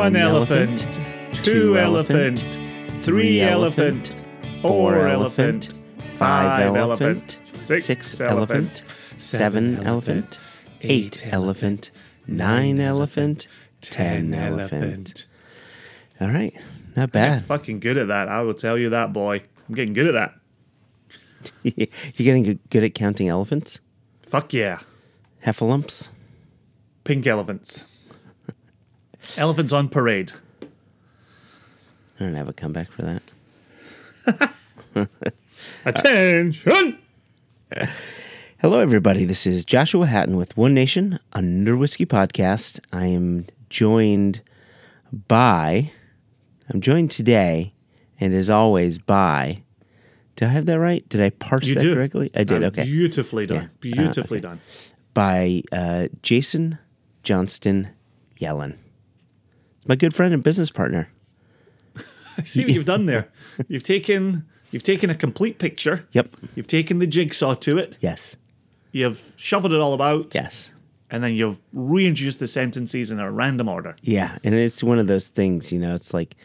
One elephant, two elephant, three elephant, four elephant, five elephant, six elephant, seven elephant, eight elephant, nine elephant, ten elephant. All right, not bad. Fucking good at that, I will tell you that, boy. I'm getting good at that. You're getting good- good at counting elephants, Fuck yeah. heffalumps. Pink elephants. Elephants on parade. I don't have a comeback for that. Attention! Hello, everybody. This is Joshua Hatton with One Nation Under Whiskey Podcast. I am joined by, I'm joined today, and as always, by. Did I have that right? Did I parse You that do. correctly? I did. Uh, okay. Beautifully done. Yeah. Beautifully Uh, done. by uh, Jason Johnstone Yellin. It's my good friend and business partner. I See what you've done there. You've taken you've taken a complete picture. Yep. You've taken the jigsaw to it. Yes. You've shuffled it all about. Yes. And then you've reintroduced the sentences in a random order. Yeah. And it's one of those things, you know, it's like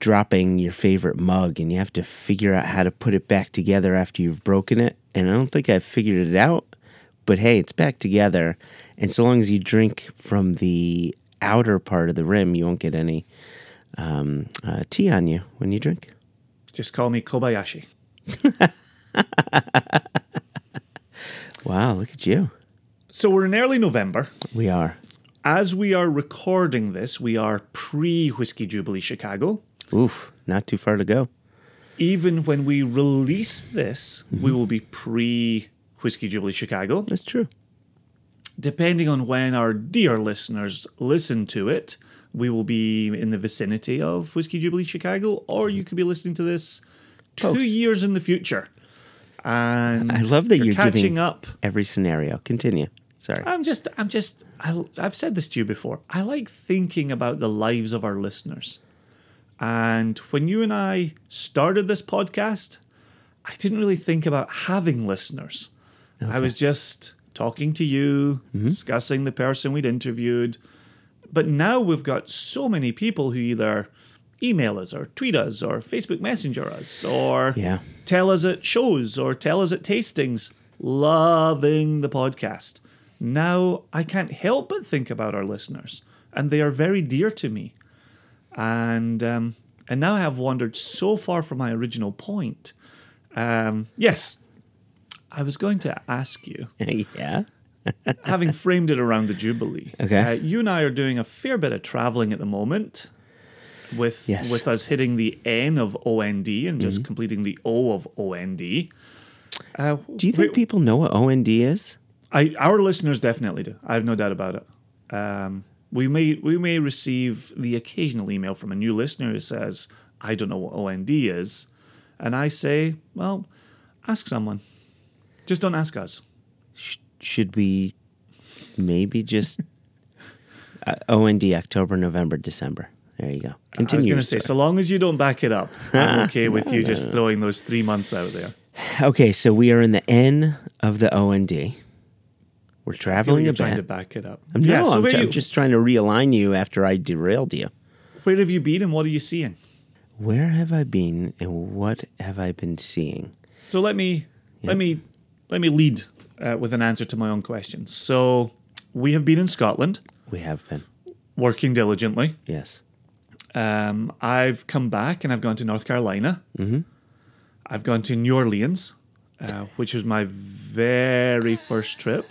dropping your favorite mug and you have to figure out how to put it back together after you've broken it. And I don't think I've figured it out, but hey, it's back together. And so long as you drink from the outer part of the rim, you won't get any um, uh, tea on you when you drink. Just call me Kobayashi. Wow, look at you. So we're in early November. We are. As we are recording this, we are pre Whiskey Jubilee Chicago. Oof, not too far to go. Even when we release this, we mm-hmm. will be pre Whiskey Jubilee Chicago. That's true. Depending on when our dear listeners listen to it, we will be in the vicinity of Whiskey Jubilee Chicago, or you could be listening to this two Post. years in the future. And I love that you're catching giving- up. Every scenario. Continue. Sorry. I'm just, I'm just, I, I've said this to you before. I like thinking about the lives of our listeners. And when you and I started this podcast, I didn't really think about having listeners. I was just talking to you, mm-hmm. discussing the person we'd interviewed. But now we've got so many people who either email us or tweet us or Facebook Messenger us or Yeah. tell us at shows or tell us at tastings, loving the podcast. Now I can't help but think about our listeners, and they are very dear to me. And um, and now I have wandered so far from my original point. Um, yes, I was going to ask you, yeah. having framed it around the Jubilee. Okay. uh, you and I are doing a fair bit of traveling at the moment. With Yes. with us hitting the N of OND and Mm-hmm. just completing the O of OND. Uh, Do you think we- people know what OND is? I our listeners definitely do. I have no doubt about it. Um, we may we may receive the occasional email from a new listener who says, "I don't know what OND is," and I say, "Well, ask someone. Just don't ask us." Should we maybe just uh, OND October, November, December? There you go. Continue. I was going to say, so long as you don't back it up, I'm okay with you just throwing those three months out there. Okay, so we are in the N of the OND. We're like traveling you're a trying to back it up. No, yeah, so I'm, ju- I'm just trying to realign you after I derailed you. where have you been and what are you seeing? Where have I been and what have I been seeing? So let me let me let me lead uh, with an answer to my own question. So we have been in Scotland We have been. working diligently. Yes. Um, I've come back and I've gone to North Carolina. Mm-hmm. I've gone to New Orleans, uh, which was my very first trip.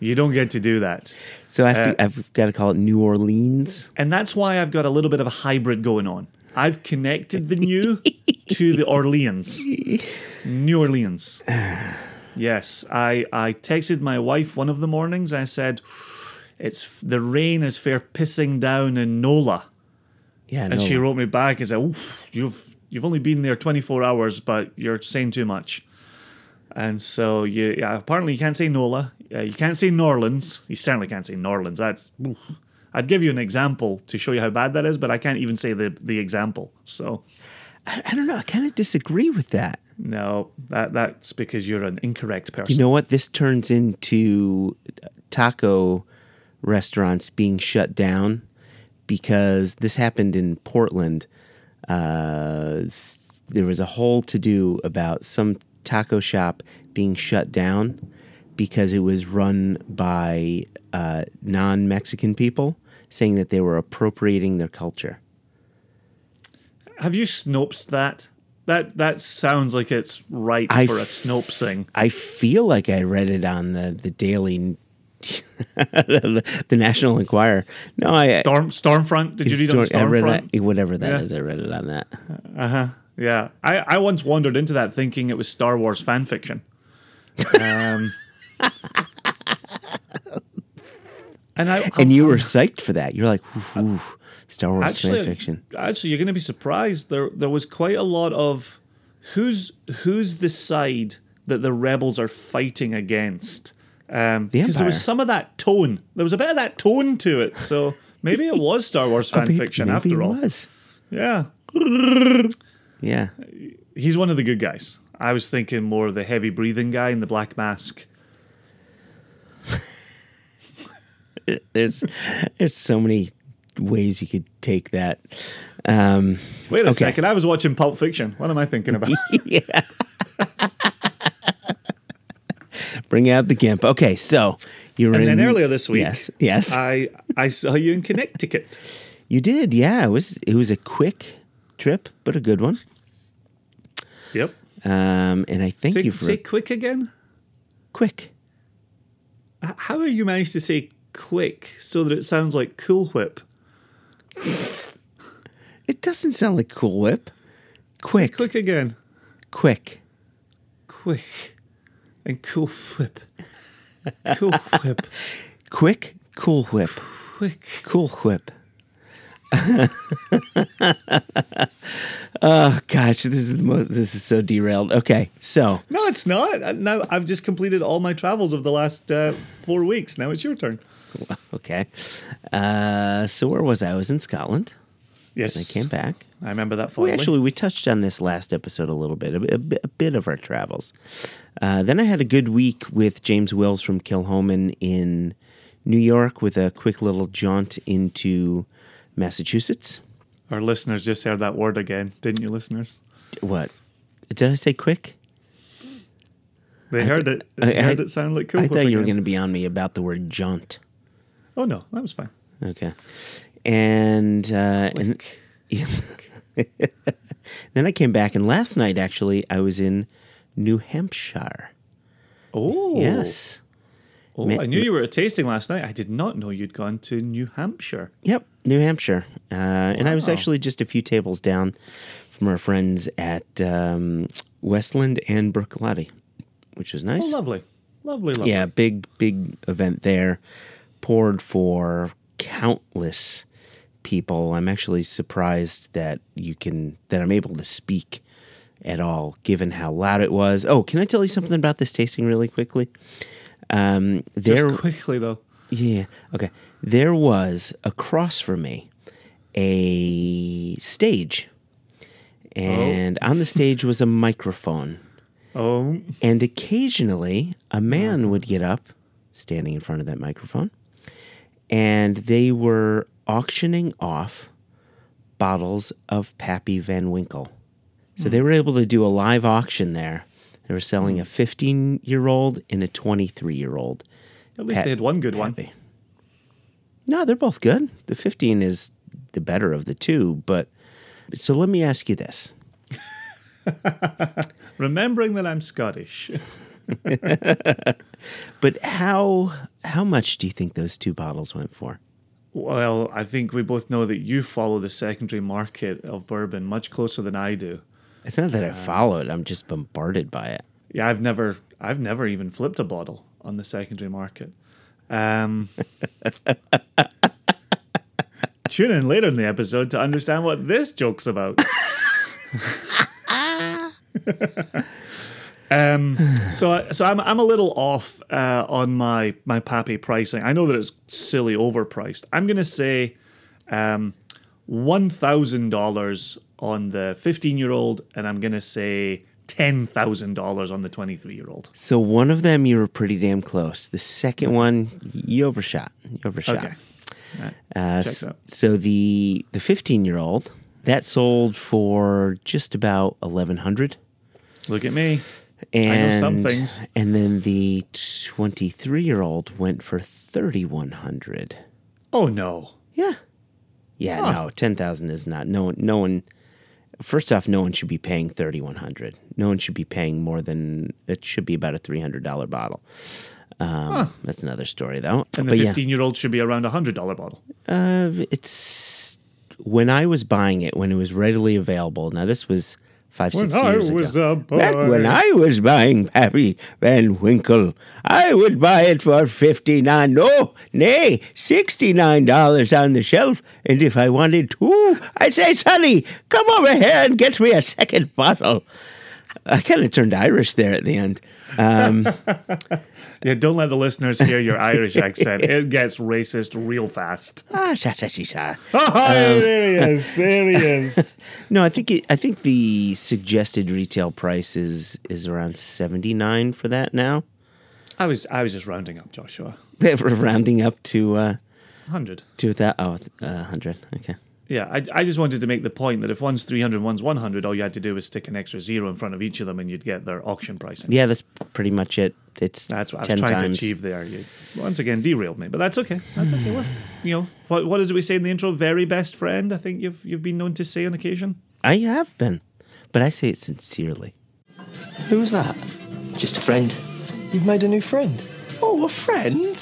You don't get to do that. So I have Uh, to, I've got to call it New Orleans. And that's why I've got a little bit of a hybrid going on. I've connected the new to the Orleans, New Orleans. Yes, I I texted my wife one of the mornings. I said, "It's the rain is fair pissing down in Nola," Yeah, and no, she wrote me back and said, "You've you've only been there twenty four hours, but you're saying too much." And so you yeah, apparently you can't say Nola, uh, you can't say Norlands. You certainly can't say Norlands. That's oof. I'd give you an example to show you how bad that is, but I can't even say the the example. So I, I don't know. I kind of disagree with that. no, that that's because you're an incorrect person. You know what? This turns into taco restaurants being shut down because this happened in Portland. Uh, there was a whole to do about some taco shop being shut down because it was run by uh, non Mexican people, saying that they were appropriating their culture. Have you Snopes that? That that sounds like it's right I for a f- Snopesing. I feel like I read it on the the Daily, the, the National Enquirer. No, I Storm Stormfront. Did you read on I read Stormfront? that, whatever that is. Yeah. I read it on that. Yeah, I, I once wandered into that thinking it was Star Wars fan fiction. Um, and I And you were psyched for that. You're like, ooh, ooh, Star Wars actually, fan fiction. actually, you're going to be surprised. There there was quite a lot of who's who's the side that the rebels are fighting against. Um, because there was some of that tone. There was a bit of that tone to it. So maybe it was Star Wars fan Maybe- fiction maybe after it all. was. Yeah, Yeah. he's one of the good guys. I was thinking more of the heavy breathing guy in the black mask. There's there's so many ways you could take that. Um, Wait a Okay. second, I was watching Pulp Fiction. What am I thinking about? Yeah. Bring out the gimp. Okay, so you're and in. then earlier this week, Yes. Yes. I I saw you in Connecticut. you did. Yeah. It was. It was a quick trip, but a good one. Yep. Um, and I thank Say, you for say quick again. quick. How have you managed to say quick so that it sounds like Cool Whip? It doesn't sound like Cool Whip. Say Quick. quick again. Quick. Quick. And Cool Whip. Cool Whip. Quick. Cool Whip. Quick. Cool Whip. oh gosh, this is the most. This is so derailed. Okay, so No, it's not. Uh, Now I've just completed all my travels of the last uh, four weeks. Now it's your turn. okay, uh, so where was I? I was in Scotland. Yes. And I came back. I remember that We actually we touched on this last episode a little bit, a, bit- a a bit of our travels. Uh, then I had a good week with James Wills from Kilchoman in New York with a quick little jaunt into Massachusetts. Our listeners just heard that word again, didn't you, listeners? What did I say? Quick. They heard it. They I- heard I- it sound like Cool I thought you were going to be on me about the word jaunt. Oh no, that was fine. Okay, and uh, and then I came back, and last night actually I was in New Hampshire. Oh Yes. Oh, Ma- I knew you were at tasting last night. I did not know you'd gone to New Hampshire. Yep, New Hampshire. Uh, And I was actually just a few tables down from our friends at um, Westland and Bercolotti, which was nice. Oh, lovely, lovely, lovely. yeah, big, big event there. Poured for countless people. I'm actually surprised that you can, that I'm able to speak at all, given how loud it was. Oh, can I tell you something about this tasting really quickly? Um, Just there, quickly though. yeah. Okay. There was across from me a stage. And oh. on the stage was a microphone. Oh, And occasionally a man uh-huh. would get up, standing in front of that microphone, and they were auctioning off bottles of Pappy Van Winkle. So they hmm. were able to do a live auction there. They were selling hmm. a 15 year old and a 23 year old. at least Pat- they had one good one. No, they're both good. The 15 is the better of the two, but so let me ask you this. Remembering that I'm Scottish. But how how much do you think those two bottles went for? Well, I think we both know that you follow the secondary market of bourbon much closer than I do. It's not that I uh, follow it; I'm just bombarded by it. Yeah, I've never, I've never even flipped a bottle on the secondary market. Um, tune in later in the episode to understand what this joke's about. um, so, so I'm, I'm a little off uh, on my my Pappy pricing. I know that it's silly overpriced. I'm gonna say um, one thousand dollars on the 15 year old, and I'm gonna say ten thousand dollars on the 23 year old. So one of them you were pretty damn close. The second one you overshot. You overshot. Okay. Alright, Uh, so the the 15 year old that sold for just about 1100 Look at me. and know some things. and then the 23 year old went for 3100 Oh no. yeah yeah no 10000 is not no one no one first off no one should be paying 3100 no one should be paying more than it should be about a $300 bottle um, that's another story though And the But yeah. 15 year old should be around a hundred dollar bottle. Uh, it's when I was buying it when it was readily available. Now this was five six When I years was ago. a boy. Back when I was buying Pappy Van Winkle, I would buy it for fifty nine, no, nay, sixty nine dollars on the shelf. And if I wanted two, I'd say, Sonny, come over here and get me a second bottle. I kind of turned Irish there at the end. Um, Yeah, don't let the listeners hear your Irish accent. It gets racist real fast. Ah, sha, sha, sha, sha. Oh, there he is. There he is. No, I think it, I think the suggested retail price is is around seventy nine for that now. I was I was just rounding up, Joshua. We're rounding up to uh, 100. to that. Oh, uh, hundred. Okay. Yeah, I, I just wanted to make the point that if one's 300, one's 100, all you had to do was stick an extra zero in front of each of them and you'd get their auction pricing. Yeah, that's pretty much it. It's That's what I was trying times. to achieve there. You once again derailed me, but that's okay. That's okay. We're, you know, what what is it we say in the intro? Very best friend. I think you've you've been known to say on occasion. I have been, but I say it sincerely. Who was that? Just a friend. You've made a new friend. Oh, a friend?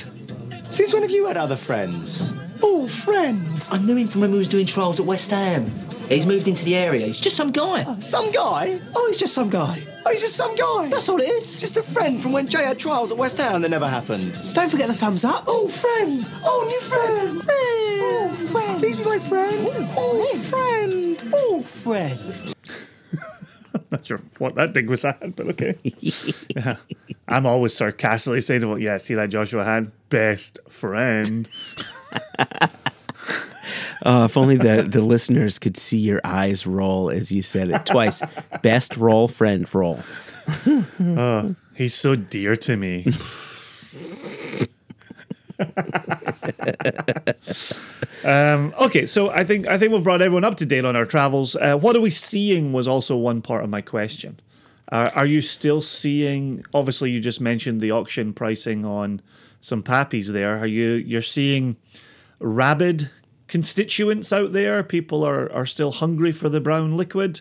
Since when have you had other friends? Oh, friend. I knew him from when we was doing trials at West Ham. He's moved into the area. He's just some guy. Oh, some guy? Oh, he's just some guy. Oh, he's just some guy. That's all it is. Just a friend from when Jay had trials at West Ham that never happened. Don't forget the thumbs up. Oh, friend. Oh, new friend. Friend. Oh, friend. Please be my friend. Oh, friend. Oh, friend. Oh, I'm not sure what that dig was at, but okay. Yeah. I'm always sarcastically saying to what, yeah, see that Joshua had best friend. Oh, if only the, the listeners could see your eyes roll as you said it twice. Best roll, friend roll. He's so dear to me. um, okay, so I think I think we've brought everyone up to date on our travels. Uh, what are we seeing was also one part of my question. Uh, are you still seeing? Obviously, you just mentioned the auction pricing on some pappies. There, are you? You're seeing rabid constituents out there. People are are still hungry for the brown liquid.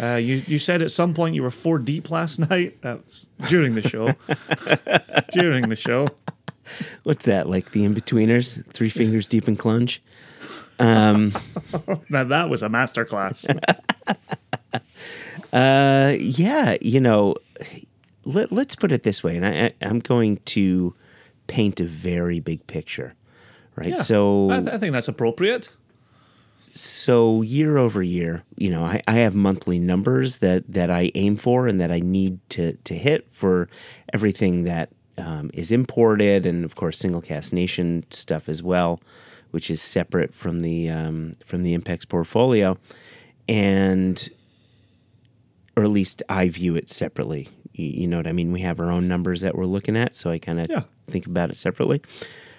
Uh, you you said at some point you were four deep last night. That was during the show. during the show. What's that like? The Inbetweeners, three fingers deep in clunge. Um, Now that was a masterclass. Uh, yeah, you know, let, let's put it this way, and I, I, I'm going to paint a very big picture, right? Yeah, So, I, th- I think that's appropriate. so year over year, you know, I, I have monthly numbers that that I aim for and that I need to to hit for everything that um, is imported, and of course, Single Cask Nation stuff as well, which is separate from the um, from the Impex portfolio, and or at least I view it separately. You, you know what I mean? We have our own numbers that we're looking at, so I kind of Yeah. think about it separately.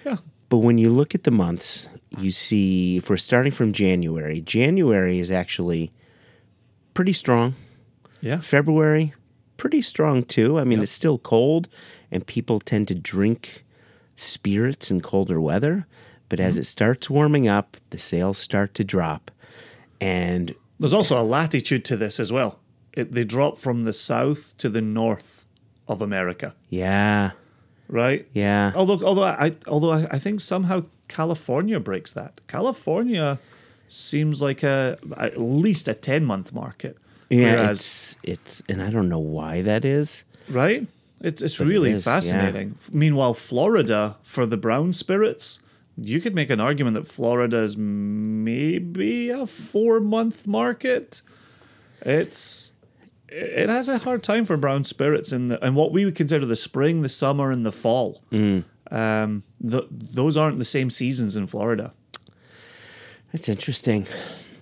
Yeah. But when you look at the months, you see if we're starting from January, January is actually pretty strong. Yeah. February, pretty strong too. I mean, it's still cold and people tend to drink spirits in colder weather. But as mm-hmm. it starts warming up, the sales start to drop. And There's also a latitude to this as well. It, they drop from the south to the north of America, yeah, right? yeah. Although, although I, although I, think somehow California breaks that. California seems like a at least a ten month market. Yeah, Whereas- it's it's, and I don't know why that is. right? It's it's But it really is, yeah. fascinating. Meanwhile, Florida for the brown spirits, you could make an argument that Florida is maybe a four month market. It's it has a hard time for brown spirits in the and what we would consider the spring, the summer, and the fall. Mm. Um, th- those aren't the same seasons in Florida. That's interesting.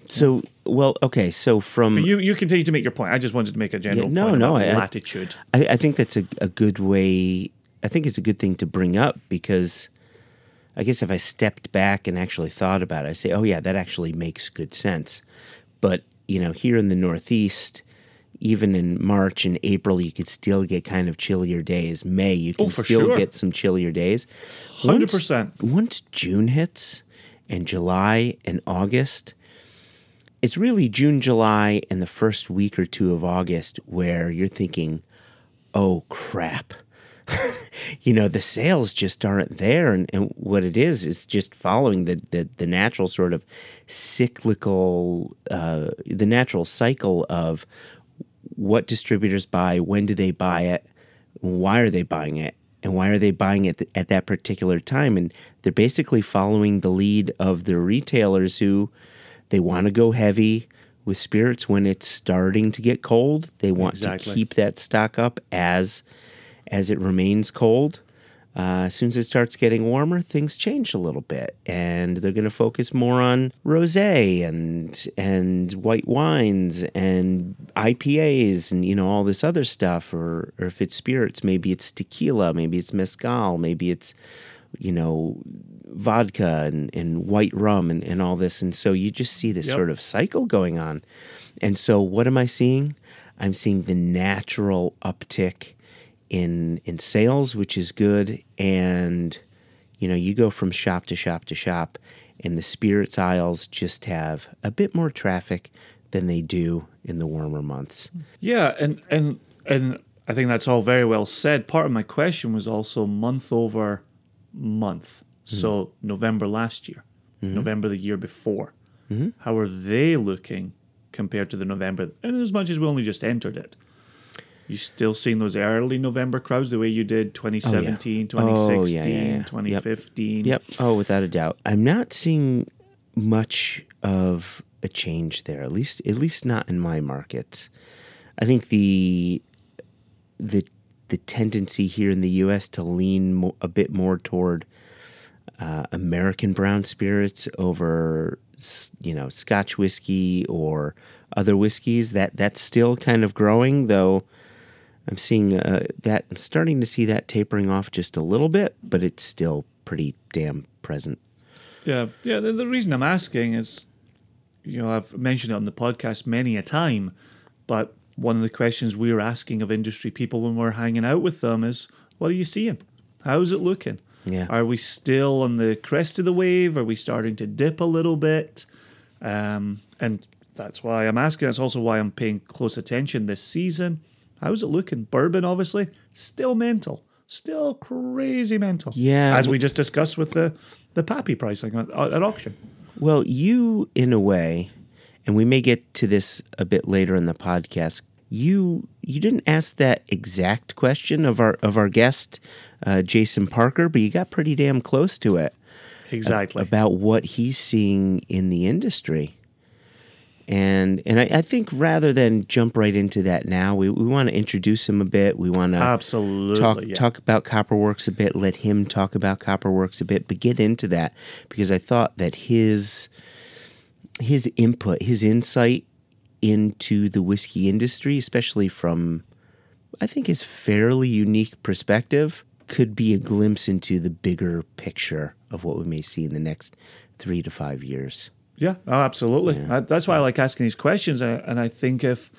So, well, okay. So from But you you continue to make your point. I just wanted to make a general no, point no, I- latitude. I, I think that's a, a good way. I think it's a good thing to bring up because I guess if I stepped back and actually thought about it, I say, oh, yeah, that actually makes good sense. But, you know, here in the Northeast, even in March and April, you could still get kind of chillier days. May, you can Oh, still sure. get some chillier days. Once- 100%. Once June hits and July and August, it's really June, July, and the first week or two of August where you're thinking, oh crap. you know, the sales just aren't there. And, and what it is, is just following the, the, the natural sort of cyclical, uh, the natural cycle of what distributors buy, when do they buy it, why are they buying it, and why are they buying it at that particular time. And they're basically following the lead of the retailers who they want to go heavy with spirits when it's starting to get cold. They want Exactly. to keep that stock up as as it remains cold. Uh, as soon as it starts getting warmer, things change a little bit, and they're going to focus more on rosé and and white wines and IPAs and you know all this other stuff. Or or if it's spirits, maybe it's tequila, maybe it's mezcal, maybe it's you know vodka and, and white rum and, and all this. And so you just see this Yep. sort of cycle going on. And so what am I seeing? I'm seeing the natural uptick in in sales, which is good. And you know, you go from shop to shop to shop, and the spirits aisles just have a bit more traffic than they do in the warmer months. Yeah, and and and I think that's all very well said. Part of my question was also month over month. Mm-hmm. So November last year, mm-hmm. November the year before. Mm-hmm. How are they looking compared to the November? And as much as we only just entered it, you still seeing those early November crowds the way you did 2017, Oh, yeah, 2016, yeah, yeah. Yep. 2015. Yep. Oh, without a doubt. I'm not seeing much of a change there. At least, at least not in my markets. I think the the the tendency here in the U.S. to lean mo- a bit more toward uh, American brown spirits over you know Scotch whiskey or other whiskeys that that's still kind of growing though. I'm seeing uh, that. I'm starting to see that tapering off just a little bit, but it's still pretty damn present. Yeah, yeah. The, the reason I'm asking is, you know, I've mentioned it on the podcast many a time, but one of the questions we're asking of industry people when we're hanging out with them is, what are you seeing? How's it looking? Yeah. Are we still on the crest of the wave? Are we starting to dip a little bit? Um, and that's why I'm asking. That's also why I'm paying close attention this season. How's it looking? Bourbon, obviously, still mental, still crazy mental. Yeah. as we just discussed with the the pappy pricing at, at auction. Well, you, in a way, and we may get to this a bit later in the podcast. You you didn't ask that exact question of our of our guest, uh, Jason Parker, but you got pretty damn close to it Exactly. about what he's seeing in the industry. And and I, I think rather than jump right into that now, we, we want to introduce him a bit. We want to Absolutely, talk yeah. talk about Copperworks a bit. Let him talk about Copperworks a bit, but get into that because I thought that his his input, his insight into the whiskey industry, especially from I think his fairly unique perspective, could be a glimpse into the bigger picture of what we may see in the next three to five years. Yeah, oh, absolutely. Uh, that's why I like asking these questions, and I, and I think if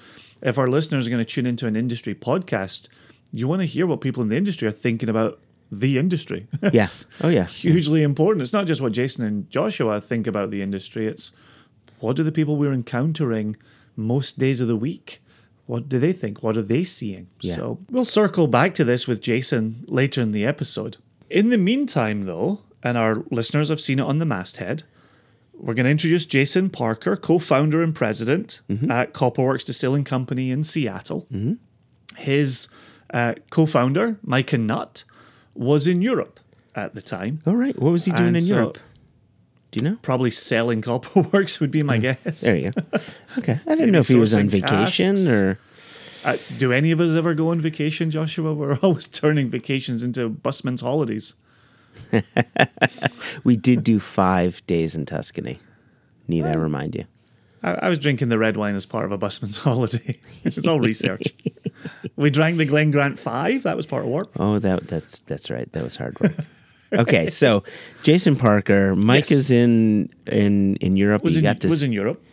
if our listeners are going to tune into an industry podcast, you want to hear what people in the industry are thinking about the industry. Yeah. Oh, yeah. hugely important. It's not just what Jason and Joshua think about the industry. It's what do the people we're encountering most days of the week. What do they think? What are they seeing? Yeah. So we'll circle back to this with Jason later in the episode. In the meantime, though, and our listeners have seen it on the masthead, we're going to introduce Jason Parker, co founder and president at Copperworks Distilling Company in Seattle. His uh, co founder, Micah Nutt, was in Europe at the time, All right. What was he doing And in so- Europe? Do you know? probably selling Copperworks, would be my guess. There you go. Okay. I didn't know if he was on vacation casks. or. Uh, do any of us ever go on vacation, Joshua? We're always turning vacations into busman's holidays. We did do five days in Tuscany. Need I oh. remind you? I, I was drinking the red wine as part of a busman's holiday. it's all research. we drank the Glen Grant Five. That was part of work. Oh, that that's that's right. That was hard work. okay, so Jason Parker, Mike Yes. is in in in Europe. Was in, was in Europe.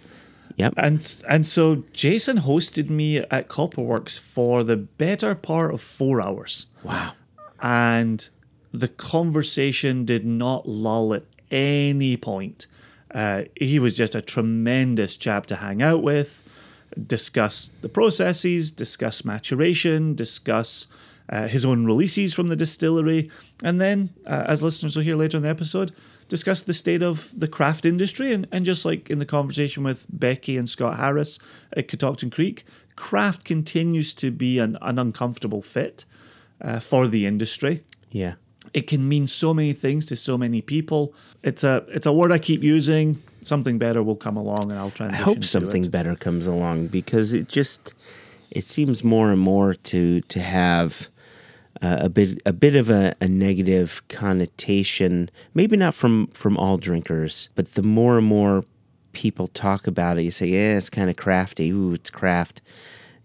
yep. And and so Jason hosted me at Copperworks for the better part of four hours. wow. and the conversation did not lull at any point. Uh, he was just a tremendous chap to hang out with, discuss the processes, discuss maturation, discuss uh, his own releases from the distillery, and then, uh, as listeners will hear later in the episode, discuss the state of the craft industry. And, and just like in the conversation with Becky and Scott Harris at Catoctin Creek, craft continues to be an, an uncomfortable fit uh, for the industry. Yeah. It can mean so many things to so many people. It's a it's a word I keep using. Something better will come along, and I'll try. I transition. hope something better comes along because it just it seems more and more to to have uh, a bit a bit of a, a negative connotation. Maybe not from from all drinkers, but the more and more people talk about it, you say, "Yeah, it's kind of crafty. Ooh, it's craft."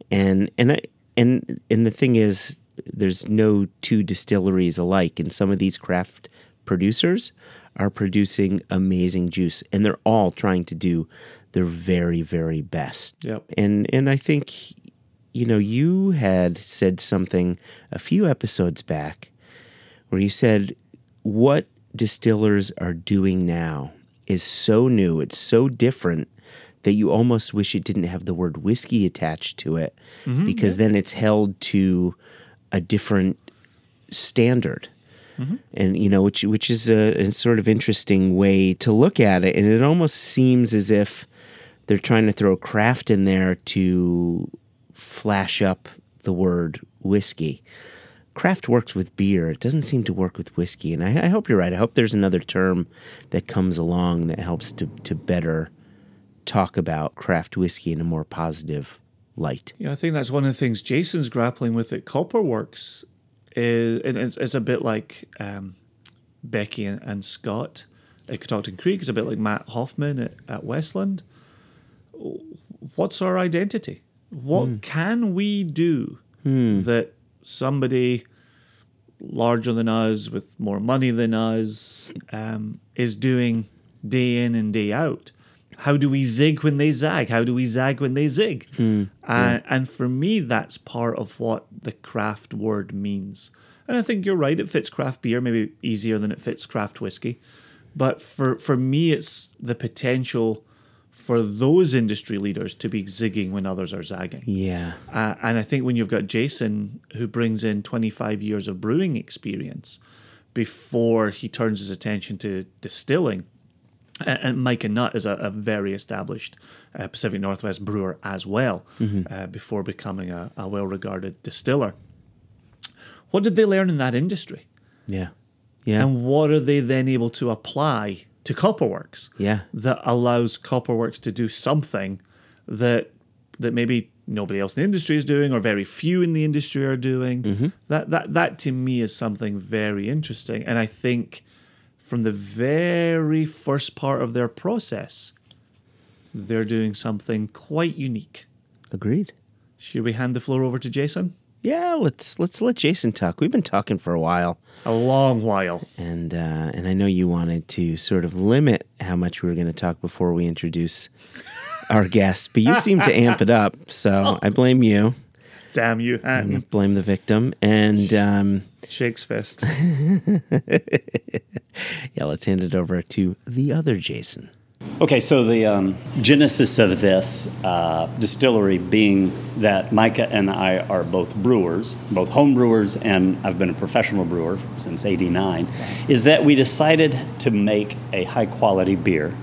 And and I, and and the thing is, there's no two distilleries alike, and some of these craft producers are producing amazing juice, and they're all trying to do their very very best. Yep. And and I think you know you had said something a few episodes back where you said what distillers are doing now is so new, it's so different that you almost wish it didn't have the word whiskey attached to it mm-hmm. because then it's held to a different standard. And you know, which which is a, a sort of interesting way to look at it, and it almost seems as if they're trying to throw craft in there to flash up the word whiskey. Craft works with beer. It doesn't seem to work with whiskey. And I, I hope you're right. I hope there's another term that comes along that helps to, to better talk about craft whiskey in a more positive light. Yeah, I think that's one of the things Jason's grappling with at Copperworks. Is it's, it's a bit like um, Becky and, and Scott at Catoctin Creek. It's a bit like Matt Hoffman at, at Westland. What's our identity? What can we do that somebody larger than us with more money than us um, is doing day in and day out? How do we zig when they zag? How do we zag when they zig? And, and for me, that's part of what the craft word means. And I think you're right, it fits craft beer maybe easier than it fits craft whiskey. But for, for me, it's the potential for those industry leaders to be zigging when others are zagging. Yeah. Uh, and I think when you've got Jason, who brings in 25 years of brewing experience before he turns his attention to distilling, and Micah Nutt is a, a very established uh, Pacific Northwest brewer as well, uh, before becoming a, a well regarded distiller. What did they learn in that industry? Yeah. Yeah. And what are they then able to apply to Copperworks? Yeah. That allows Copperworks to do something that that maybe nobody else in the industry is doing or very few in the industry are doing. That that that to me is something very interesting. And I think from the very first part of their process, they're doing something quite unique. Agreed. Should we hand the floor over to Jason? Yeah, let's let's let Jason talk. We've been talking for a while, A long while. and uh, and I know you wanted to sort of limit how much we were going to talk before we introduce our guests, but you seem to amp it up. So I blame you. Damn you, Hatton. Blame the victim. And um, Shakes fist. yeah, let's hand it over to the other Jason. Okay, so the um, genesis of this uh, distillery being that Micah and I are both brewers, both home brewers, and I've been a professional brewer since '89, is that we decided to make a high quality beer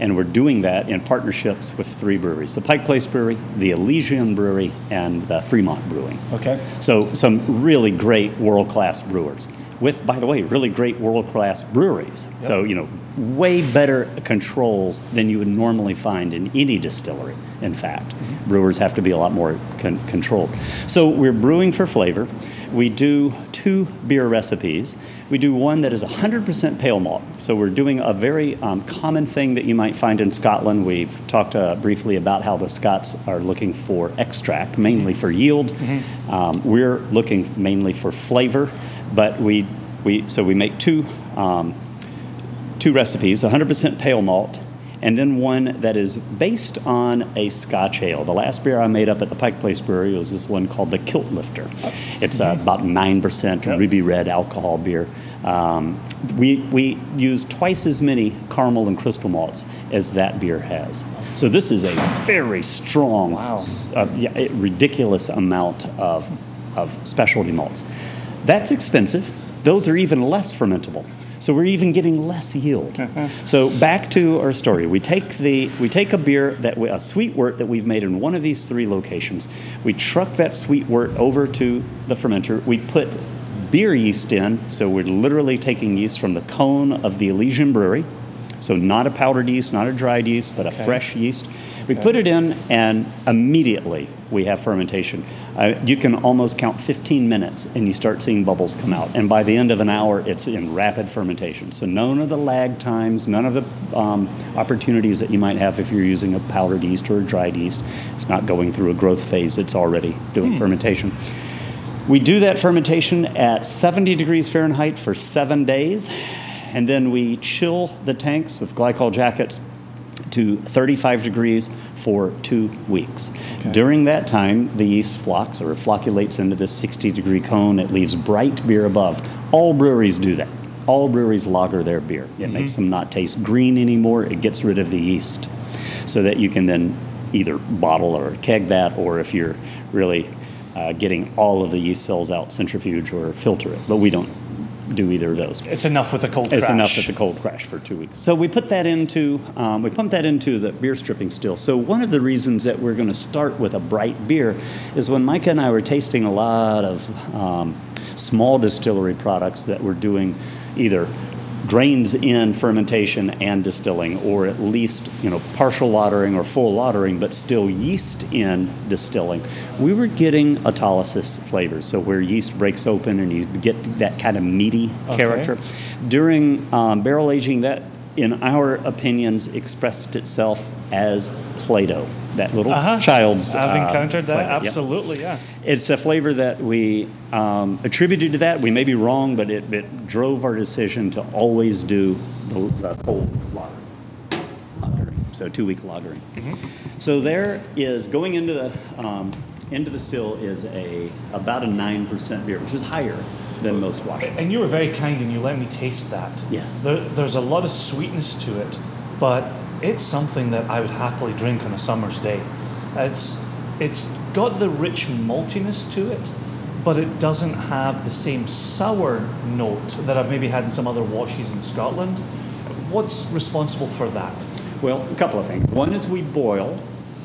And we're doing that in partnerships with three breweries the Pike Place Brewery, the Elysian Brewery, and the Fremont Brewing. Okay. So, some really great world class brewers. With, by the way, really great world class breweries. So, you know, way better controls than you would normally find in any distillery, in fact. Brewers have to be a lot more con- controlled. So, we're brewing for flavor. We do two beer recipes. We do one that is 100% pale malt. So, we're doing a very um, common thing that you might find in Scotland. We've talked uh, briefly about how the Scots are looking for extract, mainly for yield. Um, we're looking mainly for flavor, but we, we so we make two um, two recipes 100% pale malt and then one that is based on a scotch ale. The last beer i made up at the pike place brewery was this one called the kilt lifter. It's uh, about 9% ruby red alcohol beer. Um, we, we use twice as many caramel and crystal malts as that beer has. So this is a very strong Wow. uh, yeah, ridiculous amount of, of specialty malts that's expensive. Those are even less fermentable. So we're even getting less yield. so back to our story. We take the we take a beer that we, a sweet wort that we've made in one of these three locations. We truck that sweet wort over to the fermenter. We put beer yeast in. So we're literally taking yeast from the cone of the Elysian Brewery. So not a powdered yeast, not a dried yeast, but a fresh yeast. We put it in, and immediately we have fermentation. Uh, you can almost count 15 minutes, and you start seeing bubbles come out. And by the end of an hour, it's in rapid fermentation. So none of the lag times, none of the um, opportunities that you might have if you're using a powdered yeast or a dried yeast. It's not going through a growth phase; it's already doing fermentation. We do that fermentation at 70 degrees Fahrenheit for seven days, and then we chill the tanks with glycol jackets to 35 degrees for two weeks. During that time, the yeast flocks or flocculates into this 60 degree cone. It leaves bright beer above. All breweries do that. All breweries lager their beer. It makes them not taste green anymore. It gets rid of the yeast so that you can then either bottle or keg that, or if you're really uh, getting all of the yeast cells out, centrifuge or filter it. But we don't do either of those. It's enough with the cold crash. It's crash. enough with the cold crash for two weeks. So we put that into um, we pump that into the beer stripping still. So one of the reasons that we're going to start with a bright beer is when Micah and I were tasting a lot of um, small distillery products that were doing either grains in fermentation and distilling, or at least you know partial lautering or full lautering, but still yeast in distilling. We were getting autolysis flavors, so where yeast breaks open and you get that kind of meaty Okay. character. During um, barrel aging, that, in our opinions, expressed itself as Play-Doh, that little Uh-huh. child's. I've uh, encountered that. flavor. Yep. Absolutely, yeah. It's a flavor that we um, attributed to that. We may be wrong, but it, it drove our decision to always do the, the cold lager. lagering. So two week lagering. So there is going into the um, into the still is a about a nine percent beer, which is higher than most washes. And you were very kind and you let me taste that. Yes. There, there's a lot of sweetness to it, but it's something that I would happily drink on a summer's day. It's it's got the rich maltiness to it, but it doesn't have the same sour note that I've maybe had in some other washes in Scotland. What's responsible for that? Well, a couple of things. One is we boil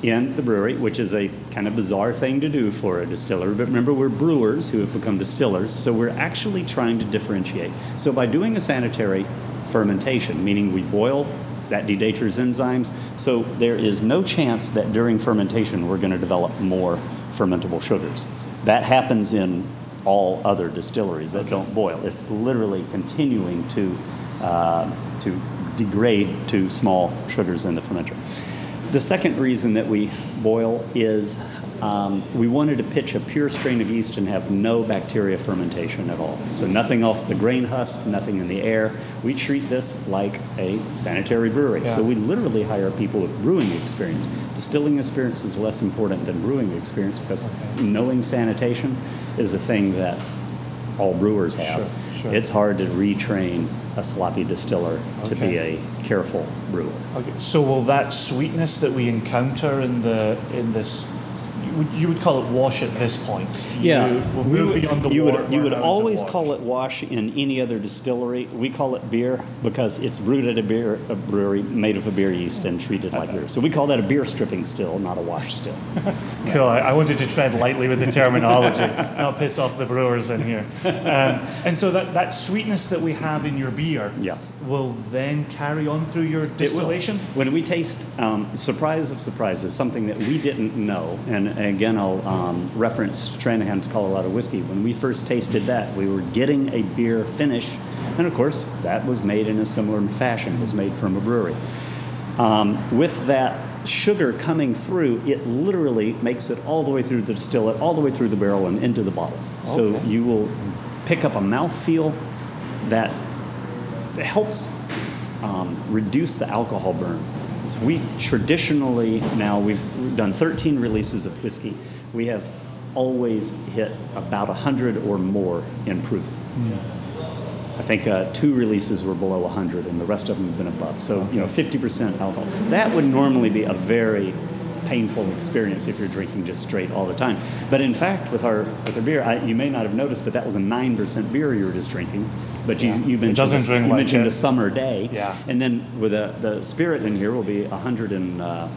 in the brewery, which is a kind of bizarre thing to do for a distiller. But remember, we're brewers who have become distillers, so we're actually trying to differentiate. So by doing a sanitary fermentation, meaning we boil, that denatures enzymes, so there is no chance that during fermentation we're going to develop more fermentable sugars. That happens in all other distilleries that don't boil. It's literally continuing to uh, to degrade to small sugars in the fermenter. The second reason that we boil is um, we wanted to pitch a pure strain of yeast and have no bacteria fermentation at all. So nothing off the grain husk, nothing in the air. We treat this like a sanitary brewery. So we literally hire people with brewing experience. Distilling experience is less important than brewing experience because knowing sanitation is the thing that all brewers have. Sure, sure. It's hard to retrain a sloppy distiller to be a careful brewer. Okay, so will that sweetness that we encounter in the in this you would call it wash at this point. Yeah, You, we'll we would- beyond the you would you would always call it wash in any other distillery. We call it beer because it's brewed at a beer a brewery made of a beer yeast and treated like beer. So we call that a beer stripping still, not a wash still. Cool. I, I wanted to tread lightly with the terminology, not piss off the brewers in here. Um, and so that, that sweetness that we have in your beer Yeah. Will then carry on through your distillation. When we taste, um, surprise of surprises, something that we didn't know, and again, I'll um, reference Stranahan's Colorado whiskey. When we first tasted that, we were getting a beer finish, and of course, that was made in a similar fashion. It was made from a brewery. Um, with that sugar coming through, it literally makes it all the way through the distillate, all the way through the barrel, and into the bottle. So you will pick up a mouthfeel that helps um, reduce the alcohol burn. So we traditionally now we've done 13 releases of whiskey. We have always hit about 100 or more in proof. I think uh, two releases were below 100, and the rest of them have been above. So you know, 50% alcohol. That would normally be a very painful experience if you're drinking just straight all the time. But in fact, with our with our beer, I, you may not have noticed, but that was a nine percent beer you were just drinking. But you, you mentioned doesn't a, drink you like mentioned it. a summer day. Yeah. And then with a, the spirit in here will be 100 and, uh,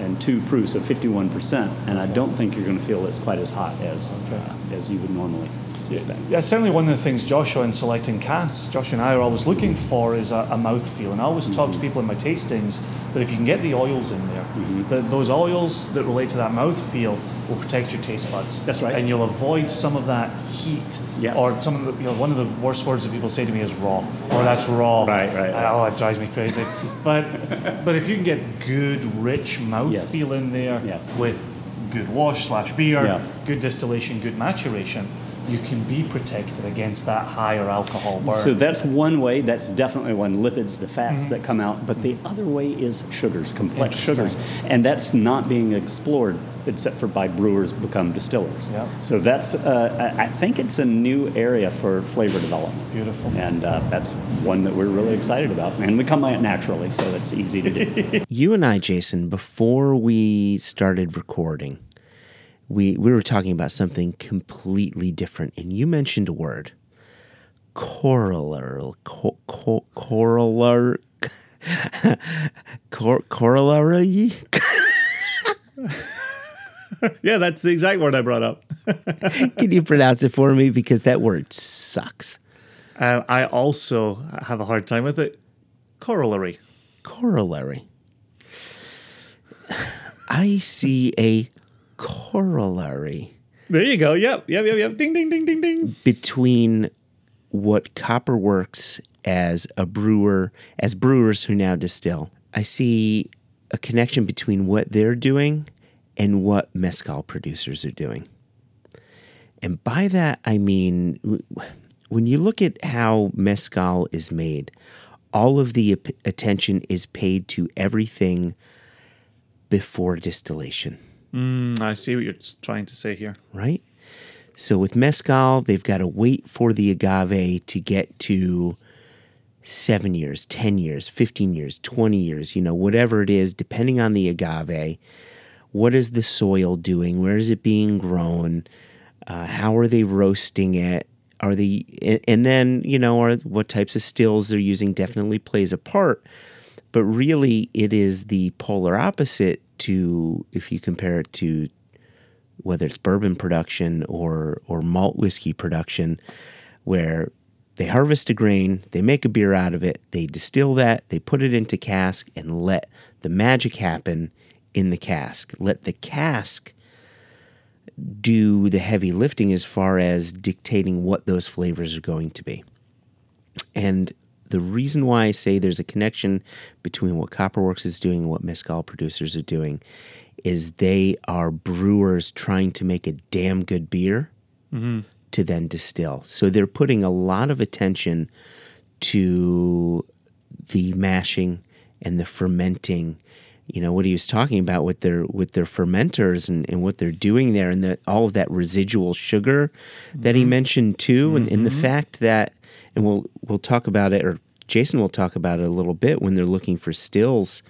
and two proof, so 51 percent. And I don't think you're going to feel it's quite as hot as uh, as you would normally suspect. That's certainly one of the things Joshua in selecting casks, Joshua and I are always looking for is a, a mouthfeel. And I always talk to people in my tastings that if you can get the oils in there, that those oils that relate to that mouthfeel will protect your taste buds. That's right. And you'll avoid some of that heat. Yes. Or some of the, you know, one of the worst words that people say to me is raw. Or that's raw. Right, right, right. Oh, that drives me crazy. but but if you can get good, rich mouthfeel Yes. in there Yes. with good wash slash beer, Yeah. good distillation, good maturation, you can be protected against that higher alcohol burn. So that's one way. That's definitely one. Lipids, the fats Mm-hmm. that come out. But the other way is sugars, complex sugars, and that's not being explored except for by brewers become distillers. Yeah. So that's. Uh, I I think it's a new area for flavor development. Beautiful. And uh, that's one that we're really excited about, and we come by it naturally, so it's easy to do. You and I, Jason, before we started recording, we we were talking about something completely different, and you mentioned a word, corollary, co- co- corollary, cor- corollary. yeah, that's the exact word I brought up. Can you pronounce it for me because that word sucks? Uh, I also have a hard time with it. Corollary. Corollary. I see a corollary. There you go. Yep, yep, yep, yep. Ding, ding, ding, ding, ding. between what Copperworks as a brewer, as brewers who now distill. I see a connection between what they're doing and what mezcal producers are doing. And by that, I mean, when you look at how mezcal is made, all of the attention is paid to everything before distillation Mm, I see what you're trying to say here. right? So with mezcal, they've got to wait for the agave to get to seven years, 10 years, 15 years, 20 years, you know, whatever it is, depending on the agave. What is the soil doing? Where is it being grown? Uh, how are they roasting it? Are they, and- then, you know, are what types of stills they're using definitely plays a part. But really, it is the polar opposite to, if you compare it to whether it's bourbon production or or malt whiskey production, where they harvest a grain, they make a beer out of it, they distill that, they put it into cask, and let the magic happen in the cask. Let the cask do the heavy lifting as far as dictating what those flavors are going to be. And the reason why I say there's a connection between what Copperworks is doing and what mezcal producers are doing is they are brewers trying to make a damn good beer mm-hmm. to then distill. So they're putting a lot of attention to the mashing and the fermenting. You know what he was talking about with their with their fermenters and, and what they're doing there and that all of that residual sugar that he mm-hmm. mentioned too and, and the mm-hmm. fact that and we'll we'll talk about it or Jason will talk about it a little bit when they're looking for stills,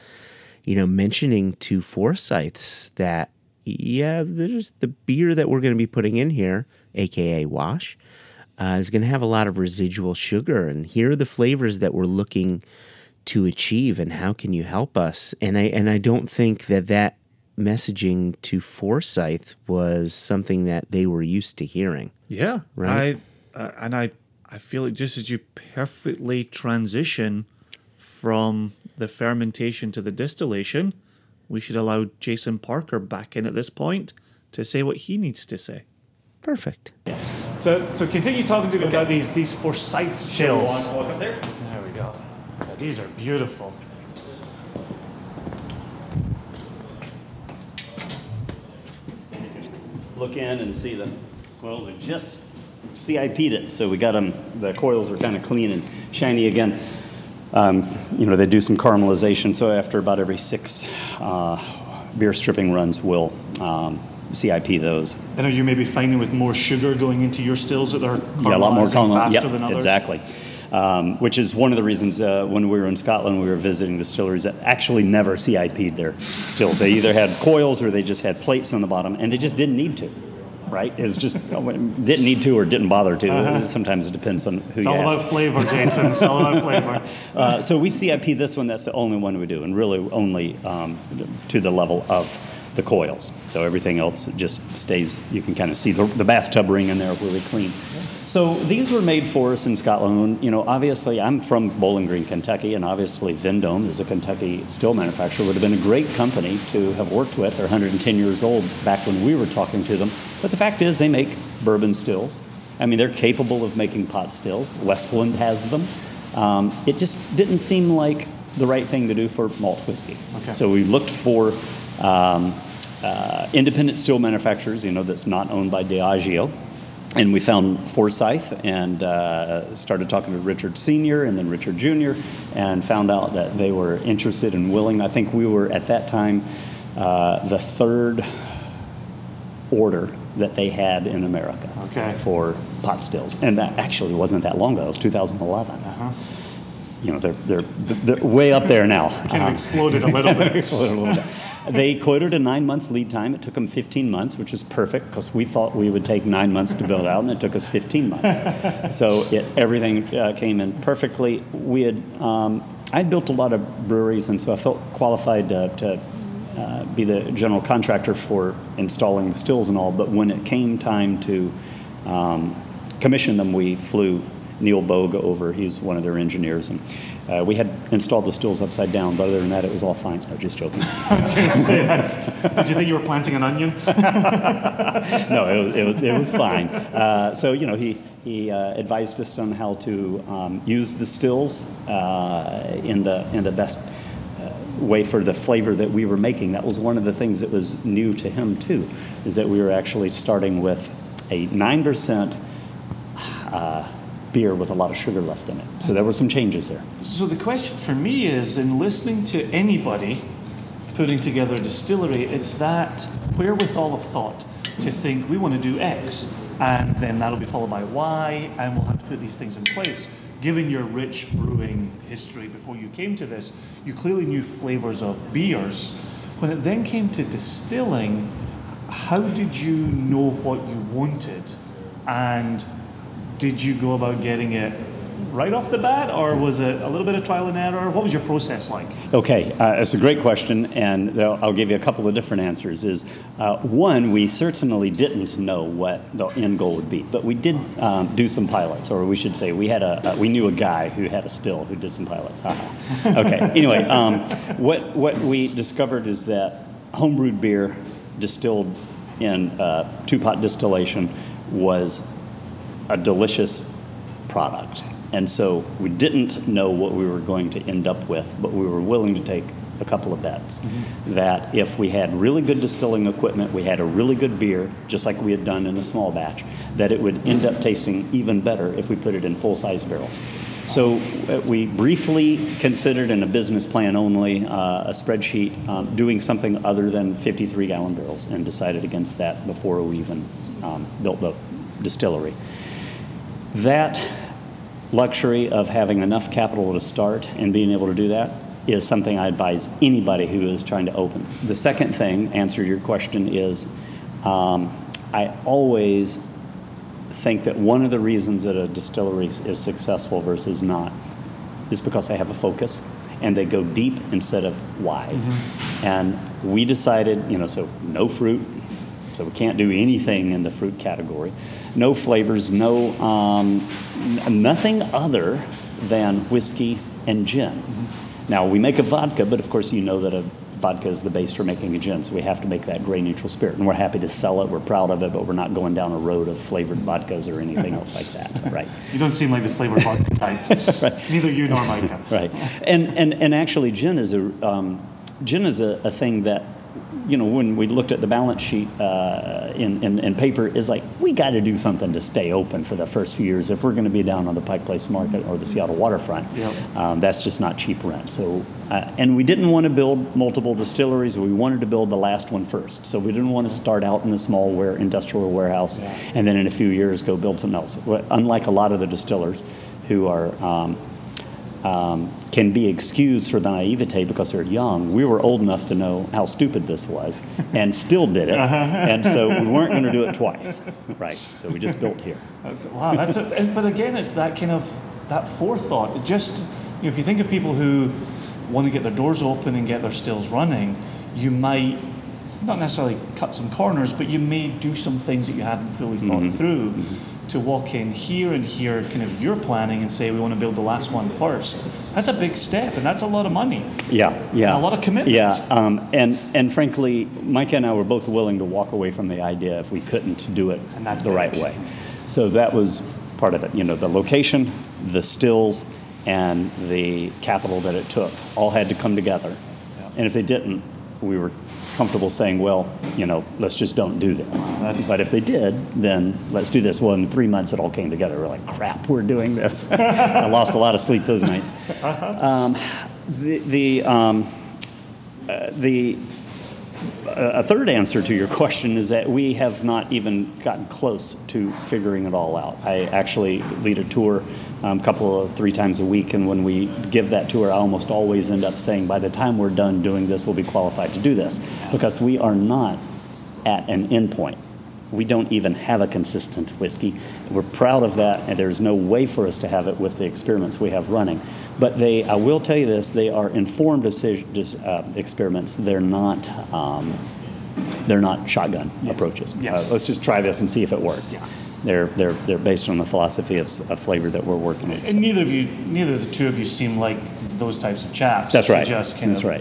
you know, mentioning to Forsyths that yeah, there's the beer that we're going to be putting in here, aka wash, uh, is going to have a lot of residual sugar, and here are the flavors that we're looking to achieve, and how can you help us? And I and I don't think that that messaging to Forsyth was something that they were used to hearing. Yeah, Right. I uh, and I I feel like just as you perfectly transition from the fermentation to the distillation, we should allow Jason Parker back in at this point to say what he needs to say. Perfect. So so continue talking to me about these these Forsyth stills. Walk up there. There we go. Yeah, these are beautiful. Look in and see the coils are just CIP'd it, so we got them. The coils are kind of clean and shiny again. Um, you know, they do some caramelization, so after about every six uh, beer stripping runs, we'll um, CIP those. And are you maybe finding with more sugar going into your stills that are Yeah, a lot more caramel. faster Yep, than others? exactly. Um, which is one of the reasons uh, when we were in Scotland, we were visiting distilleries that actually never CIP'd their stills. They either had coils or they just had plates on the bottom, and they just didn't need to. Right? It's just didn't need to or didn't bother to. Sometimes it depends on who Uh-huh. It's all ask. about flavor, Jason. It's all about flavor. Uh, so we CIP this one. That's the only one we do, and really only um, to the level of the coils. So everything else just stays. You can kind of see the, the bathtub ring in there really clean. So these were made for us in Scotland. You know, obviously I'm from Bowling Green, Kentucky, and obviously Vendome is a Kentucky still manufacturer. Would have been a great company to have worked with. They're 110 years old back when we were talking to them. But the fact is, they make bourbon stills. I mean, they're capable of making pot stills. Westland has them. Um, it just didn't seem like the right thing to do for malt whiskey. Okay. So we looked for um, uh, independent still manufacturers, you know, that's not owned by Diageo. And we found Forsyth and uh, started talking to Richard Sr. and then Richard Jr. and found out that they were interested and willing. I think we were at that time uh, the third order that they had in America Okay. for pot stills. And that actually wasn't that long ago, it was 2011. You know, they're, they're, they're way up there now. Kind of exploded a little bit. Exploded a little bit. They quoted a nine month lead time. It took them 15 months, which is perfect because we thought we would take nine months to build out, and it took us 15 months. so it, everything uh, came in perfectly. We had, um, I'd built a lot of breweries, and so I felt qualified to, to uh, be the general contractor for installing the stills and all. But when it came time to um, commission them, we flew Neil Bogue over. He's one of their engineers, and uh, we had installed the stills upside down. But other than that, it was all fine. I'm just joking. I was going to say, that's, did you think you were planting an onion? no, it, was- it, it was fine. Uh, so you know, he he uh, advised us on how to um, use the stills uh, in the in the best uh, way for the flavor that we were making. That was one of the things that was new to him too, is that we were actually starting with a nine percent. Uh, beer with a lot of sugar left in it. So there were some changes there. So the question for me is, in listening to anybody putting together a distillery, it's that wherewithal of thought to think we want to do X, and then that'll be followed by Y, and we'll have to put these things in place. Given your rich brewing history before you came to this, you clearly knew flavors of beers. When it then came to distilling, how did you know what you wanted? And did you go about getting it right off the bat, or was it a little bit of trial and error? What was your process like? Okay, uh, it's a great question, and I'll I'll give you a couple of different answers. Is uh, one, we certainly didn't know what the end goal would be, but we did um, do some pilots, or we should say we had a uh, we knew a guy who had a still who did some pilots. Haha. okay. Anyway, um, what what we discovered is that homebrewed beer distilled in uh, two pot distillation was a delicious product. And so we didn't know what we were going to end up with, but we were willing to take a couple of bets. That if we had really good distilling equipment, we had a really good beer, just like we had done in a small batch, that it would end up tasting even better if we put it in full size barrels. So uh, we briefly considered in a business plan only, uh, a spreadsheet, um, doing something other than 53 gallon barrels and decided against that before we even um, built the distillery. That luxury of having enough capital to start and being able to do that is something I advise anybody who is trying to open. The second thing, answer your question, is um, I always think that one of the reasons that a distillery is successful versus not is because they have a focus and they go deep instead of wide. And we decided, you know, so no fruit, so we can't do anything in the fruit category. No flavors, no um, nothing other than whiskey and gin. Now we make a vodka, but of course you know that a vodka is the base for making a gin, so we have to make that grain neutral spirit, and we're happy to sell it. We're proud of it, but we're not going down a road of flavored vodkas or anything else like that, right? You don't seem like the flavored vodka type. Neither you nor Micah. right. And, and, and actually, gin is a um, gin is a, a thing that, you know, when we looked at the balance sheet uh, in, in, in paper, is like we got to do something to stay open for the first few years if we're going to be down on the Pike Place Market or the Seattle waterfront. Yep. Um, that's just not cheap rent. So, uh, and we didn't want to build multiple distilleries. We wanted to build the last one first. So we didn't want to start out in a small ware, industrial warehouse and then in a few years go build something else. Unlike a lot of the distillers who are um, um, can be excused for the naivete because they're young. We were old enough to know how stupid this was and still did it. Uh-huh. And so we weren't going to do it twice. Right. So we just built here. Uh, wow, that's a, but again, it's that kind of that forethought. It just you know, if you think of people who want to get their doors open and get their stills running, you might not necessarily cut some corners, but you may do some things that you haven't fully thought mm-hmm. through. Mm-hmm. To walk in here and here, kind of your planning, and say we want to build the last one first. That's a big step, and that's a lot of money. Yeah, yeah. A lot of commitment. Yeah, um, and and frankly, Micah and I were both willing to walk away from the idea if we couldn't do it And that's the right way. So that was part of it. You know, the location, the stills, and the capital that it took all had to come together. Yeah. And if they didn't, we were comfortable saying, well, you know, let's just don't do this. That's- but if they did, then let's do this. Well, in three months, it all came together. We're like, crap, we're doing this. I lost a lot of sleep those nights. Um, the the um, uh, the a third answer to your question is that we have not even gotten close to figuring it all out. I actually lead a tour um, a couple of three times a week, and when we give that tour, I almost always end up saying, by the time we're done doing this, we'll be qualified to do this, because we are not at an endpoint. We don't even have a consistent whiskey. We're proud of that, and there's no way for us to have it with the experiments we have running. But they, I will tell you this, they are informed decision, uh, experiments. They're not, um, they're not shotgun approaches. Yeah. Uh, let's just try this and see if it works. Yeah. They're, they're, they're based on the philosophy of, of flavor that we're working with. And neither of you, neither of the two of you seem like those types of chaps. That's right. Just kind That's of right.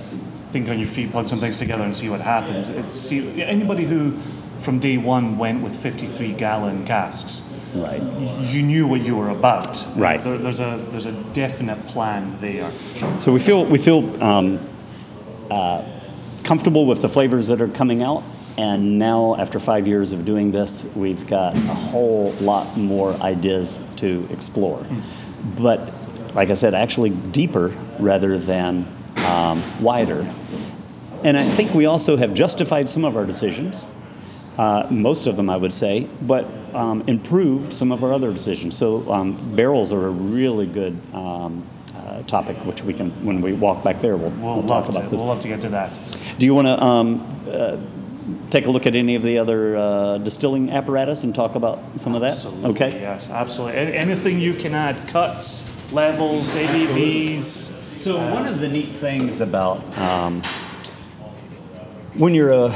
think on your feet, plug some things together, and see what happens. It's see, anybody who, from day one, went with 53 gallon casks. Right. You knew what you were about. Right. There, there's a there's a definite plan there. So we feel we feel um, uh, comfortable with the flavors that are coming out, and now after five years of doing this, we've got a whole lot more ideas to explore. But like I said, actually deeper rather than um, wider. And I think we also have justified some of our decisions, uh, most of them, I would say, but um, improved some of our other decisions. So um, barrels are a really good um, uh, topic, which we can, when we walk back there, we'll, We'll, we'll talk to. about this. We'll love to get to that. Do you want to um, uh, take a look at any of the other uh, distilling apparatus and talk about some of that? Absolutely. Okay. Yes, absolutely. Anything you can add, cuts, levels, ABVs. So one of the neat things about um, when you're a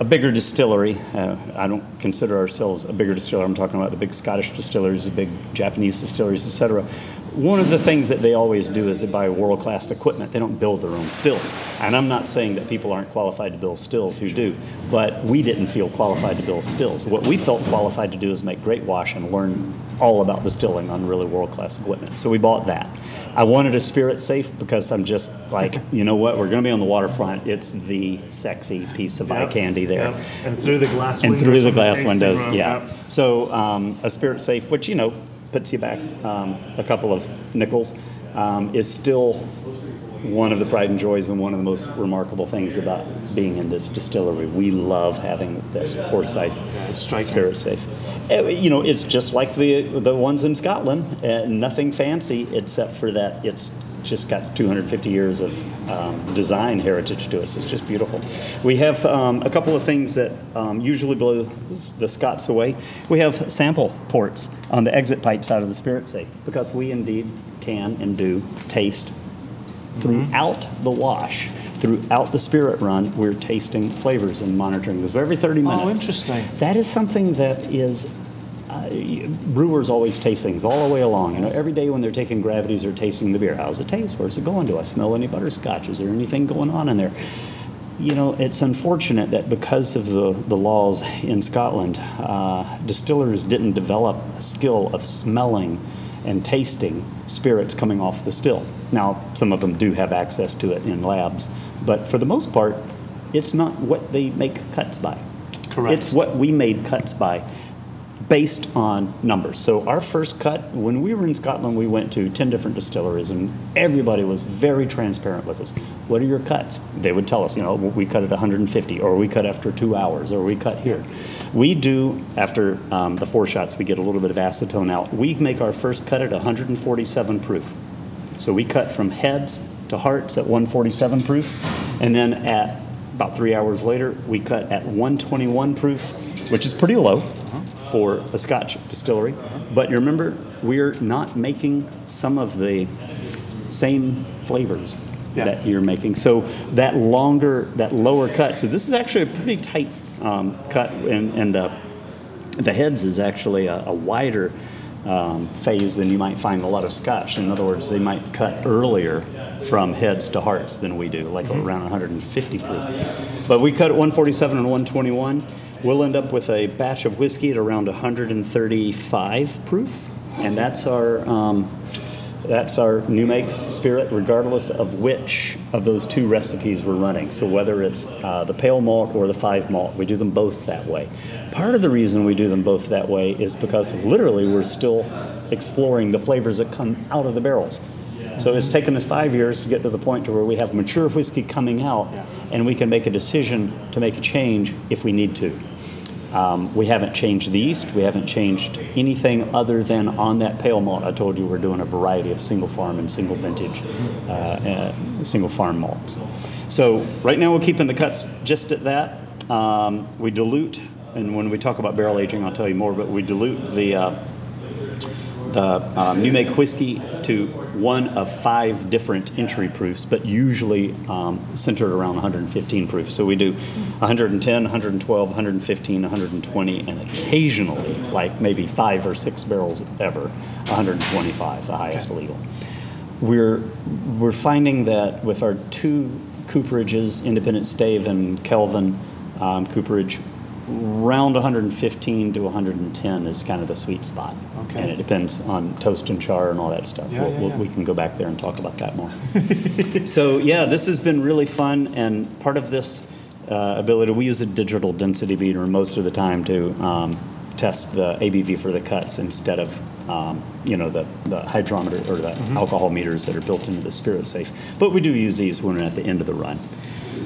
a bigger distillery, uh, I don't consider ourselves a bigger distiller. I'm talking about the big Scottish distilleries, the big Japanese distilleries, etc. One of the things that they always do is they buy world class equipment. They don't build their own stills. And I'm not saying that people aren't qualified to build stills who do, but we didn't feel qualified to build stills. What we felt qualified to do is make great wash and learn all about distilling on really world class equipment. So we bought that. I wanted a spirit safe because I'm just like, you know what, we're going to be on the waterfront. It's the sexy piece of eye candy there. yep. And through the glass And windows. And through the glass windows, room, yeah. yep. So um, a spirit safe, which, you know, puts you back um, a couple of nickels, um, is still one of the pride and joys and one of the most remarkable things about being in this distillery. We love having this Forsyth spirit safe. Uh, You know, it's just like the the ones in Scotland. Uh, nothing fancy except for that it's just got 250 years of um, design heritage to us. It's just beautiful. We have um, a couple of things that um, usually blow the Scots away. We have sample ports on the exit pipes out of the spirit safe because we indeed can and do taste throughout the wash. Throughout the spirit run, we're tasting flavors and monitoring this every 30 minutes. Oh, interesting. That is something that is uh, brewers always taste things all the way along. You know, every day when they're taking gravities or tasting the beer, how's it taste? Where's it going? Do I smell any butterscotch? Is there anything going on in there? You know, it's unfortunate that because of the, the laws in Scotland, uh, distillers didn't develop a skill of smelling and tasting spirits coming off the still. Now, some of them do have access to it in labs, but for the most part, it's not what they make cuts by. Correct. It's what we made cuts by based on numbers. So our first cut, when we were in Scotland, we went to 10 different distilleries and everybody was very transparent with us. What are your cuts? They would tell us, you know, we cut at 150 or we cut after two hours or we cut here. We do, after um, the foreshots, we get a little bit of acetone out. We make our first cut at 147 proof. So we cut from heads to hearts at 147 proof and then at about three hours later, we cut at 121 proof, which is pretty low for a Scotch distillery. But you remember, we're not making some of the same flavors Yeah. that you're making. So that longer, that lower cut. So this is actually a pretty tight um, cut, and, and the the heads is actually a, a wider um, phase than you might find a lot of Scotch. In other words, they might cut earlier from heads to hearts than we do, like around 150 proof. But we cut at 147 and 121. We'll end up with a batch of whiskey at around 135 proof, and that's our um, that's our new make spirit, regardless of which of those two recipes we're running. So whether it's uh, the pale malt or the five malt, we do them both that way. Part of the reason we do them both that way is because literally we're still exploring the flavors that come out of the barrels. So it's taken us five years to get to the point to where we have mature whiskey coming out, and we can make a decision to make a change if we need to. Um, we haven't changed the yeast. We haven't changed anything other than on that pale malt. I told you we're doing a variety of single farm and single vintage, uh, uh, single farm malts. So right now we're keeping the cuts just at that. Um, we dilute, and when we talk about barrel aging, I'll tell you more. But we dilute the uh, the um, New Make whiskey to one of five different entry proofs, but usually um, centered around 115 proof. So we do 110, 112, 115, 120, and occasionally, like maybe five or six barrels ever, 125, the highest legal. We're we're finding that with our two cooperages, Independent Stave and Kelvin um, cooperage, around 115 to 110 is kind of the sweet spot. Okay. And it depends on toast and char and all that stuff. Yeah, We'll- yeah, we'll-. We can go back there and talk about that more. so yeah, this has been really fun, and part of this uh, ability, we use a digital density meter most of the time to um, test the ABV for the cuts instead of um, you know the, the hydrometer or the Mm-hmm. alcohol meters that are built into the spirit safe. But we do use these when we're at the end of the run.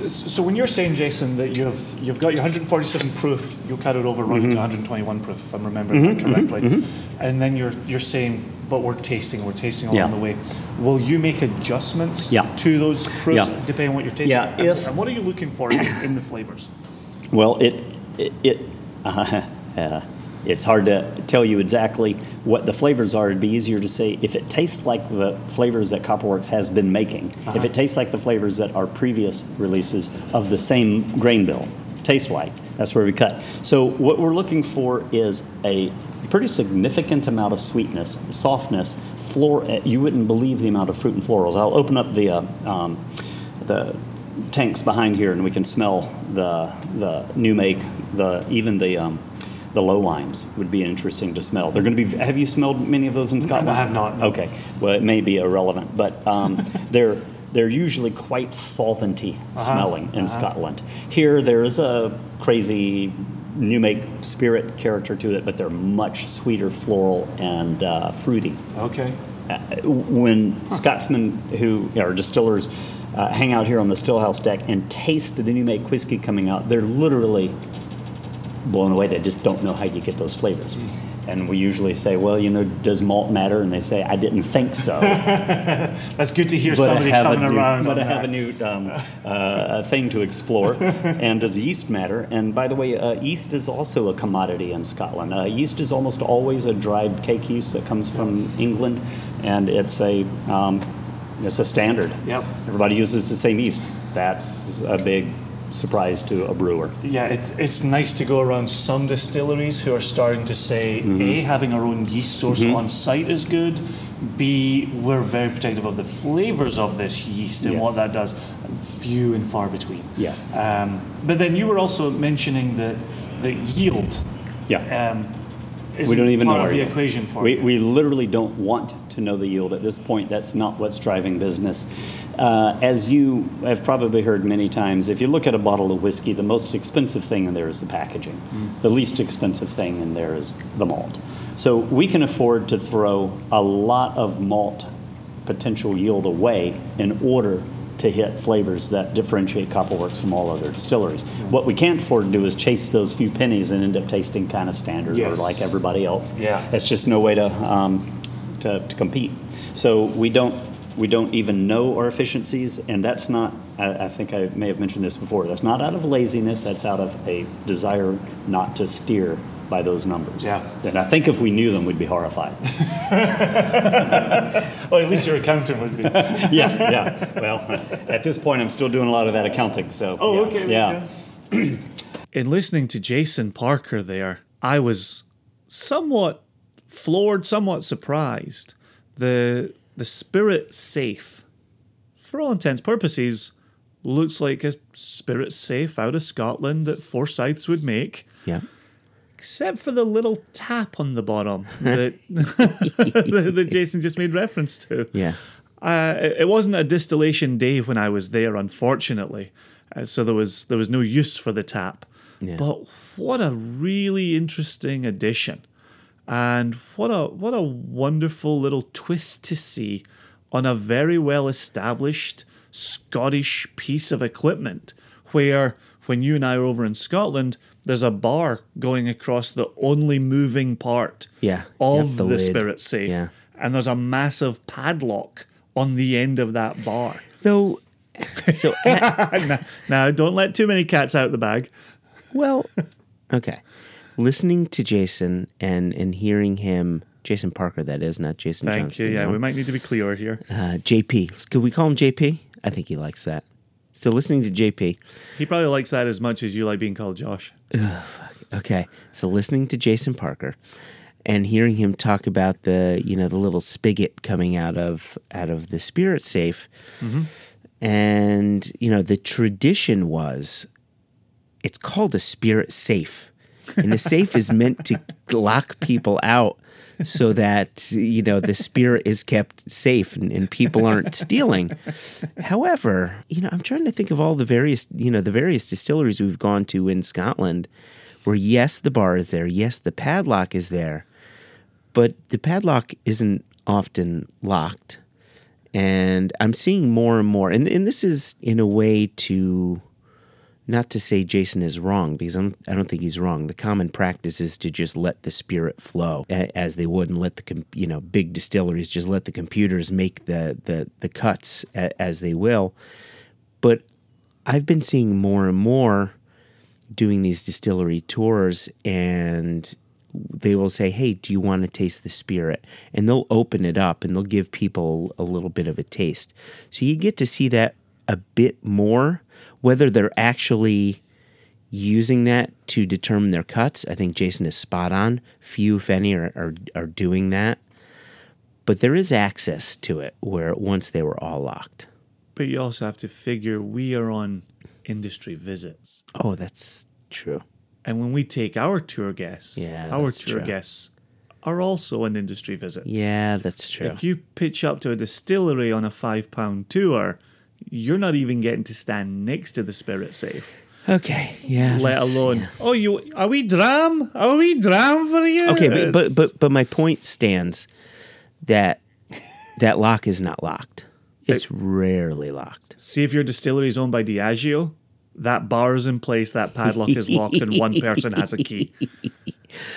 So when you're saying, Jason, that you've you've got your 147 proof, you'll cut it over, run Mm-hmm. it to 121 proof, if I'm remembering that correctly, and then you're you're saying, but we're tasting, we're tasting along Yeah. the way. Will you make adjustments Yeah. to those proofs Yeah. depending on what you're tasting? Yeah, And- if- and what are you looking for in, in the flavors? Well, it it, it uh, uh, it's hard to tell you exactly what the flavors are. It'd be easier to say if it tastes like the flavors that Copperworks has been making. If it tastes like the flavors that our previous releases of the same grain bill taste like, that's where we cut. So what we're looking for is a pretty significant amount of sweetness, softness, floor. uh, You wouldn't believe the amount of fruit and florals. I'll open up the uh, um, the tanks behind here, and we can smell the the new make, the even the um, the low wines would be interesting to smell. They're going to be. Have you smelled many of those in Scotland? I have not, no. Okay, well it may be irrelevant, but um, they're they're usually quite solventy smelling in Scotland. Here, there's a crazy new make spirit character to it, but they're much sweeter, floral and uh, fruity Okay. uh, when Scotsmen who are distillers uh, hang out here on the stillhouse deck and taste the new make whiskey coming out, they're literally blown away. They just don't know how you get those flavors. And we usually say, well, you know, does malt matter? And they say, I didn't think so. That's good to hear but somebody coming new, around. But I have a new um, uh, thing to explore. and does yeast matter? And by the way, uh, yeast is also a commodity in Scotland. Uh, yeast is almost always a dried cake yeast that comes from England, and it's a um, it's a standard. Yep. Everybody uses the same yeast. That's a big surprise to a brewer. Yeah, it's it's nice to go around some distilleries who are starting to say a having our own yeast source on site is good. B we're very protective of the flavors of this yeast and what that does. Few and far between. Yes. Um, but then you were also mentioning that the yield. Yeah. Um, we don't even part know of the equation for we, you. we literally don't want to know the yield at this point. That's not what's driving business. Uh, as you have probably heard many times, if you look at a bottle of whiskey, the most expensive thing in there is the packaging. The least expensive thing in there is the malt. So we can afford to throw a lot of malt potential yield away in order to hit flavors that differentiate Copperworks from all other distilleries. What we can't afford to do is chase those few pennies and end up tasting kind of standard Yes. or like everybody else. Yeah. It's just no way to, um, to, to compete. So we don't, we don't even know our efficiencies, and that's not, I, I think I may have mentioned this before, that's not out of laziness, that's out of a desire not to steer by those numbers. Yeah. And I think if we knew them, we'd be horrified. Or at least your accountant would be. yeah, yeah. Well, at this point, I'm still doing a lot of that accounting, so. Oh, yeah, okay. Yeah. In listening to Jason Parker there, I was somewhat floored, somewhat surprised. The the spirit safe, for all intents purposes, looks like a spirit safe out of Scotland that Forsyths would make, Yeah. except for the little tap on the bottom that that Jason just made reference to. Yeah. Uh, it wasn't a distillation day when I was there, unfortunately, uh, so there was there was no use for the tap. Yeah. But what a really interesting addition, and what a what a wonderful little twist to see on a very well established Scottish piece of equipment. Where when you and I are over in Scotland, there's a bar going across the only moving part Yeah. of the, the spirit safe Yeah. and there's a massive padlock on the end of that bar. Though, so now, now, don't let too many cats out the bag. Well, okay. Listening to Jason and and hearing him, Jason Parker, that is not Jason Thank Johnstone. you. Yeah, no. we might need to be clear here. uh, JP. Could we call him JP? I think he likes that. So listening to JP. He probably likes that as much as you like being called Josh. Okay, so listening to Jason Parker and hearing him talk about the you know the little spigot coming out of out of the spirit safe, and you know the tradition was it's called a spirit safe, and the safe is meant to lock people out so that you know the spirit is kept safe and, and people aren't stealing. However, you know I'm trying to think of all the various you know the various distilleries we've gone to in Scotland where yes, the bar is there, yes, the padlock is there, but the padlock isn't often locked. And I'm seeing more and more, and, and this is in a way to not to say Jason is wrong because I'm, I don't think he's wrong. The common practice is to just let the spirit flow as they would, and let the you know big distilleries just let the computers make the the the cuts as they will. But I've been seeing more and more doing these distillery tours and they will say, Hey, do you want to taste the spirit? And they'll open it up and they'll give people a little bit of a taste. So you get to see that a bit more, whether they're actually using that to determine their cuts. I think Jason is spot on. Few, if any, are, are, are doing that. But there is access to it where once they were all locked. But you also have to figure we are on industry visits. Oh, that's true. And when we take our tour guests, Yeah, our tour true. guests are also on industry visits. Yeah, that's true. If you pitch up to a distillery on a five pound tour, you're not even getting to stand next to the spirit safe. Okay, yeah. let alone yeah. oh you are we dram are we dram for you Okay, but, but but but my point stands that that lock is not locked. It's rarely locked. see if your distillery is owned by Diageo that bar is in place, that padlock is locked, and one person has a key.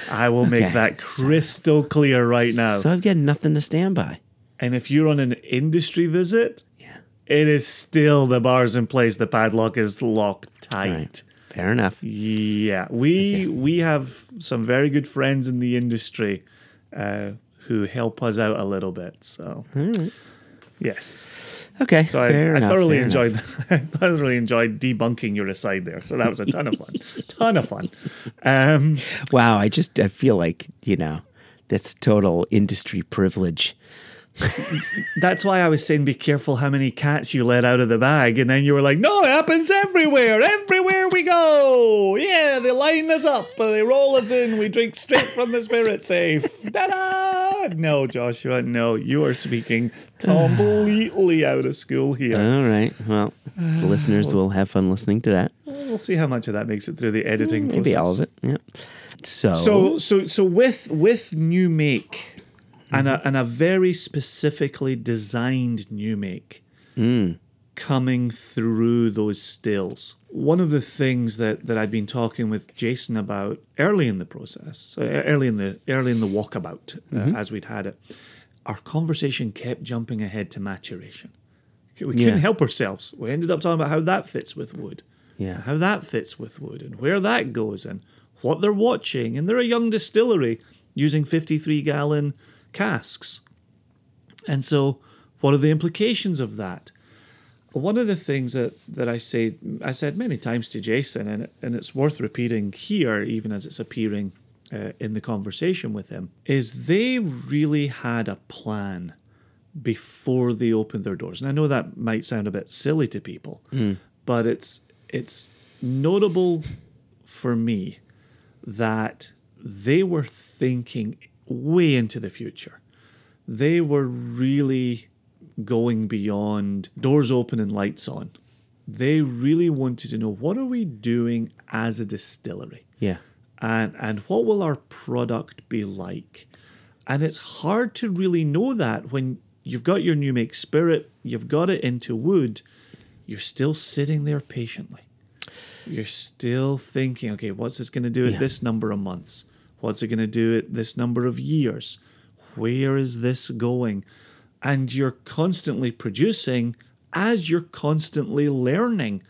I will make Okay. that crystal clear right now. So I've got nothing to stand by. and if you're on an industry visit, it is still the bar's in place, the padlock is locked tight. Right. Fair enough. Yeah, we we have some very good friends in the industry uh, who help us out a little bit. So, yes. Okay. So I, fair I enough, thoroughly enough. enjoyed I thoroughly enjoyed debunking your aside there. So that was a ton of fun, ton of fun. Um, Wow, I just I feel like you know that's total industry privilege. That's why I was saying be careful how many cats you let out of the bag, and then you were like, "No, it happens everywhere. Everywhere we go. Yeah, they line us up, they roll us in. We drink straight from the spirit safe. Ta-da! No, Joshua, no, you are speaking completely out of school here. All right. Well, the listeners will have fun listening to that. We'll see how much of that makes it through the editing. Maybe process. all of it. Yeah. So, So so so with with new make and a and a very specifically designed new make coming through those stills. One of the things that that I'd been talking with Jason about early in the process, uh, early in the early in the walkabout uh, as we'd had it, our conversation kept jumping ahead to maturation. We couldn't help ourselves. We ended up talking about how that fits with wood Yeah. how that fits with wood and where that goes and what they're watching. And they're a young distillery using 53 gallon casks. And so, what are the implications of that? One of the things that, that I say, I said many times to Jason, and, and it's worth repeating here, even as it's appearing uh, in the conversation with him, is they really had a plan before they opened their doors. And I know that might sound a bit silly to people, but it's it's notable for me that they were thinking way into the future. They were really going beyond doors open and lights on. They really wanted to know what are we doing as a distillery? yeah. and and what will our product be like and it's hard to really know that when you've got your new make spirit you've got it into wood you're still sitting there patiently you're still thinking okay what's this going to do at Yeah. this number of months what's it going to do at this number of years where is this going and you're constantly producing as you're constantly learning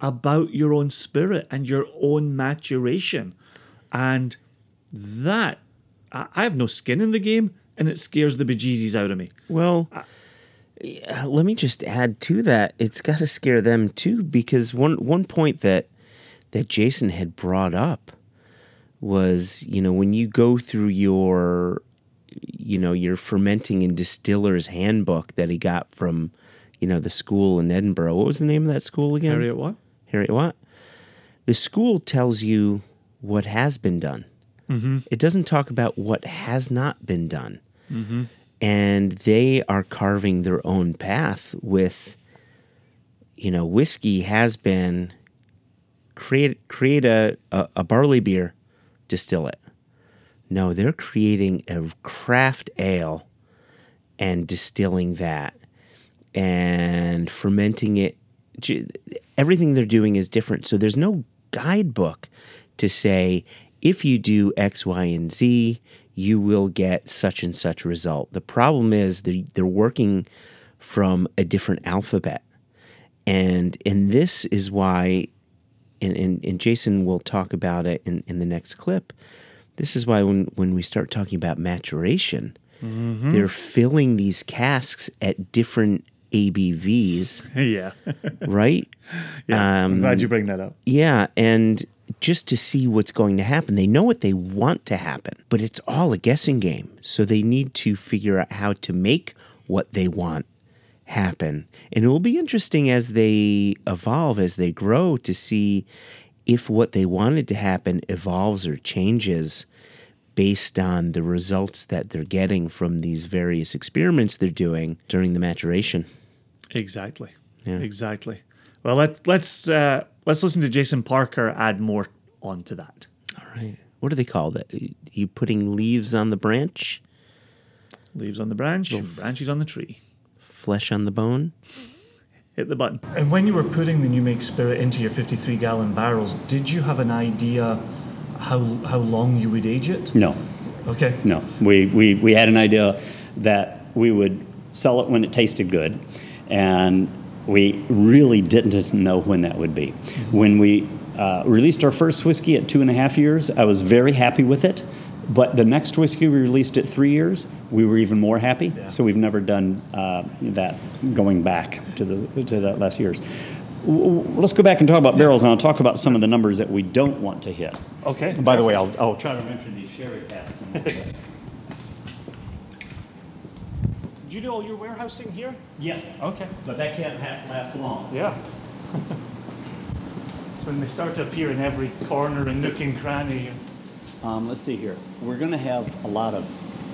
about your own spirit and your own maturation. And that, I I have no skin in the game, and it scares the bejesus out of me. Well, yeah, let me just add to that. It's got to scare them too, because one one point that that Jason had brought up was, you know, when you go through your, you know, your fermenting and distiller's handbook that he got from, you know, the school in Edinburgh. What was the name of that school again? Heriot, what? Heriot what? The school tells you what has been done. Mm-hmm. It doesn't talk about what has not been done. Mm-hmm. And they are carving their own path with, you know, whiskey has been create create a, a, a barley beer, distill it. No, they're creating a craft ale and distilling that and fermenting it. Everything they're doing is different. So there's no guidebook to say if you do X, Y, and Z, you will get such and such result. The problem is they're, they're working from a different alphabet. And and this is why, and, and, and Jason will talk about it in, in the next clip. This is why when, when we start talking about maturation, mm-hmm. they're filling these casks at different ABVs, yeah. right? yeah. I'm glad um, you bring that up. Yeah, and just to see what's going to happen. They know what they want to happen, but it's all a guessing game. So they need to figure out how to make what they want happen. And it will be interesting as they evolve, as they grow, to see if what they wanted to happen evolves or changes based on the results that they're getting from these various experiments they're doing during the maturation. Exactly. Yeah. Exactly. Well, let, let's uh, let's listen to Jason Parker add more onto that. All right. What do they call that? You putting leaves on the branch? Leaves on the branch, branches on the tree. Flesh on the bone. hit the button. And when you were putting the new make spirit into your 53 gallon barrels, did you have an idea how how long you would age it? No, Okay. no. We, we, we had an idea that we would sell it when it tasted good, and we really didn't know when that would be. When we uh, released our first whiskey at two and a half years, I was very happy with it. But the next whiskey we released at three years, we were even more happy. So we've never done uh, that going back to the to that last years. W- Let's go back and talk about barrels, and I'll talk about some of the numbers that we don't want to hit. Okay. By the way, I'll, I'll try to mention these sherry casks. in a little you do all your warehousing here? yeah, Okay. but that can't ha- last long. Yeah. it's when they start to appear in every corner and nook and cranny. Um, let's see here. We're going to have a lot of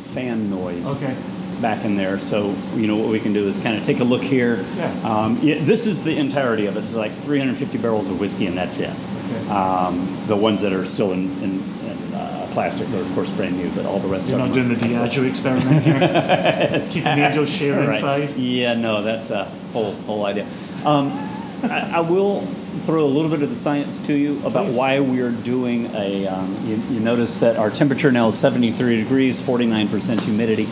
fan noise Okay. back in there. So, you know, what we can do is kind of take a look here. Yeah. Um, yeah, this is the entirety of it. It's like 350 barrels of whiskey, and that's it. Okay. Um, the ones that are still in, in, uh, plastic are, of course, brand new, but all the rest You're not doing the Diageo experiment here? Keeping the angel share Right. inside? Yeah, no, that's a whole whole idea. Um, I, I will throw a little bit of the science to you about Please. why we are doing a. Um, you, you notice that our temperature now is 73 degrees, 49% humidity.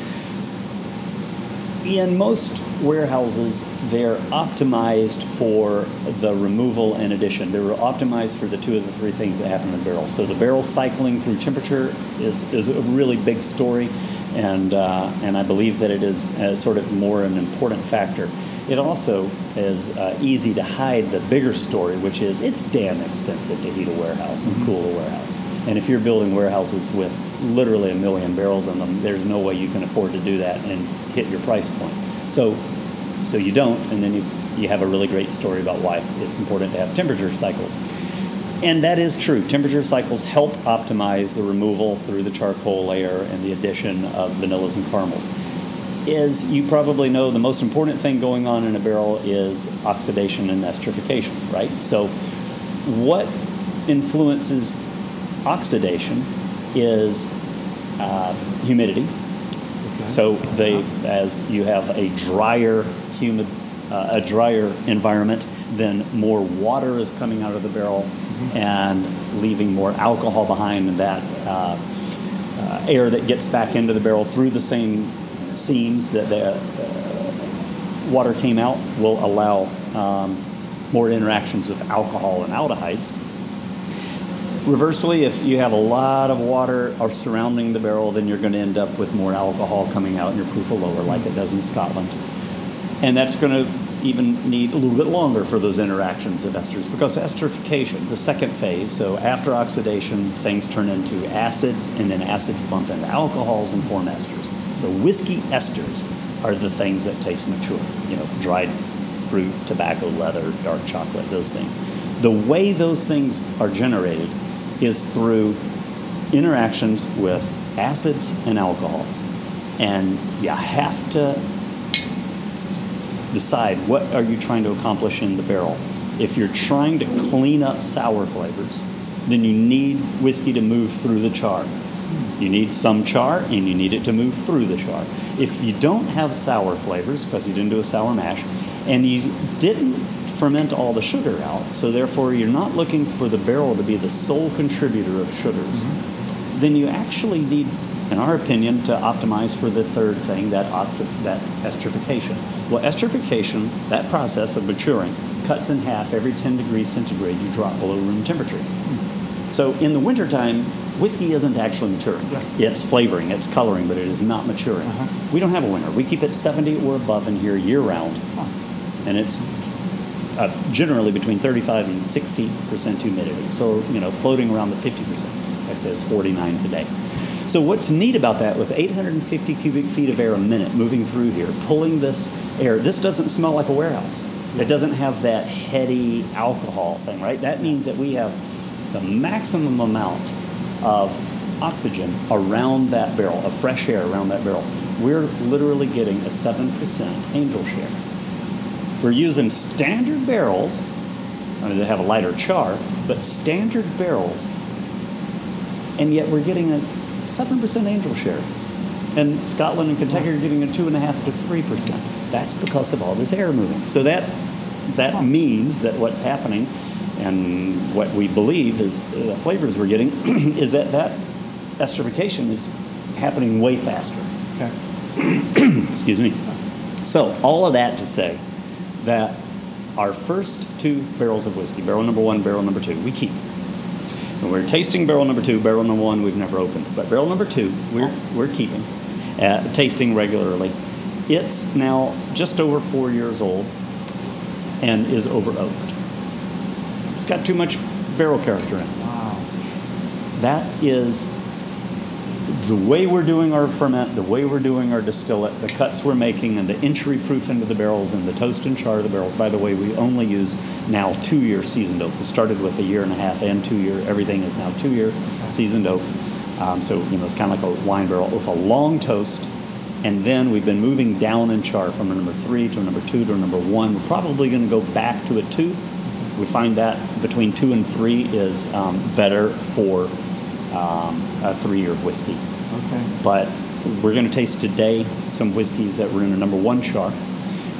In most warehouses, they're optimized for the removal and addition. They were optimized for the two of the three things that happen in the barrel. So the barrel cycling through temperature is, is a really big story, and, uh, and I believe that it is uh, sort of more an important factor. It also is uh, easy to hide the bigger story, which is it's damn expensive to heat a warehouse and cool a warehouse. And if you're building warehouses with literally a million barrels in them, there's no way you can afford to do that and hit your price point. So, so you don't, and then you, you have a really great story about why it's important to have temperature cycles. And that is true. Temperature cycles help optimize the removal through the charcoal layer and the addition of vanillas and caramels. As you probably know, the most important thing going on in a barrel is oxidation and esterification, right? So, what influences oxidation is uh, humidity. So they, as you have a drier, humid, uh, a drier environment, then more water is coming out of the barrel and leaving more alcohol behind, and that uh, uh, air that gets back into the barrel through the same seams that the uh, water came out will allow um, more interactions with alcohol and aldehydes. Reversely, if you have a lot of water surrounding the barrel, then you're going to end up with more alcohol coming out and your proof will lower, like it does in Scotland. And that's going to even need a little bit longer for those interactions of esters because esterification, the second phase, so after oxidation, things turn into acids, and then acids bump into alcohols and form esters. So whiskey esters are the things that taste mature, you know, dried fruit, tobacco, leather, dark chocolate, those things. The way those things are generated is through interactions with acids and alcohols. And you have to decide what are you trying to accomplish in the barrel. If you're trying to clean up sour flavors, then you need whiskey to move through the char. You need some char and you need it to move through the char. If you don't have sour flavors because you didn't do a sour mash and you didn't ferment all the sugar out, so therefore you're not looking for the barrel to be the sole contributor of sugars, mm-hmm. then you actually need, in our opinion, to optimize for the third thing, that, opt- that esterification. Well, esterification, that process of maturing, cuts in half every 10 degrees centigrade you drop below room temperature. So in the wintertime, whiskey isn't actually maturing. It's flavoring, it's coloring, but it is not maturing. We don't have a winter. We keep it 70 or above in here year round. And it's uh, generally between 35 and 60 percent humidity. So you know, floating around the 50 percent. I says 49 today. So what's neat about that, with 850 cubic feet of air a minute moving through here, pulling this air, this doesn't smell like a warehouse. It doesn't have that heady alcohol thing, right? That means that we have the maximum amount of oxygen around that barrel, of fresh air around that barrel. We're literally getting a 7% angel share. We're using standard barrels. I mean, they have a lighter char, but standard barrels, and yet we're getting a seven percent angel share. And Scotland and Kentucky are getting a two and a half to three percent. That's because of all this air moving. So that that means that what's happening, and what we believe is uh, the flavors we're getting, is that that esterification is happening way faster. Okay. Excuse me. So, all of that to say that our first two barrels of whiskey, barrel number one, barrel number two, we keep. We're tasting barrel number two, barrel number one, we've never opened. But barrel number two, we're, we're keeping, uh, tasting regularly. It's now just over four years old and is over oaked. It's got too much barrel character in it. Wow. That is the way we're doing our ferment, the way we're doing our distillate, the cuts we're making, and the entry proof into the barrels and the toast and char of the barrels. By the way, we only use now two year seasoned oak. We started with a year and a half and two year. Everything is now two year seasoned oak. Um, so, you know, it's kind of like a wine barrel with a long toast. And then we've been moving down in char from a number three to a number two to a number one. We're probably going to go back to a two. We find that between two and three is um, better for um, a three year whiskey. Okay. But we're going to taste today some whiskeys that were in a number one char.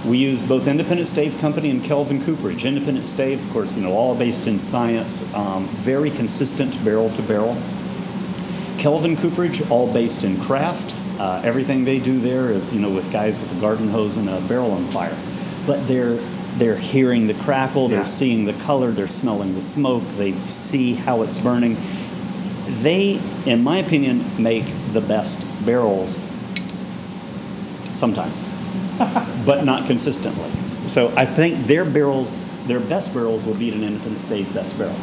We use both Independent Stave Company and Kelvin Cooperage. Independent Stave, of course, you know, all based in science, um, very consistent barrel to barrel. Kelvin Cooperage, all based in craft. Uh, everything they do there is, you know, with guys with a garden hose and a barrel on fire. But they're they're hearing the crackle, they're Yeah. seeing the color, they're smelling the smoke, they see how it's burning. They, in my opinion, make the best barrels sometimes, but not consistently. So I think their barrels, their best barrels will beat an Independent Stave best barrel.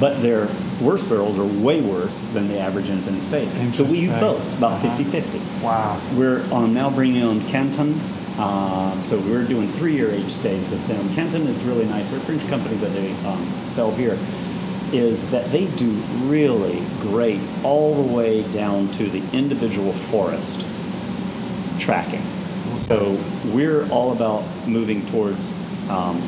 But their worst barrels are way worse than the average Independent Stave. So we use both, about Uh-huh. 50 50. Wow. We're um, now bringing on Canton. Um, so we're doing three-year age staves with them. Canton is really nice. They're a French company, but they um, sell here. Is that they do really great all the way down to the individual forest tracking. So we're all about moving towards, um,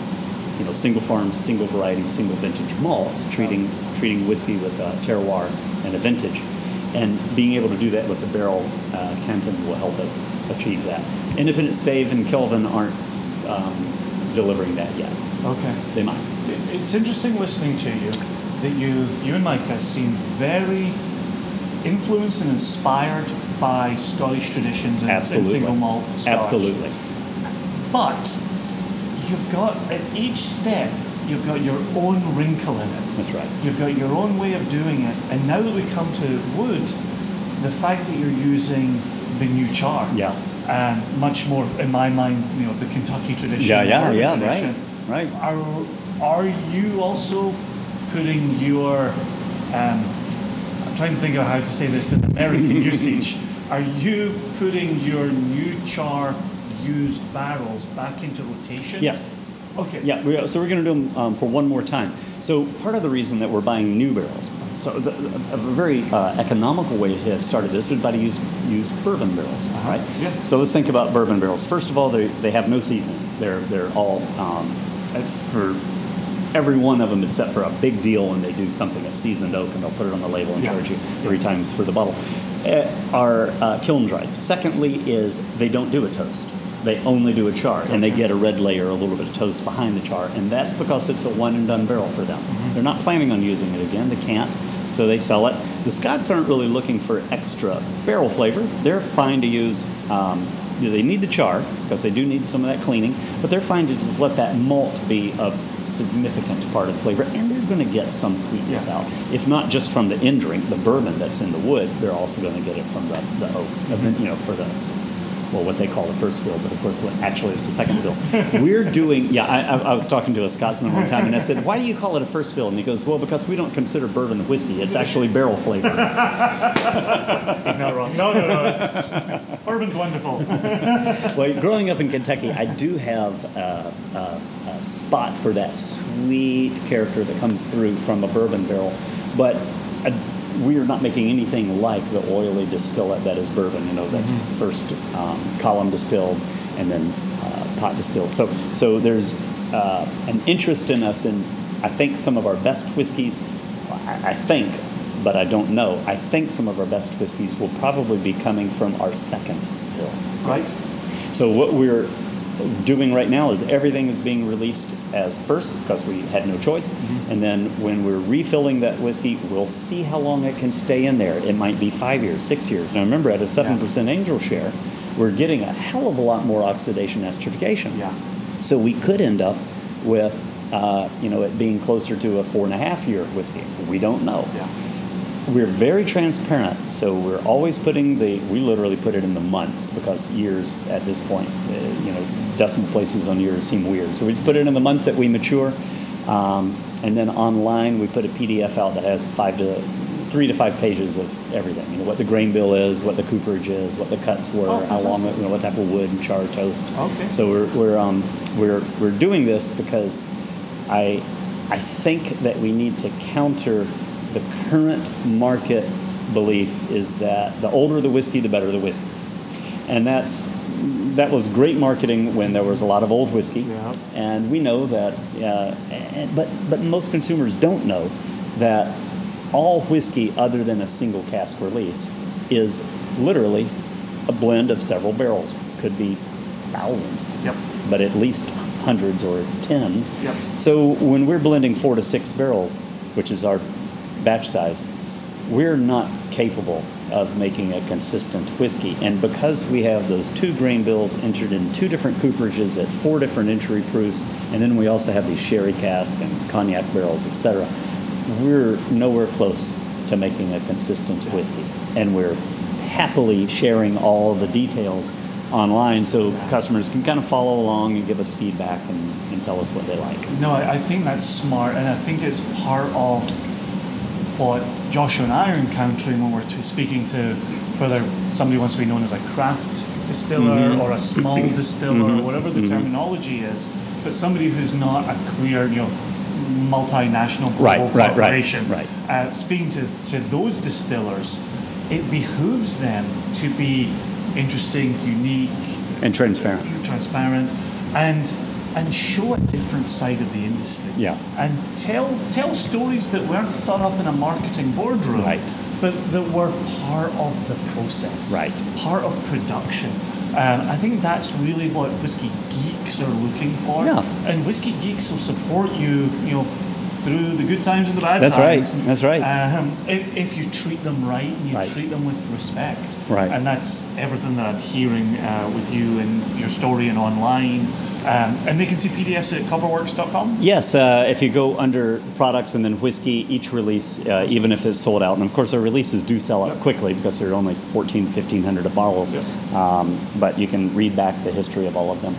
you know, single farms, single varieties, single vintage malts, treating treating whiskey with a terroir and a vintage, and being able to do that with the barrel, uh, Canton will help us achieve that. Independent Stave and Kelvin aren't um, delivering that yet. Okay. They might. It's interesting listening to you that you you and Micah seem very influenced and inspired by Scottish traditions and, and single malt Scotch. Absolutely. But you've got at each step you've got your own wrinkle in it. That's right. You've got your own way of doing it. And now that we come to wood, the fact that you're using the new char, Yeah. um, much more in my mind, you know, the Kentucky tradition, Yeah, yeah, yeah, right, right. Are are you also putting your um, I'm trying to think of how to say this in American usage. Are you putting your new char used barrels back into rotation? Yes. Okay. Yeah, we, so we're going to do them um, for one more time. So part of the reason that we're buying new barrels, so the, a very uh, economical way to have started this would be to use use bourbon barrels, Uh-huh. right? Yeah. So let's think about bourbon barrels. First of all, they they have no seasoning. They're they're all um, for every one of them except for a big deal when they do something at seasoned oak and they'll put it on the label and Yeah. charge you three times for the bottle. Uh, are uh, kiln dried. Secondly, is they don't do a toast. They only do a char, and they get a red layer, a little bit of toast behind the char, and that's because it's a one and done barrel for them. They're not planning on using it again. They can't, so they sell it. The Scots aren't really looking for extra barrel flavor. They're fine to use. Um, they need the char because they do need some of that cleaning, but they're fine to just let that malt be a significant part of flavor, and they're going to get some sweetness Yeah. out. If not just from the end drink, the bourbon that's in the wood, they're also going to get it from the, the oak, then, you know, for the well, what they call the first fill, but of course, what actually is the second fill. We're doing, yeah, I, I was talking to a Scotsman one time, and I said, "Why do you call it a first fill?" And he goes, "Well, because we don't consider bourbon whiskey; it's actually barrel flavor." He's not wrong. No, no, no. Bourbon's wonderful. well, growing up in Kentucky, I do have a, a, a spot for that sweet character that comes through from a bourbon barrel, but uh we are not making anything like the oily distillate that is bourbon. You know, that's first um, column distilled and then uh, pot distilled. So, so there's uh, an interest in us in, I think, some of our best whiskeys. I, I think, but I don't know. I think some of our best whiskeys will probably be coming from our second fill. right? So what we're doing right now is everything is being released as first because we had no choice, and then when we're refilling that whiskey, we'll see how long it can stay in there. It might be five years, six years. Now remember, at a seven percent angel share, we're getting a hell of a lot more oxidation esterification. Yeah. So we could end up with, uh, you know, it being closer to a four and a half year whiskey. We don't know. Yeah. We're very transparent, so we're always putting the. We literally put it in the months because years at this point, uh, you know, decimal places on years seem weird. So we just put it in the months that we mature, um, and then online we put a PDF out that has five to three to five pages of everything. You know, what the grain bill is, what the cooperage is, what the cuts were, Oh, how long, you know, what type of wood and char toast. Okay. So we're we're um, we're we're doing this because I I think that we need to counter the current market belief is that the older the whiskey, the better the whiskey, and that's that was great marketing when there was a lot of old whiskey, Yeah. and we know that. Uh, and, but but most consumers don't know that all whiskey other than a single cask release is literally a blend of several barrels. Could be thousands Yep. but at least hundreds or tens. Yep. So when we're blending four to six barrels, which is our batch size, we're not capable of making a consistent whiskey. And because we have those two grain bills entered in two different cooperages at four different entry proofs, and then we also have these sherry cask and cognac barrels, etc., we're nowhere close to making a consistent whiskey. And we're happily sharing all the details online so customers can kind of follow along and give us feedback and, and tell us what they like. No, I, I think that's smart, and I think it's part of what Joshua and I are encountering when we're t- speaking to whether somebody wants to be known as a craft distiller Mm-hmm. or a small distiller or whatever the terminology is, but somebody who's not a clear, you know, multinational global Right, right, right, corporation. right. Uh, speaking to, to those distillers, it behooves them to be interesting, unique, And transparent. transparent, and and show a different side of the industry. Yeah. And tell tell stories that weren't thought up in a marketing boardroom. Right. But that were part of the process. Right. Part of production. Um, I think that's really what whiskey geeks are looking for. Yeah. And whiskey geeks will support you, you know, through the good times and the bad That's right. times. That's right. Um, if, if you treat them right and you Right. treat them with respect. Right. And that's everything that I'm hearing uh, with you and your story and online. Um, and they can see PDFs at copperworks.com. Yes, uh, if you go under products and then whiskey, each release, uh, even if it's sold out, and of course our releases do sell out quickly because they're only 14, 1500 bottles, Yep. um, but you can read back the history of all of them.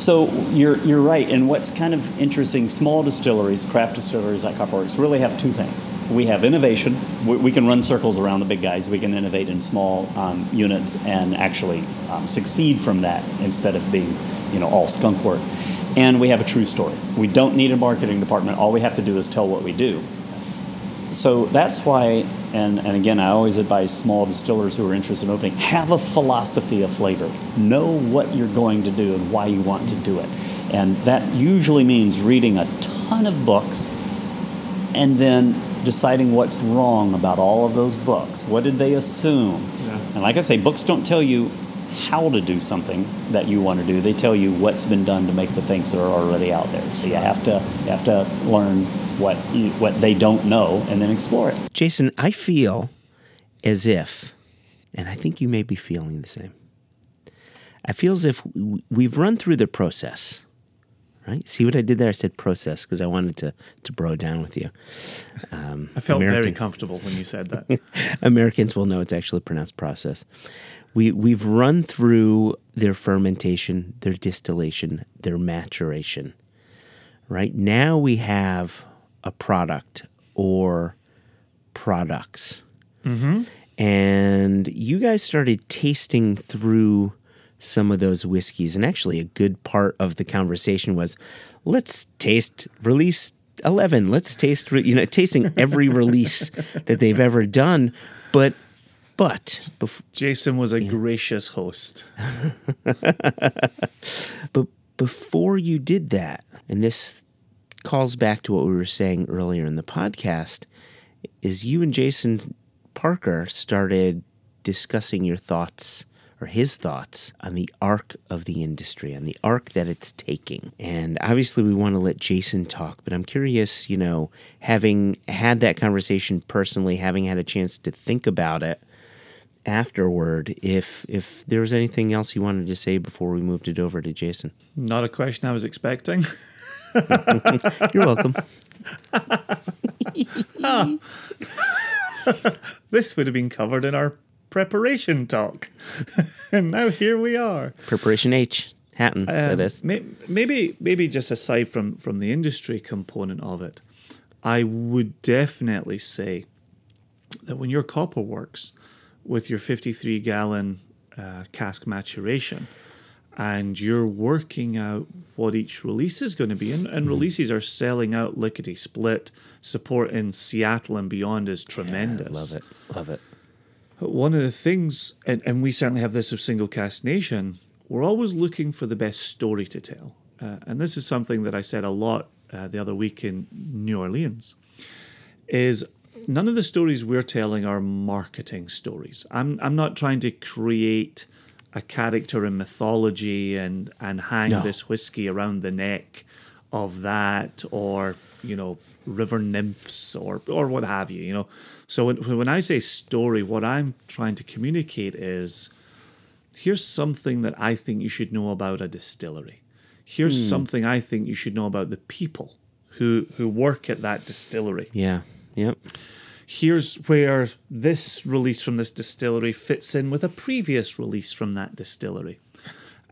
So you're, you're right, and what's kind of interesting, small distilleries, craft distilleries like Copperworks really have two things. We have innovation. We, we can run circles around the big guys. We can innovate in small um, units and actually um, succeed from that instead of being, you know, all skunk work. And we have a true story. We don't need a marketing department. All we have to do is tell what we do. So that's why, and, and again, I always advise small distillers who are interested in opening have a philosophy of flavor. Know what you're going to do and why you want to do it. And that usually means reading a ton of books and then deciding what's wrong about all of those books. What did they assume? Yeah. And like I say, books don't tell you how to do something that you want to do. They tell you what's been done to make the things that are already out there. So you have to you have to learn what you, what they don't know and then explore it. Jason, I feel as if, and I think you may be feeling the same. I feel as if we've run through the process, right? See what I did there? I said process because I wanted to to bro down with you. Um, I felt very comfortable when you said that. Americans will know it's actually pronounced process. We we've run through their fermentation, their distillation, their maturation. Right now we have a product or products. Mm-hmm. And you guys started tasting through some of those whiskeys. And actually, a good part of the conversation was let's taste release 11. Let's taste, re- you know, tasting every release that they've ever done. But, but, bef- Jason was a gracious host. but before you did that, and this calls back to what we were saying earlier in the podcast, is you and Jason Parker started discussing your thoughts or his thoughts on the arc of the industry, on the arc that it's taking. And obviously, we want to let Jason talk, but I'm curious, you know, having had that conversation personally, having had a chance to think about it afterward, if if there was anything else you wanted to say before we moved it over to Jason. Not a question I was expecting. You're welcome. this would have been covered in our preparation talk. and now here we are. Preparation H. Hatton, that Um, is. may- Maybe, maybe just aside from from the industry component of it, I would definitely say that when your copper works with your 53 gallon uh, cask maturation, and you're working out what each release is going to be, and, and releases are selling out lickety split. Support in Seattle and beyond is tremendous. Love it. Love it. One of the things, and, and we certainly have this of Single Cask Nation, we're always looking for the best story to tell. Uh, and this is something that I said a lot uh, the other week in New Orleans, is none of the stories we're telling are marketing stories. I'm, I'm not trying to create a character in mythology and, and hang No. this whiskey around the neck of that or, you know, river nymphs or, or what have you, you know. So when, when I say story, what I'm trying to communicate is here's something that I think you should know about a distillery. Here's hmm. something I think you should know about the people who who work at that distillery. Yeah. Yep. Here's where this release from this distillery fits in with a previous release from that distillery.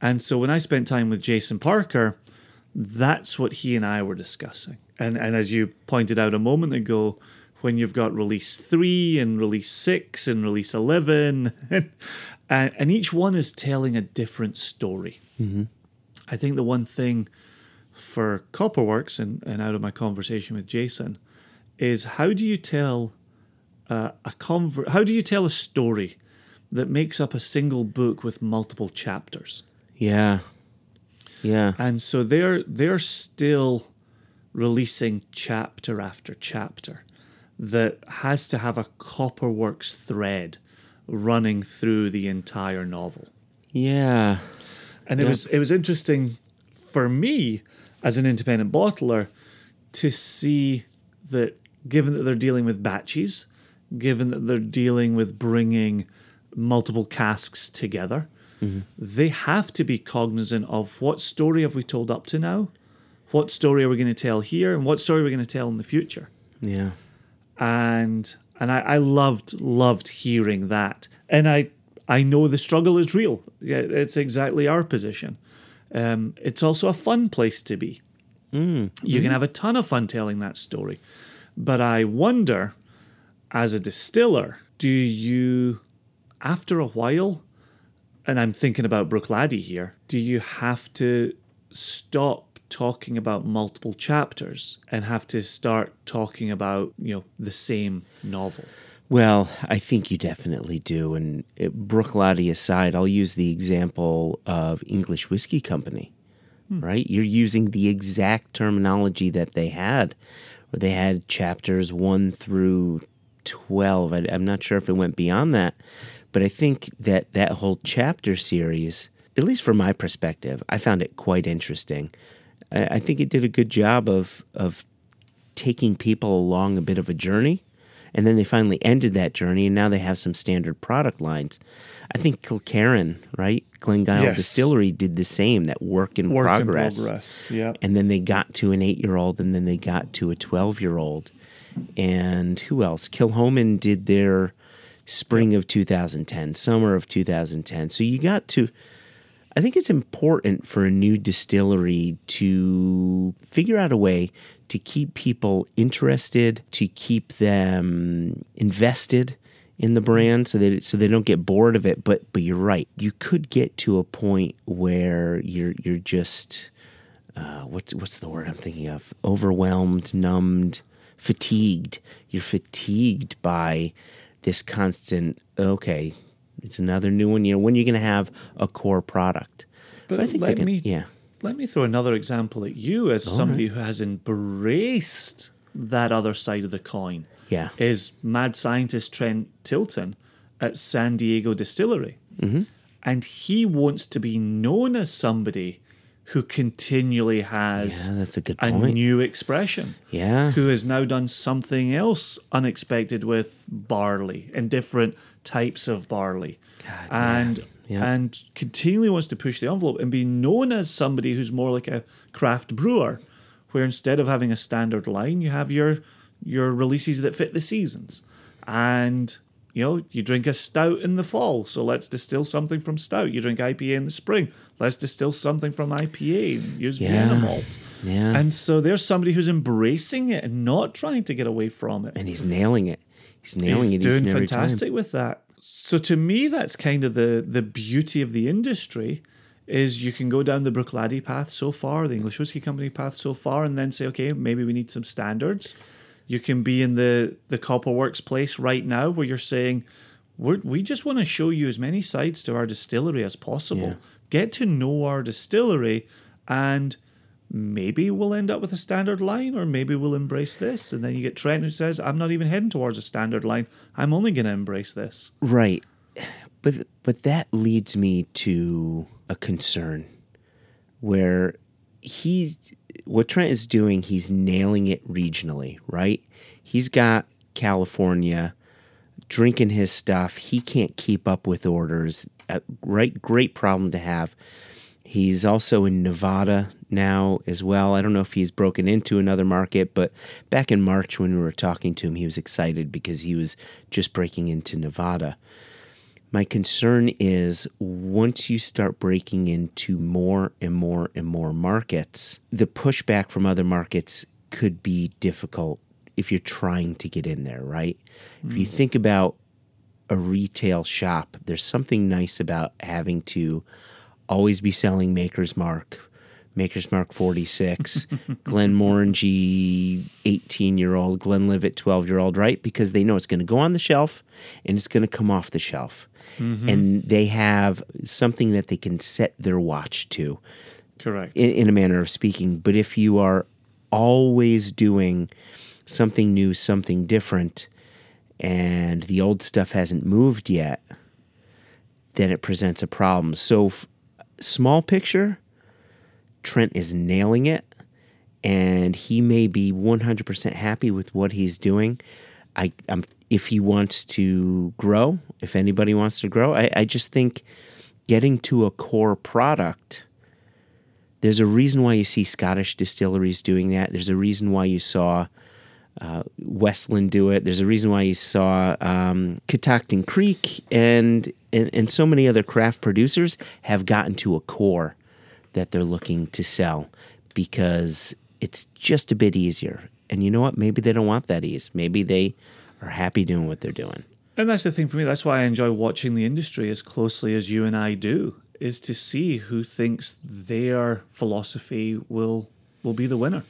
And so when I spent time with Jason Parker, that's what he and I were discussing. And and as you pointed out a moment ago, when you've got release three and release six and release eleven, and, and each one is telling a different story. Mm-hmm. I think the one thing for Copperworks and, and out of my conversation with Jason is how do you tell uh, a conver- how do you tell a story that makes up a single book with multiple chapters? Yeah. Yeah. And so they're they're still releasing chapter after chapter that has to have a Copperworks thread running through the entire novel. Yeah. And it was it was interesting for me as an independent bottler to see that given that they're dealing with batches, given that they're dealing with bringing multiple casks together, mm-hmm. they have to be cognizant of what story have we told up to now, what story are we going to tell here, and what story are we going to tell in the future. Yeah. and and I, I loved loved hearing that. And i i know the struggle is real. Yeah it's exactly our position. Um, it's also a fun place to be. Mm. You can mm-hmm. have a ton of fun telling that story. But i wonder as a distiller do you after a while and i'm thinking about Bruichladdich here do you have to stop talking about multiple chapters and have to start talking about you know the same novel Well, I think you definitely do. And it, Bruichladdich aside, I'll use the example of English Whiskey Company, hmm. right? You're using the exact terminology that they had, where they had chapters one through 12. I, I'm not sure if it went beyond that, but I think that that whole chapter series, at least from my perspective, I found it quite interesting. I, I think it did a good job of, of taking people along a bit of a journey and then they finally ended that journey and now they have some standard product lines i think kilkerran right glengyle Yes. distillery did the same that work in work progress in progress yeah and then they got to an eight year old and then they got to a 12 year old and who else Kilchoman did their spring of 2010 summer of 2010 so you got to I think it's important for a new distillery to figure out a way to keep people interested, to keep them invested in the brand so that so they don't get bored of it. But but you're right. You could get to a point where you're you're just uh, what's what's the word I'm thinking of? Overwhelmed, numbed, fatigued. You're fatigued by this constant. Okay, it's another new one. You know, when are you going to have a core product? but I think let can- me yeah. let me throw another example at you as somebody who has embraced that other side of the coin Yeah. is mad scientist Trent Tilton at San Diego Distillery. Mm-hmm. and he wants to be known as somebody who continually has Yeah, that's a good a point. new expression. Yeah. Who has now done something else unexpected with barley and different types of barley. and Yeah. and continually wants to push the envelope and be known as somebody who's more like a craft brewer, where instead of having a standard line, you have your your releases that fit the seasons. And you know, you drink a stout in the fall, so let's distill something from stout. You drink IPA in the spring, let's distill something from IPA and use Vienna Yeah. malt. Yeah. And so there's somebody who's embracing it and not trying to get away from it. and he's nailing it. He's nailing He's it. doing each and fantastic with that. So to me, that's kind of the the beauty of the industry is you can go down the Bruichladdich path so far, the English Whiskey Company path so far, and then say, okay, maybe we need some standards. You can be in the the Copperworks place right now where you're saying, We're, we just want to show you as many sides to our distillery as possible. Yeah. Get to know our distillery, and maybe we'll end up with a standard line, or maybe we'll embrace this. And then you get Trent who says, I'm not even heading towards a standard line. I'm only going to embrace this. Right. But but that leads me to a concern where he's what Trent is doing, he's nailing it regionally, right? He's got California drinking his stuff. He can't keep up with orders. A right great problem to have. He's also in Nevada now as well. I don't know if he's broken into another market, but back in March when we were talking to him, he was excited because he was just breaking into Nevada. My concern is once you start breaking into more and more and more markets, the pushback from other markets could be difficult if you're trying to get in there, right? If you mm. think about a retail shop, there's something nice about having to always be selling Maker's Mark, Maker's Mark 46, Glenmorangie 18 year old, Glenlivet 12 year old, right? Because they know it's going to go on the shelf and it's going to come off the shelf. Mm-hmm. And they have something that they can set their watch to Correct. in, in a manner of speaking. But if you are always doing something new, something different, and the old stuff hasn't moved yet, then it presents a problem. So, f- small picture, Trent is nailing it, and he may be 100% happy with what he's doing. I, I'm, if he wants to grow, if anybody wants to grow, I, I just think getting to a core product there's a reason why you see Scottish distilleries doing that. There's a reason why you saw uh, Westland do it. There's a reason why you saw um, Catoctin Creek and, and and so many other craft producers have gotten to a core that they're looking to sell because it's just a bit easier. And you know what? Maybe they don't want that ease. Maybe they are happy doing what they're doing. And that's the thing for me. That's why I enjoy watching the industry as closely as you and I do, is to see who thinks their philosophy will will be the winner.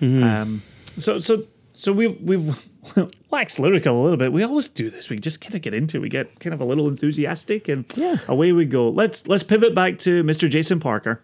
Um, so so so we've we've waxed lyrical a little bit. We always do this. We just kind of get into. it. We get kind of a little enthusiastic, and Yeah. away we go. Let's let's pivot back to Mr. Jason Parker,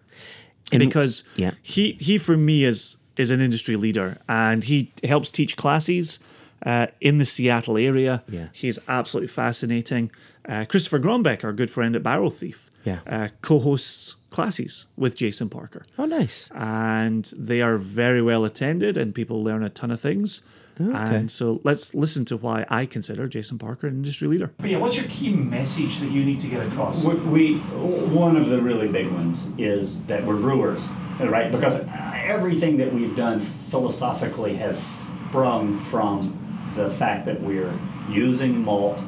because yeah. he he for me is is an industry leader, and he helps teach classes. Uh, in the Seattle area, Yeah. He's absolutely fascinating. Uh, Christopher Grombeck, our good friend at Barrel Thief, Yeah. uh, co-hosts classes with Jason Parker, Oh, nice. and they are very well attended, and people learn a ton of things. Okay. And so let's listen to why I consider Jason Parker an industry leader. But yeah, what's your key message that you need to get across? We, we one of the really big ones is that we're brewers, right? Because everything that we've done philosophically has sprung from the fact that we're using malt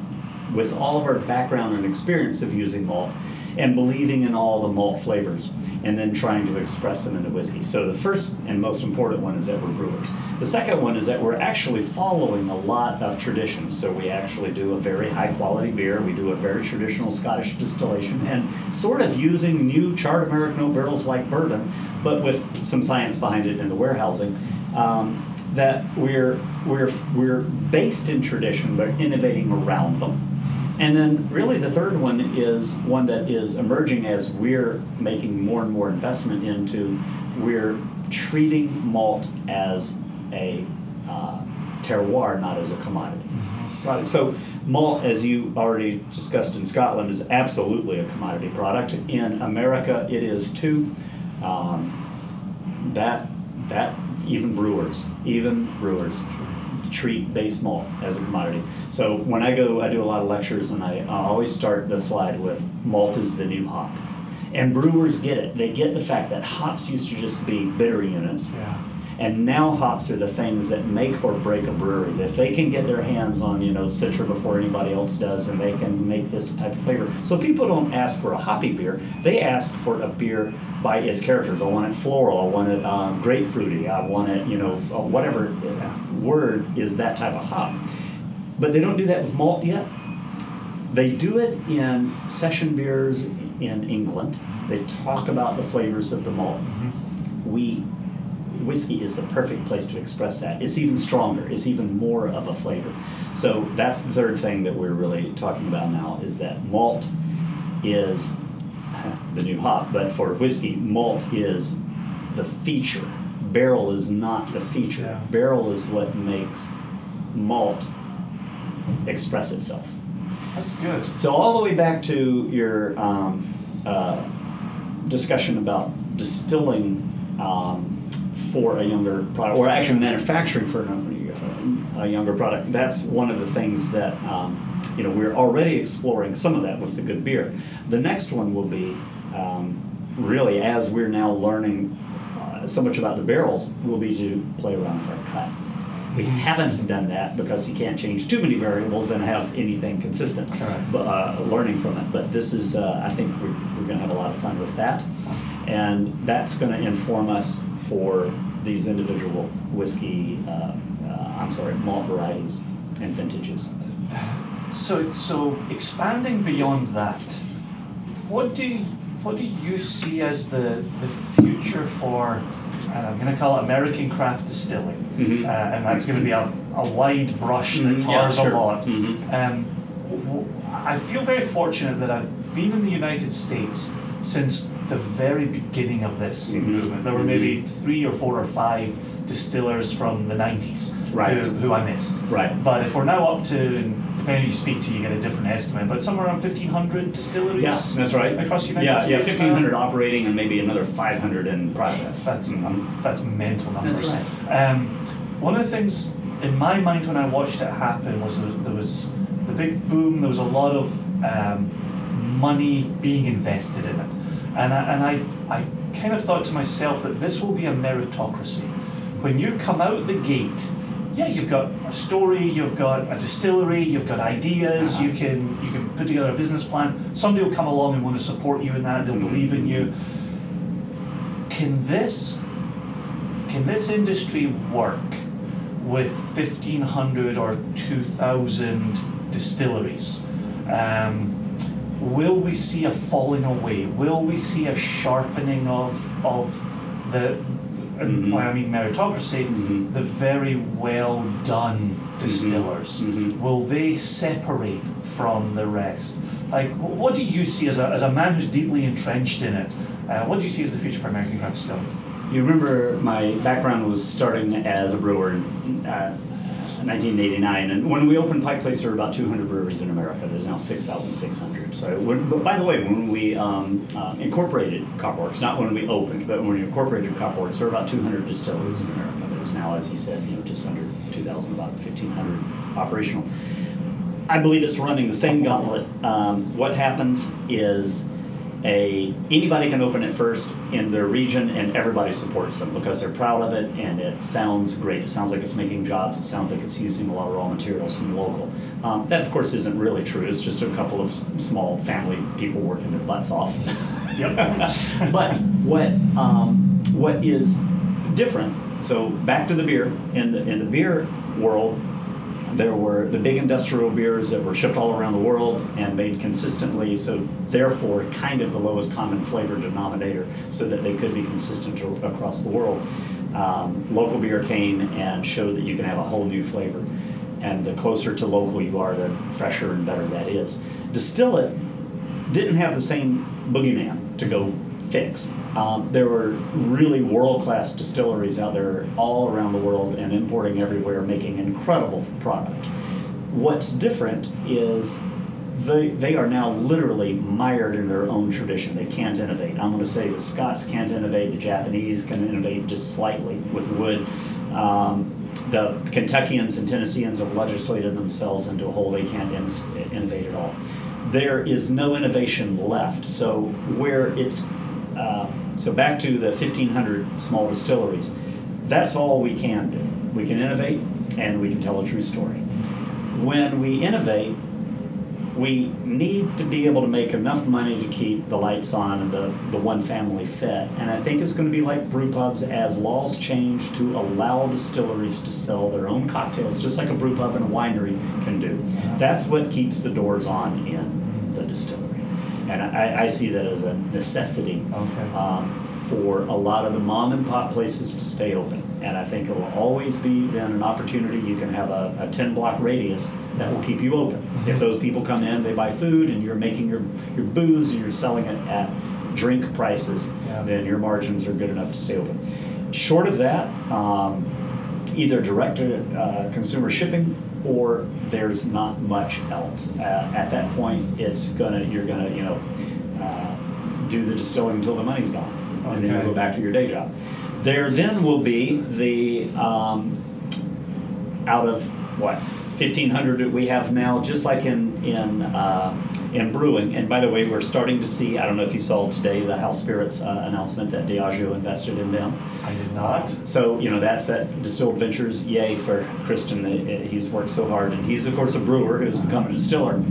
with all of our background and experience of using malt and believing in all the malt flavors and then trying to express them into whiskey. So the first and most important one is that we're brewers. The second one is that we're actually following a lot of traditions. So we actually do a very high quality beer, we do a very traditional Scottish distillation, and sort of using new charred American oak barrels like bourbon, but with some science behind it in the warehousing. Um, that we're we're we're based in tradition, but innovating around them. And then, really, the third one is one that is emerging as we're making more and more investment into. We're treating malt as a uh, terroir, not as a commodity. Right. So, Malt, as you already discussed in Scotland, is absolutely a commodity product. In America, it is too. Um, that that even brewers, even brewers, treat base malt as a commodity. So when I go, I do a lot of lectures, and I, I always start the slide with malt is the new hop. And brewers get it. They get the fact that hops used to just be bitter units. Yeah. And now hops are the things that make or break a brewery. If they can get their hands on, you know, Citra before anybody else does, and they can make this type of flavor. So people don't ask for a hoppy beer; they ask for a beer by its characters. I want it floral. I want it um, grapefruity. I want it, you know, uh, whatever word is that type of hop. But they don't do that with malt yet. They do it in session beers in England. They talk about the flavors of the malt. We whiskey is the perfect place to express that. It's even stronger. It's even more of a flavor. So that's the third thing that we're really talking about now is that malt is the new hop, but for whiskey, malt is the feature. Barrel is not the feature. Yeah. Barrel is what makes malt express itself. That's good. So all the way back to your um, uh, discussion about distilling um, for a younger product, or actually manufacturing for a, a younger product. That's one of the things that um, you know we're already exploring some of that with the good beer. The next one will be um, really as we're now learning uh, so much about the barrels, will be to play around with our cuts. We haven't done that because you can't change too many variables and have anything consistent. Correct. But uh, learning from it. But this is, uh, I think we're, we're going to have a lot of fun with that. And that's going to inform us for these individual whiskey, uh, uh, I'm sorry, malt varieties and vintages. So, so expanding beyond that, what do you, what do you see as the the future for? And I'm going to call it American craft distilling, Mhm. uh, and that's going to be a, a wide brush that Mhm, yeah, sure. a lot. Mhm. Um, I feel very fortunate that I've been in the United States since the very beginning of this Mhm. movement. There were maybe three or four or five distillers from the 90s Right. who, who I missed. Right. But if we're now up to, and depending who you speak to, you get a different estimate, but somewhere around 1,500 distilleries Yeah, that's right. across the United yeah, States. Yeah, 1,500 operating and maybe another 500 in process. That's, Mhm. that's mental numbers. That's right. Um, one of the things in my mind when I watched it happen was there, there was the big boom, there was a lot of um, money being invested in it. And, I, and I, I kind of thought to myself that this will be a meritocracy. When you come out the gate, yeah, you've got a story, you've got a distillery, you've got ideas, you can you can put together a business plan. Somebody will come along and want to support you in that, they'll believe in you. Can this can this industry work with 1500 or 2000 distilleries? Um, will we see a falling away? Will we see a sharpening of, of the, and Mhm. by I mean meritocracy, Mhm. the very well done distillers? Mhm. Will they separate from the rest? Like, what do you see as a, as a man who's deeply entrenched in it? Uh, what do you see as the future for American craft distilling? You remember my background was starting as a brewer uh, 1989, and when we opened Pike Place, there were about 200 breweries in America. There's now 6,600. So, when, but by the way, when we um, um, incorporated Copperworks, not when we opened, but when we incorporated Copperworks, there were about 200 distilleries in America. There's now, as you said, you know, just under 2,000, about 1,500 operational. I believe it's running the same gauntlet. Um, what happens is a anybody can open it first in their region, and everybody supports them because they're proud of it, and it sounds great. It sounds like it's making jobs. It sounds like it's using a lot of raw materials from local. Um, that, of course, isn't really true. It's just a couple of small family people working their butts off. Yep. but what um, what is different? So back to the beer in the in the beer world, there were the big industrial beers that were shipped all around the world and made consistently. So therefore, kind of the lowest common flavor denominator, so that they could be consistent across the world. Um, local beer came and showed that you can have a whole new flavor, and the closer to local you are, the fresher and better that is. Distill it didn't have the same boogeyman to go fix. Um, there were really world class distilleries out there all around the world and importing everywhere, making incredible product. what's different is they, they are now literally mired in their own tradition. They can't innovate. I'm going to say the Scots can't innovate, the Japanese can innovate just slightly with wood. Um, the Kentuckians and Tennesseans have legislated themselves into a hole they can't in- innovate at all. There is no innovation left. So where it's uh, so back to the 1,500 small distilleries, that's all we can do. We can innovate and we can tell a true story. When we innovate, we need to be able to make enough money to keep the lights on and the, the one family fed. And I think it's going to be like brew pubs as laws change to allow distilleries to sell their own cocktails, just like a brew pub and a winery can do. That's what keeps the doors on in the distillery. And I, I see that as a necessity Okay. um, for a lot of the mom and pop places to stay open. And I think it will always be then an opportunity. You can have a, a 10 block radius that will keep you open. If those people come in, they buy food, and you're making your, your booze and you're selling it at drink prices, Yeah. then your margins are good enough to stay open. Short of that, um, either direct to uh, consumer shipping or there's not much else. Uh, at that point, it's gonna you're gonna you know uh, do the distilling until the money's gone, and then you go back to your day job. There then will be the um, out of what 1500 that we have now just like in in uh, in brewing. And by the way we're starting to see i don't know if you saw today the house spirits uh, announcement that diageo invested in them. I did not. so you know that's that distilled ventures yay for christian. Uh, he's worked so hard. And he's of course a brewer who's become a distiller.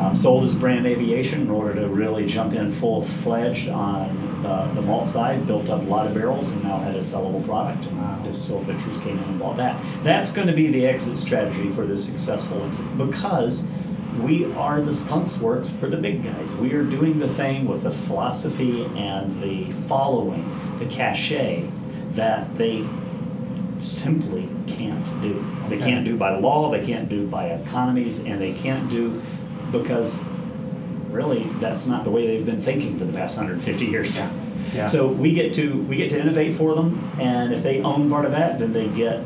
Um, sold his brand aviation in order to really jump in full-fledged on the, the malt side built up a lot of barrels and now had a sellable product. And Wow. distilled ventures came in and bought that. That's going to be the exit strategy for this successful exit because we are the skunks works for the big guys we are doing the thing with the philosophy and the following the cachet that they simply can't do. They Okay. can't do by law, they can't do by economies, and they can't do because really that's not the way they've been thinking for the past 150 years. Yeah. Yeah. So we get to we get to innovate for them, and if they own part of that, then they get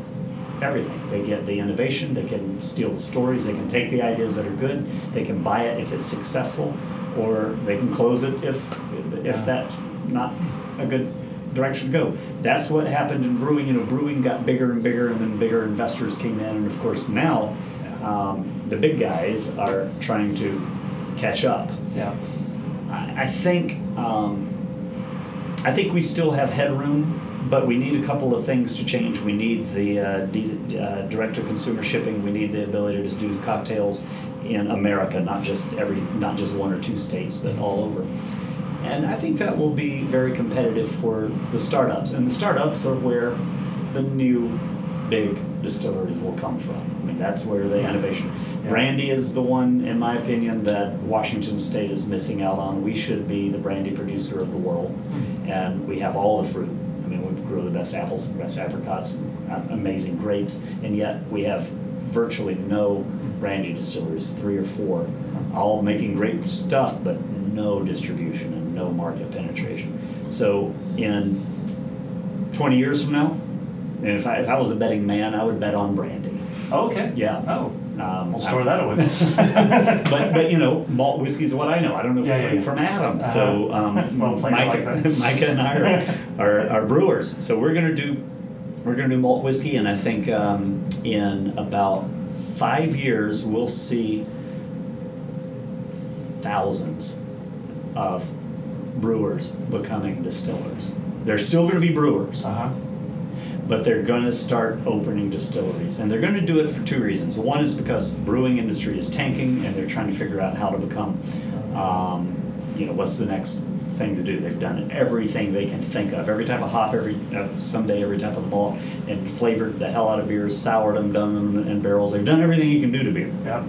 everything. They get the innovation, they can steal the stories, they can take the ideas that are good, they can buy it if it's successful, or they can close it if if that's not a good direction to go. That's what happened in brewing. You know, brewing got bigger and bigger, and then bigger investors came in, and of course now um, the big guys are trying to catch up. Yeah. I, I think um, I think we still have headroom, but we need a couple of things to change. We need the uh, D, uh, direct to consumer shipping. We need the ability to do cocktails in America, not just every, not just one or two states, but all over. And I think that will be very competitive for the startups. And the startups are where the new big distilleries will come from. I mean, that's where the innovation. Yeah. Brandy is the one, in my opinion, that Washington State is missing out on. We should be the brandy producer of the world, and we have all the fruit. I mean, we grow the best apples, and best apricots, uh, amazing grapes, and yet we have virtually no brandy distilleries, three or four, all making great stuff, but no distribution and no market penetration. So in 20 years from now, and if I, if I was a betting man, I would bet on brandy. Okay. Yeah. Oh. Um, We'll store that away. but but you know, malt whiskey is what I know. I don't know Yeah, yeah, from, yeah. from Adam. So um, Well I like Micah, and I are, are, are brewers. So we're gonna do we're gonna do malt whiskey, and I think um, in about five years we'll see thousands of brewers becoming distillers. They're still going to be brewers Uh huh. But they're going to start opening distilleries. And they're going to do it for two reasons. One is because the brewing industry is tanking and they're trying to figure out how to become um, you know what's the next thing to do. They've done everything they can think of. Every type of hop every uh, someday every type of malt and flavored the hell out of beers soured them done them in barrels. They've done everything you can do to beer. Yep.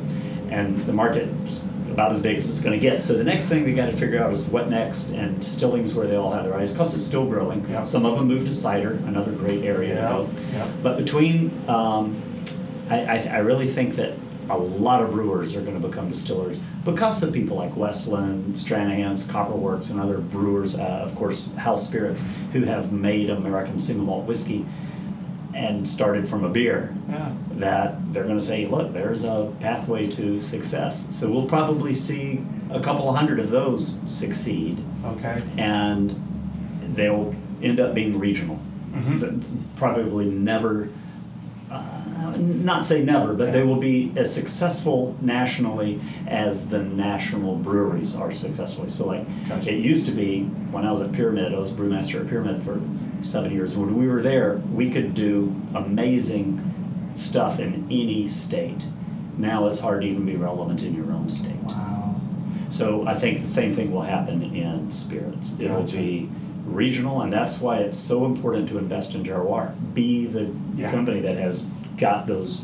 and the market's about as big as it's going to get. So the next thing we got to figure out is what next, and distilling's where they all have their eyes because it's still growing. Yeah. Some of them moved to cider, another great area Yeah, to go. yeah. But between, um, I, I, I really think that a lot of brewers are going to become distillers because of people like Westland, Stranahan's, Copperworks, and other brewers. Uh, of course, House Spirits, who have made American single malt whiskey and started from a beer, Yeah. that they're going to say, look, there's a pathway to success. So we'll probably see a couple hundred of those succeed, Okay. and they'll end up being regional. But Probably never, uh, not say never, but they will be as successful nationally as the national breweries are successfully. So, like, Gotcha. it used to be when I was at Pyramid, I was brewmaster at Pyramid for seven years. When we were there, we could do amazing stuff in any state. Now it's hard to even be relevant in your own state. Wow. So I think the same thing will happen in spirits. It'll Gotcha. be regional, and that's why it's so important to invest in terroir. Be the Yeah. company that has got those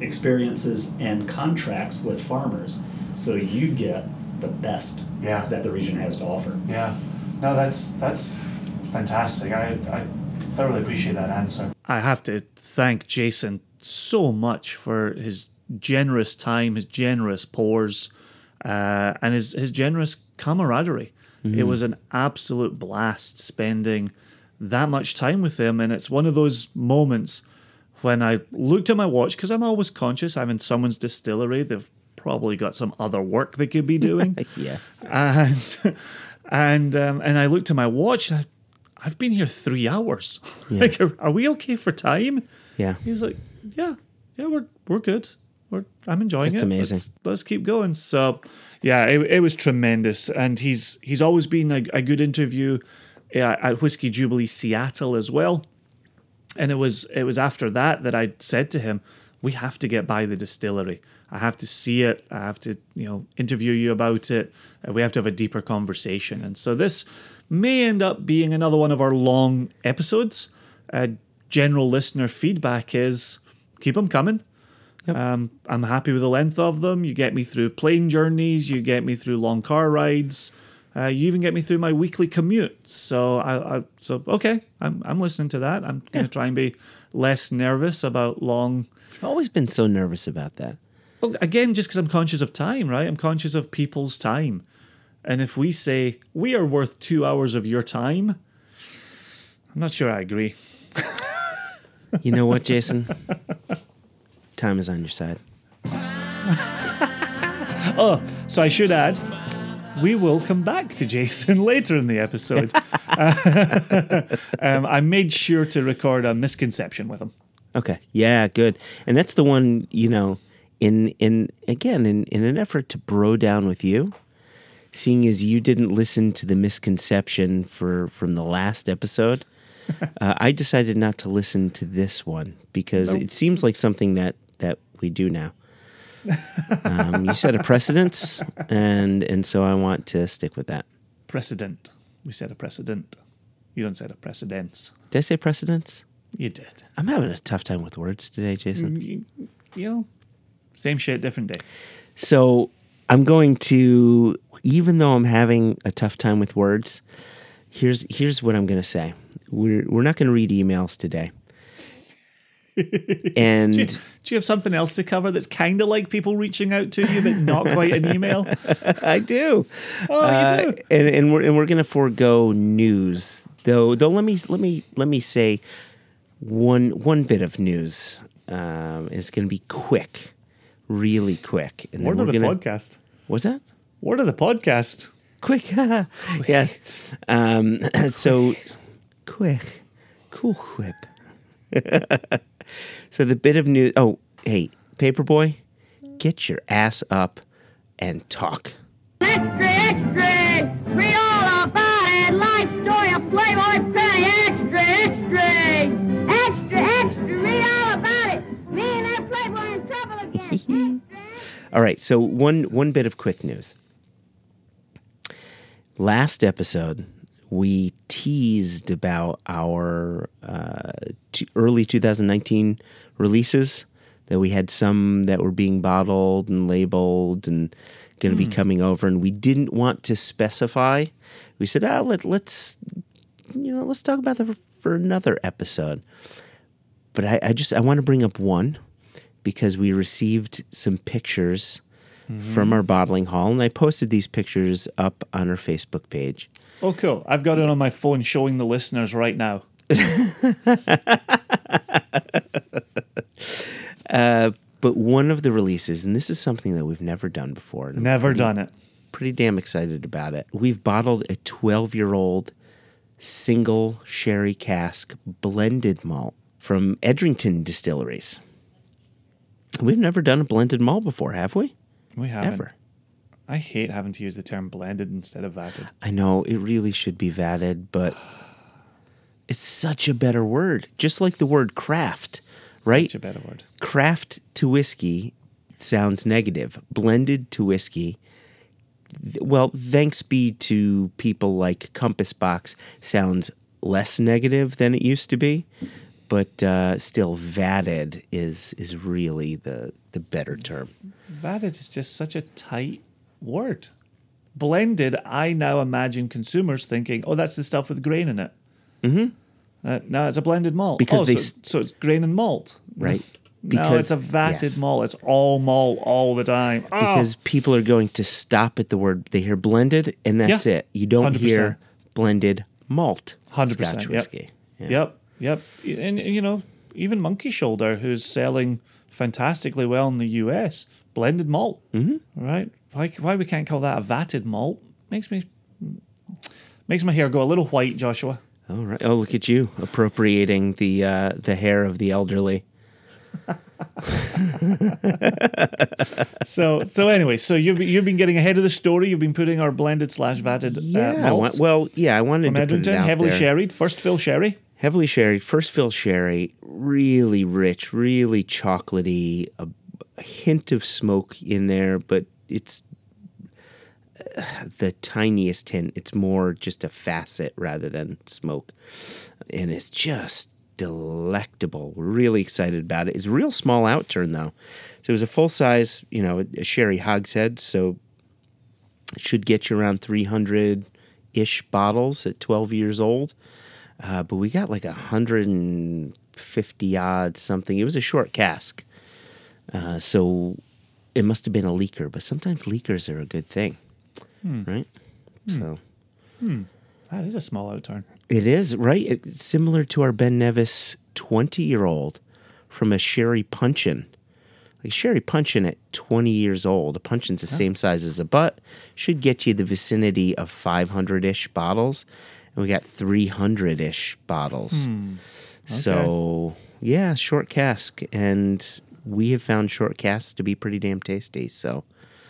experiences and contracts with farmers, so you get the best Yeah. that the region has to offer. Yeah. No, that's that's fantastic. I I thoroughly appreciate that answer. I have to thank Jason so much for his generous time, his generous pours, uh, and his his generous camaraderie. It was an absolute blast spending that much time with him, and it's one of those moments when I looked at my watch because I'm always conscious. I'm in someone's distillery. They've probably got some other work they could be doing Yeah. and and um, and I looked at my watch. And I, I've been here three hours. like, are, are we okay for time? Yeah. He was like, "Yeah, yeah, we're we're good. We're I'm enjoying That's it. amazing. Let's, let's keep going." So, yeah, it, it was tremendous, and he's he's always been a, a good interview uh, at Whiskey Jubilee Seattle as well. And it was it was after that that I said to him, "We have to get by the distillery. I have to see it. I have to you know interview you about it. Uh, we have to have a deeper conversation." And so this may end up being another one of our long episodes. Uh, general listener feedback is keep them coming. Um, I'm happy with the length of them. You get me through plane journeys. You get me through long car rides. Uh, you even get me through my weekly commute. So I, I so okay. I'm I'm listening to that. I'm gonna try and be less nervous about long. I've always been so nervous about that. Well, again, just because I'm conscious of time, right? I'm conscious of people's time, and if we say we are worth two hours of your time, I'm not sure I agree. You know what, Jason? Time is on your side. Oh, so I should add, we will come back to Jason later in the episode. um, I made sure to record a misconception with him. Okay. Yeah, good. And that's the one, you know, in in again, in, in an effort to bro down with you, seeing as you didn't listen to the misconception for from the last episode, uh, I decided not to listen to this one because it seems like something that that we do now. Um, you set a precedence, and and so I want to stick with that. Precedent. We set a precedent. You don't set a precedence. Did I say precedence? You did. I'm having a tough time with words today, Jason. You, you know, same shit, different day. So I'm going to, even though I'm having a tough time with words, here's here's what I'm going to say. We're we're not going to read emails today. and Do you have something else to cover that's kind of like people reaching out to you, but not quite an email? I do. Oh, Uh, you do. and, and we're and we're gonna forego news though. Though let me let me let me say one one bit of news. Um, it's gonna be quick, really quick. And Word we're the podcast. What's that? Word of the podcast. Quick. yes. Um, so quick, cool whip. so the bit of news. Oh, hey, Paperboy, get your ass up and talk. Extra, extra! Read all about it! Life story of Playboy Penny! Extra, extra! Extra, extra! Read all about it! Me and that Playboy in trouble again! Extra, All right, so one one bit of quick news. Last episode, we teased about our uh, t- early 2019 releases. That we had some that were being bottled and labeled and going to be coming over, and we didn't want to specify. We said, "Ah, let, let's you know, let's talk about that for, for another episode." But I, I just I want to bring up one because we received some pictures from mm-hmm. our bottling hall, and I posted these pictures up on our Facebook page. Oh, cool. I've got it on my phone showing the listeners right now. Uh, but one of the releases, and this is something that we've never done before. Never pretty- done it. Pretty damn excited about it. We've bottled a 12 year old single sherry cask blended malt from Edrington Distilleries. We've never done a blended malt before, have we? We haven't. Ever. I hate having to use the term blended instead of vatted. I know it really should be vatted, but it's such a better word. Just like the word craft, right? Such a better word. Craft to whiskey sounds negative. Blended to whiskey, well, thanks be to people like Compass Box, sounds less negative than it used to be. But uh, still, vatted is is really the the better term. Vatted is just such a tight word. Blended, I now imagine consumers thinking, "Oh, that's the stuff with grain in it." Mm-hmm. Uh, no, it's a blended malt. Because oh, they so, so it's grain and malt, Right. no, Because- it's a vatted yes. malt. It's all malt all the time. Oh, because people are going to stop at the word they hear blended and that's Yeah. it. You don't 100%. hear blended malt hundred percent. whiskey. Yeah. Yep, yep. And you know, even Monkey Shoulder, who's selling fantastically well in the U.S., blended malt. Mm-hmm. Right? Why? Why we can't call that a vatted malt? Makes me makes my hair go a little white, Joshua. All right. Oh, look at you appropriating the uh, the hair of the elderly. So, so anyway, so you've you've been getting ahead of the story. You've been putting our blended slash vatted Yeah. uh, malt want- well, yeah. I wanted from to Edmonton, heavily there. sherried, first fill sherry. Heavily sherry, first fill sherry, really rich, really chocolatey, a, a hint of smoke in there, but it's the tiniest hint. It's more just a facet rather than smoke. And it's just delectable. We're really excited about it. It's a real small outturn though. So it was a full size, you know, a sherry hogshead, so should get you around 300 ish bottles at 12 years old. Uh, but we got like a 150 odd something. It was a short cask. Uh, so it must have been a leaker, but sometimes leakers are a good thing, right? So That is a small outturn. it is, right? It's similar to our Ben Nevis 20 year old from a sherry puncheon. Like sherry puncheon at 20 years old, a puncheon's the same size as a butt, should get you the vicinity of 500 ish bottles. We got 300 ish bottles. So, yeah, short cask. And we have found short casks to be pretty damn tasty. So,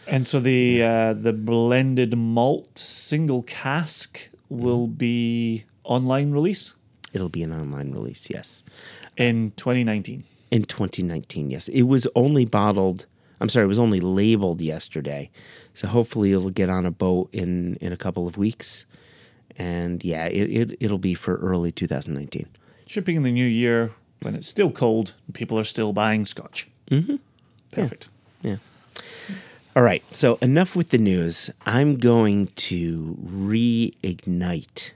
And so the uh, the blended malt single cask will be online release it'll be an online release, yes. in 2019. in 2019 yes it was only bottled i'm sorry it was only labeled yesterday so hopefully it'll get on a boat in in a couple of weeks and yeah it, it it'll be for early 2019 Shipping in the new year when it's still cold and people are still buying scotch. Mm-hmm. Perfect. yeah all right so enough with the news i'm going to reignite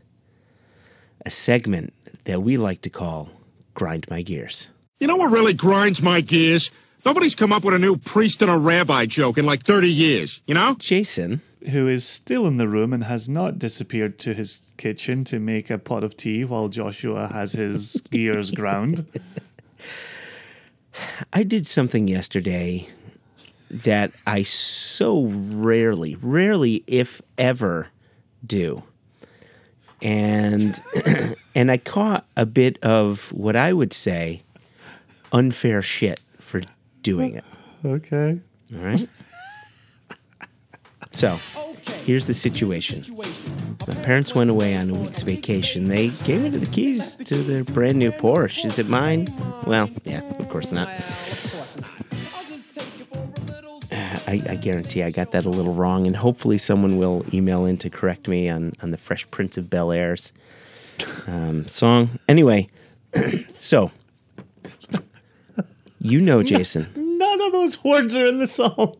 a segment that we like to call grind my gears You know what really grinds my gears? Nobody's come up with a new priest and a rabbi joke in like 30 years, you know? jason Who is still in the room and has not disappeared to his kitchen to make a pot of tea while Joshua has his gears ground. I did something yesterday that I so rarely, rarely if ever do. And and I caught a bit of what I would say unfair shit for doing it. Okay. All right? So, here's the situation. My parents went away on a week's vacation. They gave me the keys to their brand new Porsche. Is it mine? Well, yeah, of course not. I, I guarantee I got that a little wrong, and hopefully someone will email in to correct me on, on the Fresh Prince of Bel Air's um, song. Anyway, so you know, Jason. None of those words are in the song.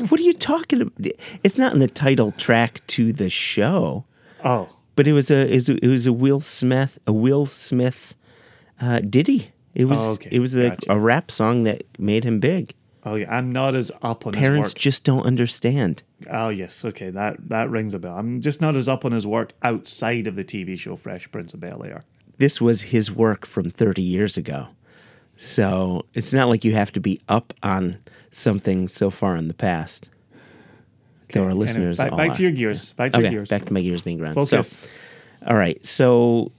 What are you talking about? It's not in the title track to the show, Oh. but it was a it was a, it was a Will Smith a Will Smith uh, ditty. It was Oh, okay. it was a, Gotcha. a rap song that made him big. Oh yeah, I'm not as up on Parents his work. Parents just don't understand. oh yes, okay, that that rings a bell. I'm just not as up on his work outside of the TV show Fresh Prince of Bel Air. This was his work from 30 years ago. So it's not like you have to be up on something so far in the past. Though our Anyway, listeners back, back to your gears. Back to your gears. back to my gears being ground. Focus. So, all right. So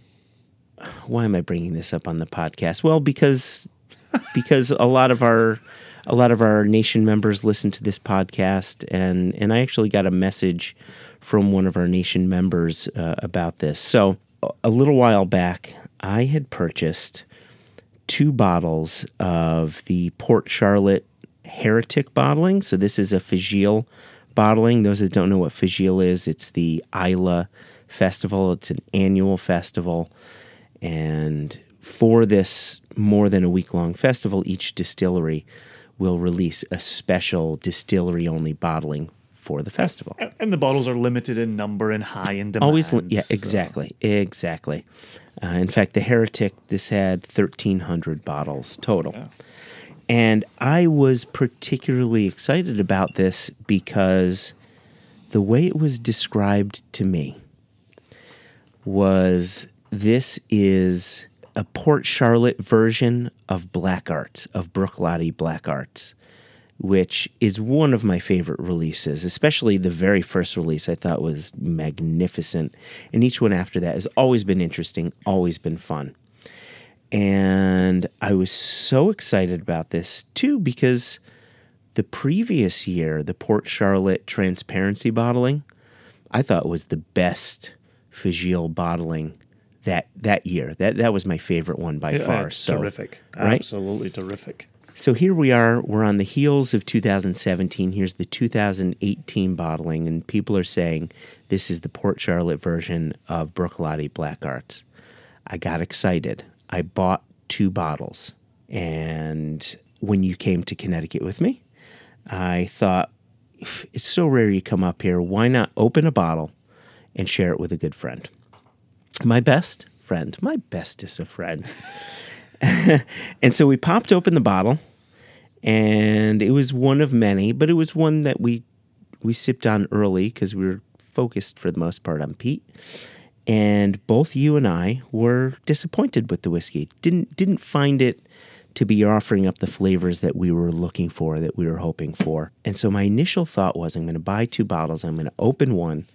why am I bringing this up on the podcast? Well, because because a lot of our a lot of our nation members listen to this podcast, and and I actually got a message from one of our nation members uh, about this. So a little while back, I had purchased two bottles of the Port Charlotte Heretic bottling. So this is a Fèis Ìle bottling. Those that don't know what Fèis Ìle is, it's the Islay Festival. It's an annual festival. And for this more than a week long festival, each distillery will release a special distillery only bottling for the festival. and the bottles are limited in number and high in demand. Always, li- yeah, so- exactly, exactly. Uh, in fact, the Heretic this had thirteen hundred bottles total, and I was particularly excited about this because the way it was described to me was this is a Port Charlotte version of Black Arts of Bruichladdich Black Arts which is one of my favorite releases, especially the very first release I thought was magnificent. And each one after that has always been interesting, always been fun. And I was so excited about this too because the previous year, the Port Charlotte transparency bottling, I thought was the best Fèis Ìle bottling that that year. That that was my favorite one by Yeah, far. so terrific. right? Absolutely terrific. So here we are. We're on the heels of 2017. Here's the 2018 bottling, and people are saying this is the Port Charlotte version of Bruichladdich Black Arts. I got excited. I bought two bottles, and when you came to Connecticut with me, I thought it's so rare you come up here. Why not open a bottle and share it with a good friend? My best friend, my bestest of friends. and so we popped open the bottle, and it was one of many, but it was one that we we sipped on early because we were focused for the most part on peat. And both you and I were disappointed with the whiskey. Didn't didn't find it to be offering up the flavors that we were looking for, that we were hoping for. And so my initial thought was I'm going to buy two bottles, I'm going to open one,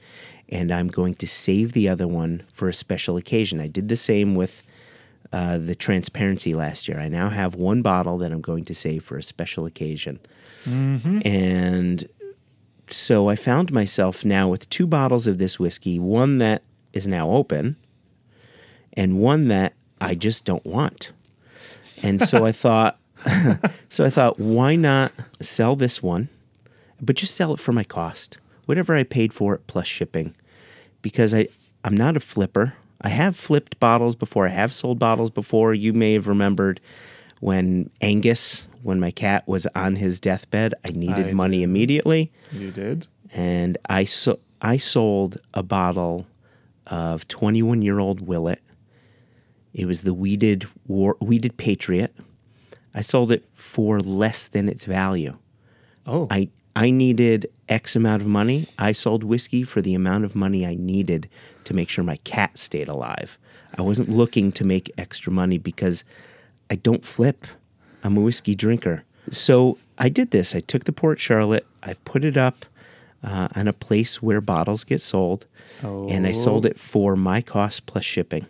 and I'm going to save the other one for a special occasion. I did the same with uh, the transparency last year. I now have one bottle that I'm going to save for a special occasion. And so I found myself now with two bottles of this whiskey, one that is now open and one that I just don't want. And so I thought so I thought why not sell this one but just sell it for my cost. Whatever I paid for it plus shipping because I I'm not a flipper. I have flipped bottles before. I have sold bottles before. You may have remembered when Angus, when my cat was on his deathbed, I needed I money immediately, You did. and I so I sold a bottle of 21 year old Willett. It was the wheated war, wheated Patriot. I sold it for less than its value. Oh, I I needed X amount of money. I sold whiskey for the amount of money I needed to make sure my cat stayed alive. I wasn't looking to make extra money because I don't flip. I'm a whiskey drinker. So I did this. I took the Port Charlotte, I put it up uh, on a place where bottles get sold, and I sold it for my cost plus shipping.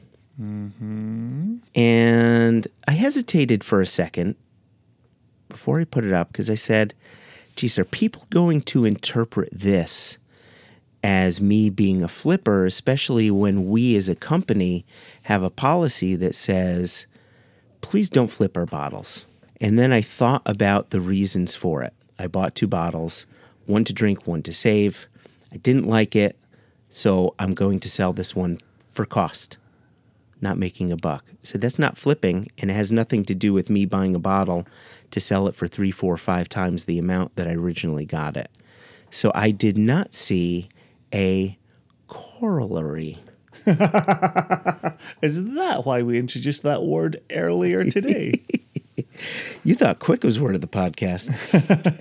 And I hesitated for a second before I put it up because I said, geez, are people going to interpret this as me being a flipper, especially when we as a company have a policy that says, please don't flip our bottles? And then I thought about the reasons for it. I bought two bottles, one to drink, one to save. I didn't like it, so I'm going to sell this one for cost not making a buck. So that's not flipping, and it has nothing to do with me buying a bottle to sell it for three, four, five times the amount that I originally got it. So I did not see a corollary. is that why we introduced that word earlier today? You thought quick was word of the podcast.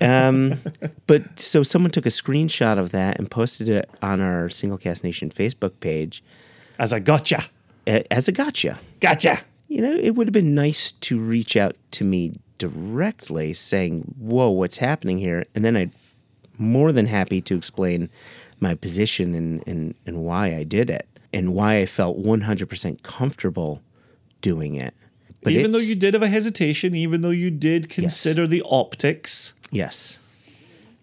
um, but so someone took a screenshot of that and posted it on our Single Cask Nation Facebook page As a gotcha. As a gotcha. Gotcha. you know, it would have been nice to reach out to me directly saying, Whoa, what's happening here? And then I'd more than happy to explain my position and, and, and why I did it and why I felt 100% comfortable doing it. But even though you did have a hesitation, even though you did consider the optics, Yes,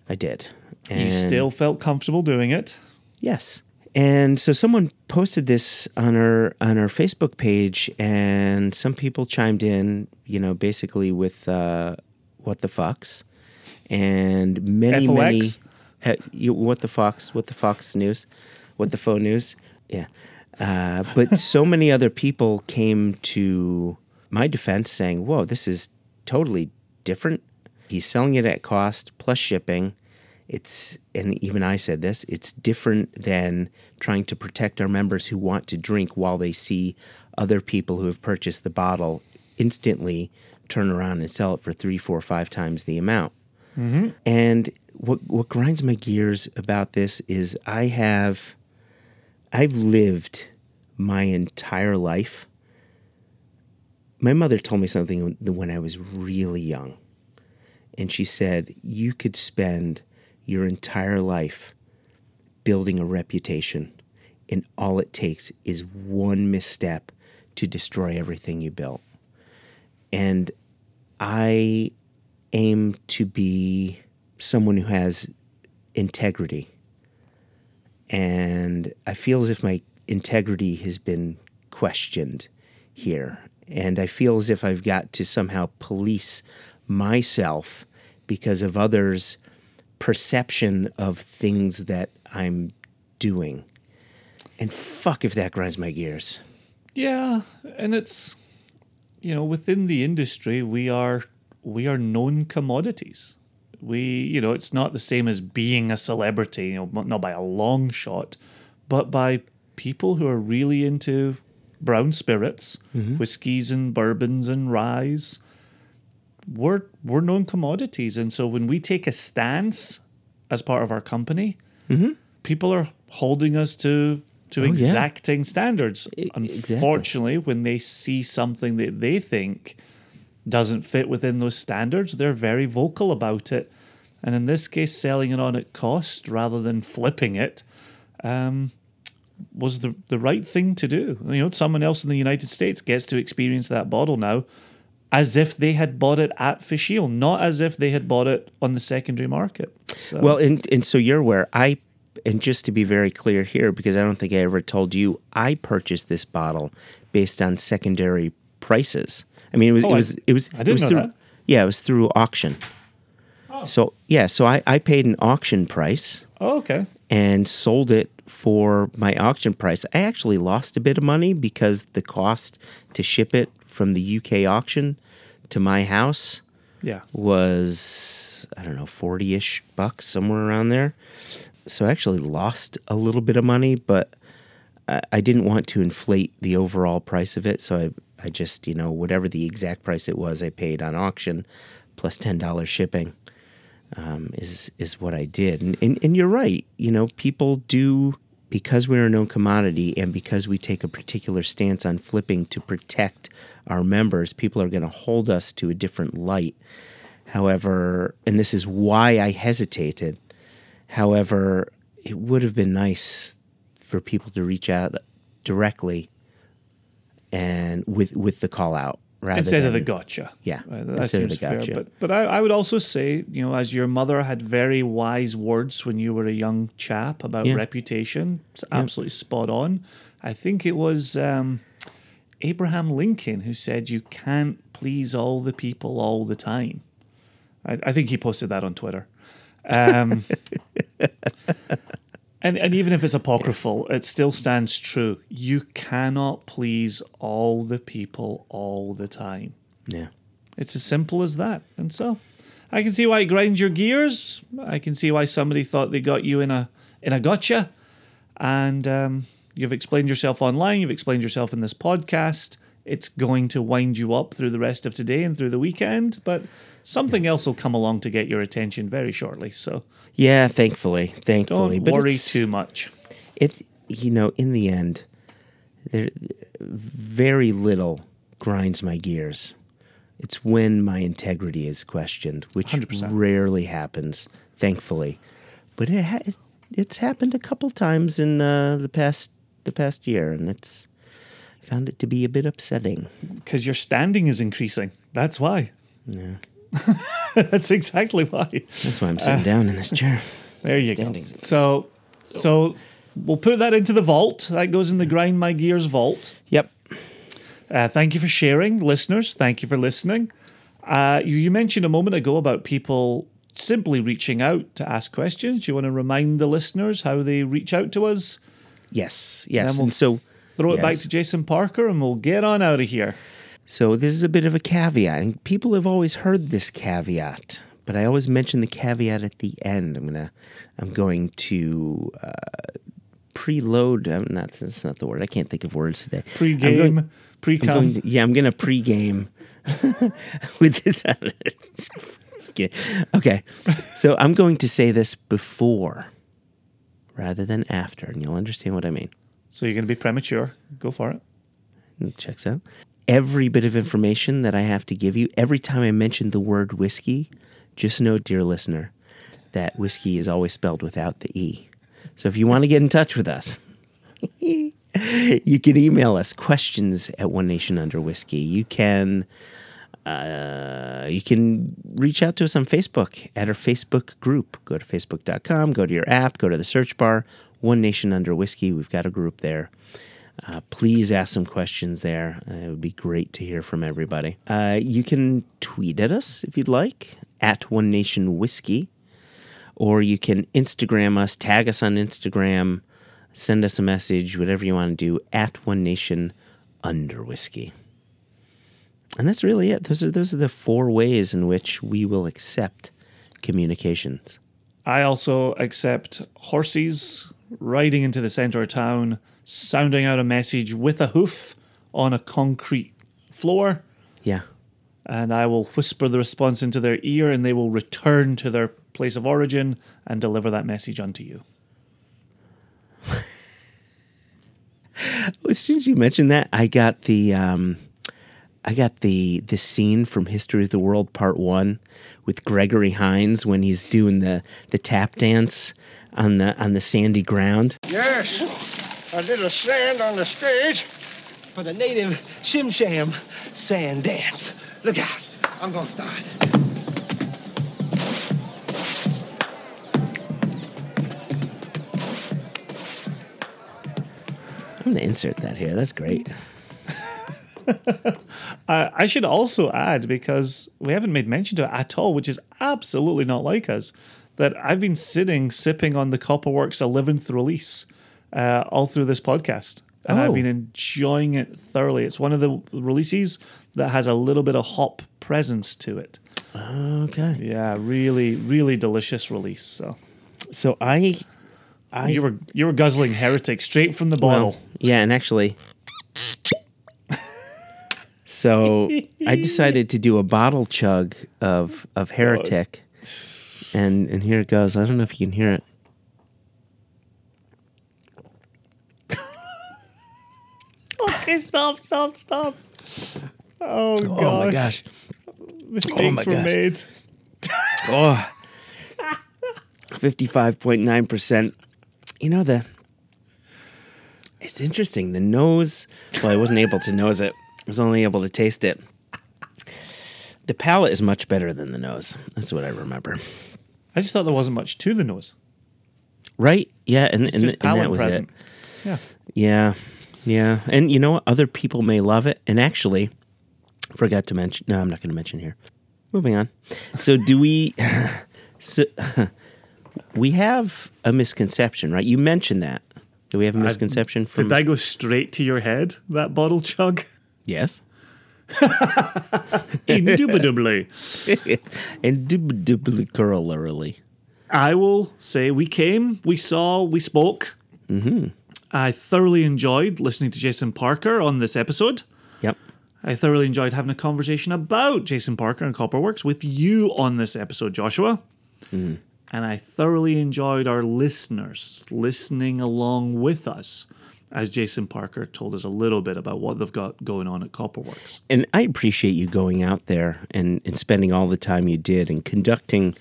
I did. you still felt comfortable doing it. Yes. And so someone posted this on our on our Facebook page, and some people chimed in, you know, basically with uh, what the fucks, and many many uh, you, what the fox, what the fox news, what the faux news, yeah. Uh, but so many other people came to my defense, saying, "Whoa, this is totally different. He's selling it at cost plus shipping." It's and even I said this, it's different than trying to protect our members who want to drink while they see other people who have purchased the bottle instantly turn around and sell it for three, four, five times the amount. Mm-hmm. And what what grinds my gears about this is I have I've lived my entire life. My mother told me something when I was really young. And she said, You could spend your entire life building a reputation, and all it takes is one misstep to destroy everything you built. And I aim to be someone who has integrity. And I feel as if my integrity has been questioned here. And I feel as if I've got to somehow police myself because of others' perception of things that I'm doing. And fuck if that grinds my gears. Yeah, and it's you know within the industry we are we are known commodities. We you know it's not the same as being a celebrity, you know, not by a long shot, but by people who are really into brown spirits, mm-hmm. whiskies and bourbons and ryes. We're we're known commodities, and so when we take a stance as part of our company, people are holding us to to Oh, yeah. exacting standards. E- exactly. Unfortunately, when they see something that they think doesn't fit within those standards, they're very vocal about it. And in this case, selling it on at cost rather than flipping it um, was the, the right thing to do. You know, someone else in the United States gets to experience that bottle now as if they had bought it at Fèis Ìle, not as if they had bought it on the secondary market. So, Well, and, and so you're aware, I, and just to be very clear here, because I don't think I ever told you, I purchased this bottle based on secondary prices. I mean, it was, Oh, it I- was, it was, I didn't was know through, that. yeah, it was through auction. Oh. So, yeah, so I, I paid an auction price. oh, okay. and sold it for my auction price. I actually lost a bit of money because the cost to ship it from the UK auction to my house Yeah. was I don't know 40ish bucks somewhere around there. So I actually lost a little bit of money, but I, I didn't want to inflate the overall price of it, so I I just, you know, whatever the exact price it was I paid on auction plus $10 shipping um, is is what I did. And, and and you're right. You know, people do because we're a known commodity and because we take a particular stance on flipping to protect our members, people are going to hold us to a different light. However, and this is why I hesitated. However, it would have been nice for people to reach out directly and with with the call out rather instead of the gotcha. Yeah, Uh, that instead of seems the fair. gotcha. But but I, I would also say, you know, as your mother had very wise words when you were a young chap about Yeah. reputation, it's absolutely spot on. I think it was um, Abraham Lincoln who said, "You can't please all the people all the time." I, I think he posted that on Twitter. Um, and and even if it's apocryphal, it still stands true. You cannot please all the people all the time. Yeah. It's as simple as that. And so I can see why it grinds your gears. I can see why somebody thought they got you in a in a gotcha. And um, you've explained yourself online, you've explained yourself in this podcast. It's going to wind you up through the rest of today and through the weekend, but something else will come along to get your attention very shortly. So Yeah, thankfully, thankfully. don't but worry too much. It's you know, in the end, there very little grinds my gears. It's when my integrity is questioned, which 100%. rarely happens, thankfully. But it ha- it's happened a couple times in uh, the past the past year, and it's I found it to be a bit upsetting. Because your standing is increasing. That's why. Yeah. That's exactly why. That's why I'm sitting down in this chair. There you go. So, so we'll put that into the vault. That goes in the grind my gears vault. Yep. Uh, thank you for sharing, listeners. Thank you for listening. Uh, you, you mentioned a moment ago about people simply reaching out to ask questions. You want to remind the listeners how they reach out to us? Yes. Yes. Then we'll and so Throw it back to Jason Parker and we'll get on out of here. So this is a bit of a caveat. And people have always heard this caveat, but I always mention the caveat at the end. I'm gonna, I'm going to uh, preload. I'm not. That's not the word. I can't think of words today. Pre-game, going to- yeah, I'm gonna pre-game with this. Okay. okay, so I'm going to say this before rather than after, and you'll understand what I mean. So you're going to be premature. Go for it. It checks out. Every bit of information that I have to give you, every time I mention the word whiskey, just know, dear listener, that whiskey is always spelled without the E. So if you want to get in touch with us, you can email us questions at One Nation Under Whiskey. You can uh, you can reach out to us on Facebook at our Facebook group. Go to facebook.com, go to your app, go to the search bar, One Nation Under Whiskey. We've got a group there. Uh, please ask some questions there. Uh, it would be great to hear from everybody. Uh, you can tweet at us if you'd like at One Nation Whiskey, or you can Instagram us, tag us on Instagram, send us a message, whatever you want to do at One Nation Under Whiskey. And that's really it. Those are those are the four ways in which we will accept communications. I also accept horses riding into the centre of town, sounding out a message with a hoof on a concrete floor, Yeah. and I will whisper the response into their ear, and they will return to their place of origin and deliver that message unto you. As soon as you mentioned that, I got the um, I got the the scene from History of the World Part One with Gregory Hines when he's doing the the tap dance on the on the sandy ground. Yes, a little sand on the stage for the native Shim Sham sand dance. Look out, I'm gonna start. I'm gonna insert that here. That's great. Uh, I should also add, because we haven't made mention to it at all, which is absolutely not like us, that I've been sitting sipping on the Copperworks 11th release uh, all through this podcast. And I've Oh. been enjoying it thoroughly. It's one of the releases that has a little bit of hop presence to it. Okay. Yeah, really, really delicious release. So So I I you were you were guzzling heretic straight from the bottle. Well, yeah, and actually, so I decided to do a bottle chug of of Heretic, and and here it goes. I don't know if you can hear it. Okay, stop, stop, stop. Oh, gosh. Oh my gosh! Mistakes Oh my were gosh. made. Oh, 55.9 percent. You know the. It's interesting. The nose. Well, I wasn't able to nose it. I was only able to taste it. The palate is much better than the nose. That's what I remember. I just thought there wasn't much to the nose. Right? Yeah, and, and, Just and that palate was present. it. Yeah. Yeah, yeah, and you know what? Other people may love it, and actually, forgot to mention. No, I'm not going to mention here. Moving on. So, do we? So, we have a misconception, right? You mentioned that. Do we have a misconception from? Did that go straight to your head, that bottle chug? yes. Indubitably. Indubitably corollarily. I will say we came, we saw, we spoke. Mm-hmm. I thoroughly enjoyed listening to Jason Parker on this episode. Yep. I thoroughly enjoyed having a conversation about Jason Parker and Copperworks with you on this episode, Joshua. Mm. And I thoroughly enjoyed our listeners listening along with us as Jason Parker told us a little bit about what they've got going on at Copperworks. And I appreciate you going out there and, and spending all the time you did and conducting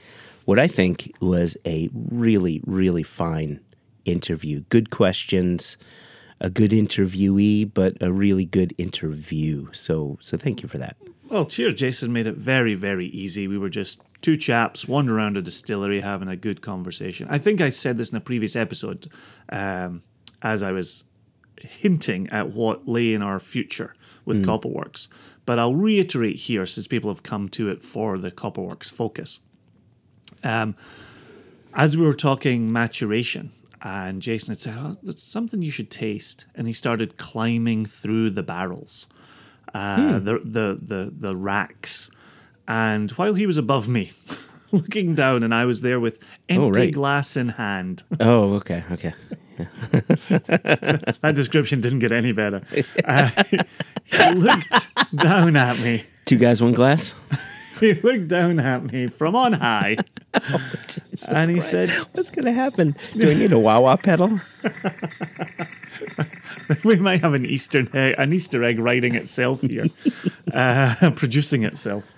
what I think was a really, really fine interview. Good questions, a good interviewee, but a really good interview. So so thank you for that. Well, cheers, Jason made it very, very easy. We were just two chaps wandering around a distillery having a good conversation. I think I said this in a previous episode um, as I was hinting at what lay in our future with Copperworks. But I'll reiterate here since people have come to it for the Copperworks focus. Um, as we were talking maturation, and Jason had said, oh, that's something you should taste. And he started climbing through the barrels, uh, the, the, the, the racks. And while he was above me, looking down, and I was there with empty right. glass in hand. Oh, okay, okay. that description didn't get any better. Uh, he looked down at me. Two guys, one glass. He looked down at me from on high, and he said, What's gonna happen? Do I need a wah wah pedal? we might have an Easter egg, an Easter egg writing itself here, uh, producing itself.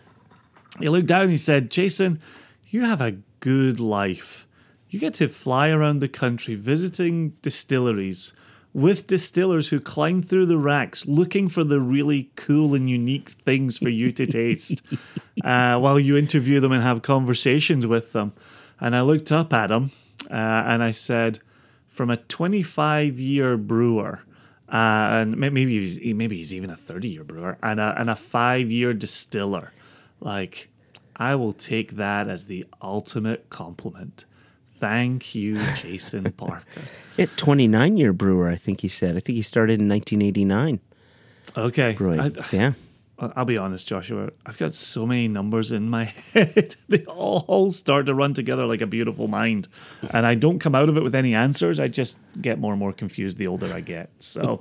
He looked down and he said, Jason, you have a good life. You get to fly around the country visiting distilleries with distillers who climb through the racks looking for the really cool and unique things for you to taste uh, while you interview them and have conversations with them. And I looked up at him uh, and I said, from a 25 year brewer, uh, and maybe he's, maybe he's even a 30 year brewer, and a, and a five year distiller, like, I will take that as the ultimate compliment. Thank you, Jason Parker. At 29 year brewer, I think he said. I think he started in 1989. Okay. Brewing. I, yeah. I'll be honest, Joshua. I've got so many numbers in my head. they all start to run together like a beautiful mind. And I don't come out of it with any answers. I just get more and more confused the older I get. So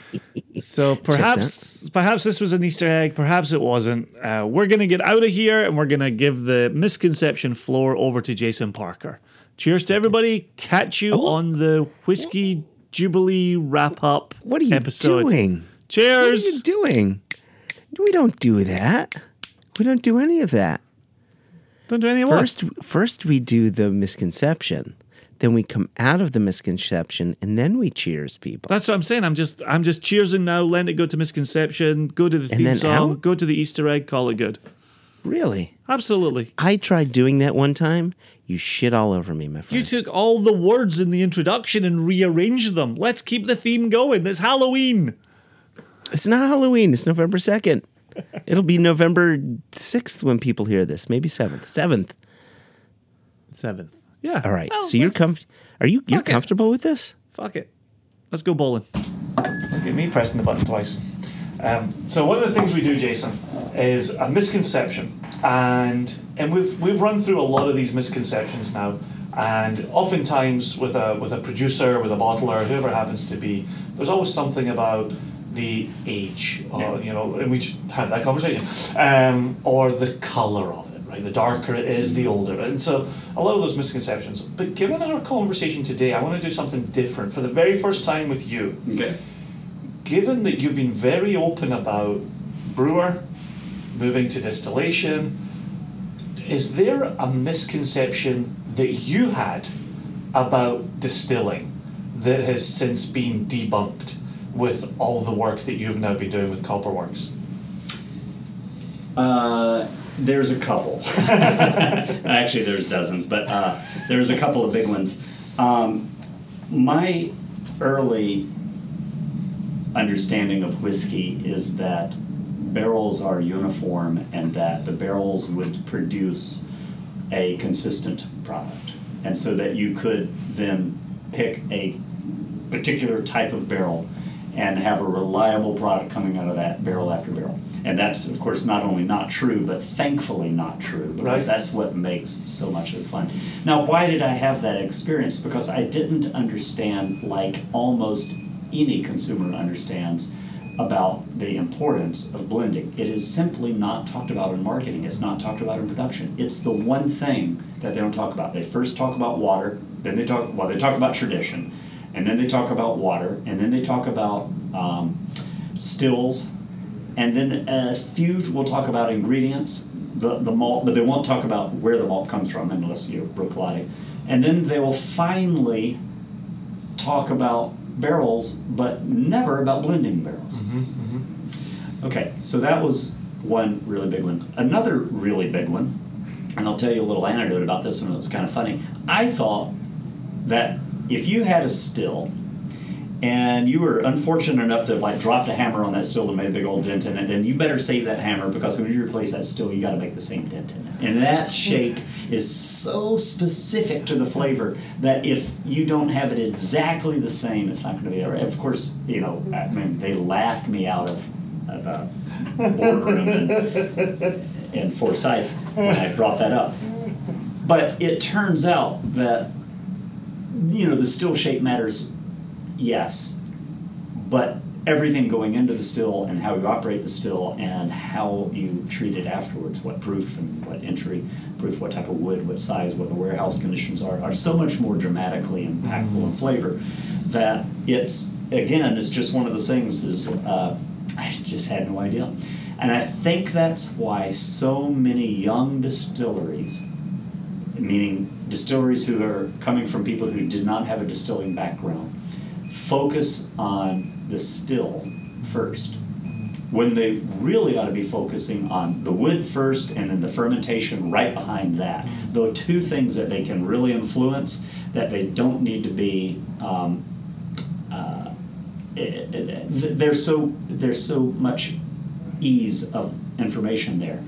so perhaps perhaps this was an Easter egg, perhaps it wasn't. Uh, we're gonna get out of here and we're gonna give the misconception floor over to Jason Parker. Cheers to everybody. Catch you oh. on the whiskey jubilee wrap up What are you episode. doing? Cheers. What are you doing? We don't do that. We don't do any of that. Don't do any of what? First, first we do the misconception. Then we come out of the misconception, and then we cheers people. That's what I'm saying. I'm just I'm just cheersing now, Let it go to misconception, go to the theme song, out? go to the Easter egg, call it good. Really? Absolutely. I tried doing that one time. You shit all over me, my friend. You took all the words in the introduction and rearranged them. Let's keep the theme going. It's Halloween. It's not Halloween. It's November 2nd. It'll be November 6th when people hear this. Maybe 7th. 7th. Seventh. Yeah. All right. Well, so you're let's- comf- Are you you're Fuck it. comfortable with this? Fuck it. Let's go bowling. Look at me pressing the button twice. Um, so one of the things we do, Jason, is a misconception, and and we've we've run through a lot of these misconceptions now, and oftentimes with a with a producer, with a bottler, whoever it happens to be, there's always something about the age, or, you know, and we just had that conversation, um, or the color of it, right? The darker it is, the older, and so a lot of those misconceptions. But given our conversation today, I want to do something different for the very first time with you Okay. Given that you've been very open about brewer moving to distillation, is there a misconception that you had about distilling that has since been debunked with all the work that you've now been doing with Copperworks? Uh, there's a couple. Actually, there's dozens, but uh, there's a couple of big ones. Um, my early understanding of whiskey is that barrels are uniform and that the barrels would produce a consistent product. And so that you could then pick a particular type of barrel and have a reliable product coming out of that barrel after barrel. And that's, of course, not only not true, but thankfully not true, because Right. that's what makes so much of it fun. Now, why did I have that experience? Because I didn't understand, like almost any consumer understands, about the importance of blending. It is simply not talked about in marketing, it's not talked about in production. It's the one thing that they don't talk about. They first talk about water, then they talk, well, they talk about tradition, and then they talk about water, and then they talk about um, stills, and then a few will talk about ingredients, the, the malt, but they won't talk about where the malt comes from unless you're Bruichladdich. And then they will finally talk about barrels, but never about blending barrels. Mm-hmm, mm-hmm. Okay, so that was one really big one. Another really big one, and I'll tell you a little anecdote about this one. It was kind of funny. I thought that if you had a still and you were unfortunate enough to have like dropped a hammer on that still and made a big old dent in it, then you better save that hammer because when you replace that still, you got to make the same dent in it. And that shape is so specific to the flavor that if you don't have it exactly the same, it's not going to be all right. Of course, you know, I mean, they laughed me out of, of a boardroom and, in Forsyth when I brought that up. But it turns out that you know the still shape matters yes but everything going into the still and how you operate the still and how you treat it afterwards what proof and what entry proof what type of wood what size what the warehouse conditions are are so much more dramatically impactful in flavor that it's again it's just one of those things is uh, i just had no idea. And i think that's why so many young distilleries meaning distilleries who are coming from people who did not have a distilling background, focus on the still first. When they really ought to be focusing on the wood first and then the fermentation right behind that. Though two things that they can really influence that they don't need to be. Um, uh, eh, eh, there's so there's so much ease of information there.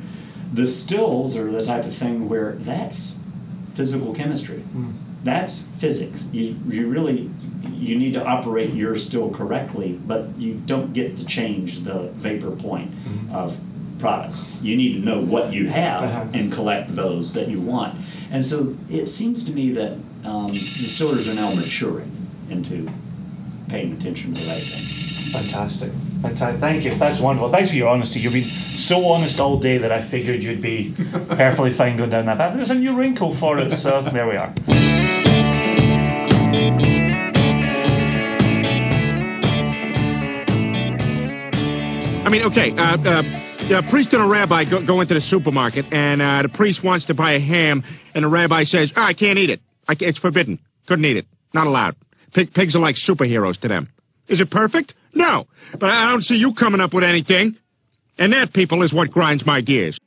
The stills are the type of thing where that's physical chemistry. That's physics. You, you really you need to operate your still correctly, but you don't get to change the vapor point of products. You need to know what you have Uh-huh. and collect those that you want. And so it seems to me that um, distillers are now maturing into paying attention to the right things. Fantastic. Fantastic. Thank you. That's wonderful. Thanks for your honesty. You've been so honest all day that I figured you'd be perfectly fine going down that path. There's a new wrinkle for it, so there we are. I mean, okay, uh, uh, a priest and a rabbi go, go into the supermarket, and uh, the priest wants to buy a ham, and the rabbi says, oh, I can't eat it. I ca it's forbidden. Couldn't eat it. Not allowed. Pig, pigs are like superheroes to them. Is it perfect? No. But I don't see you coming up with anything. And that, people, is what grinds my gears.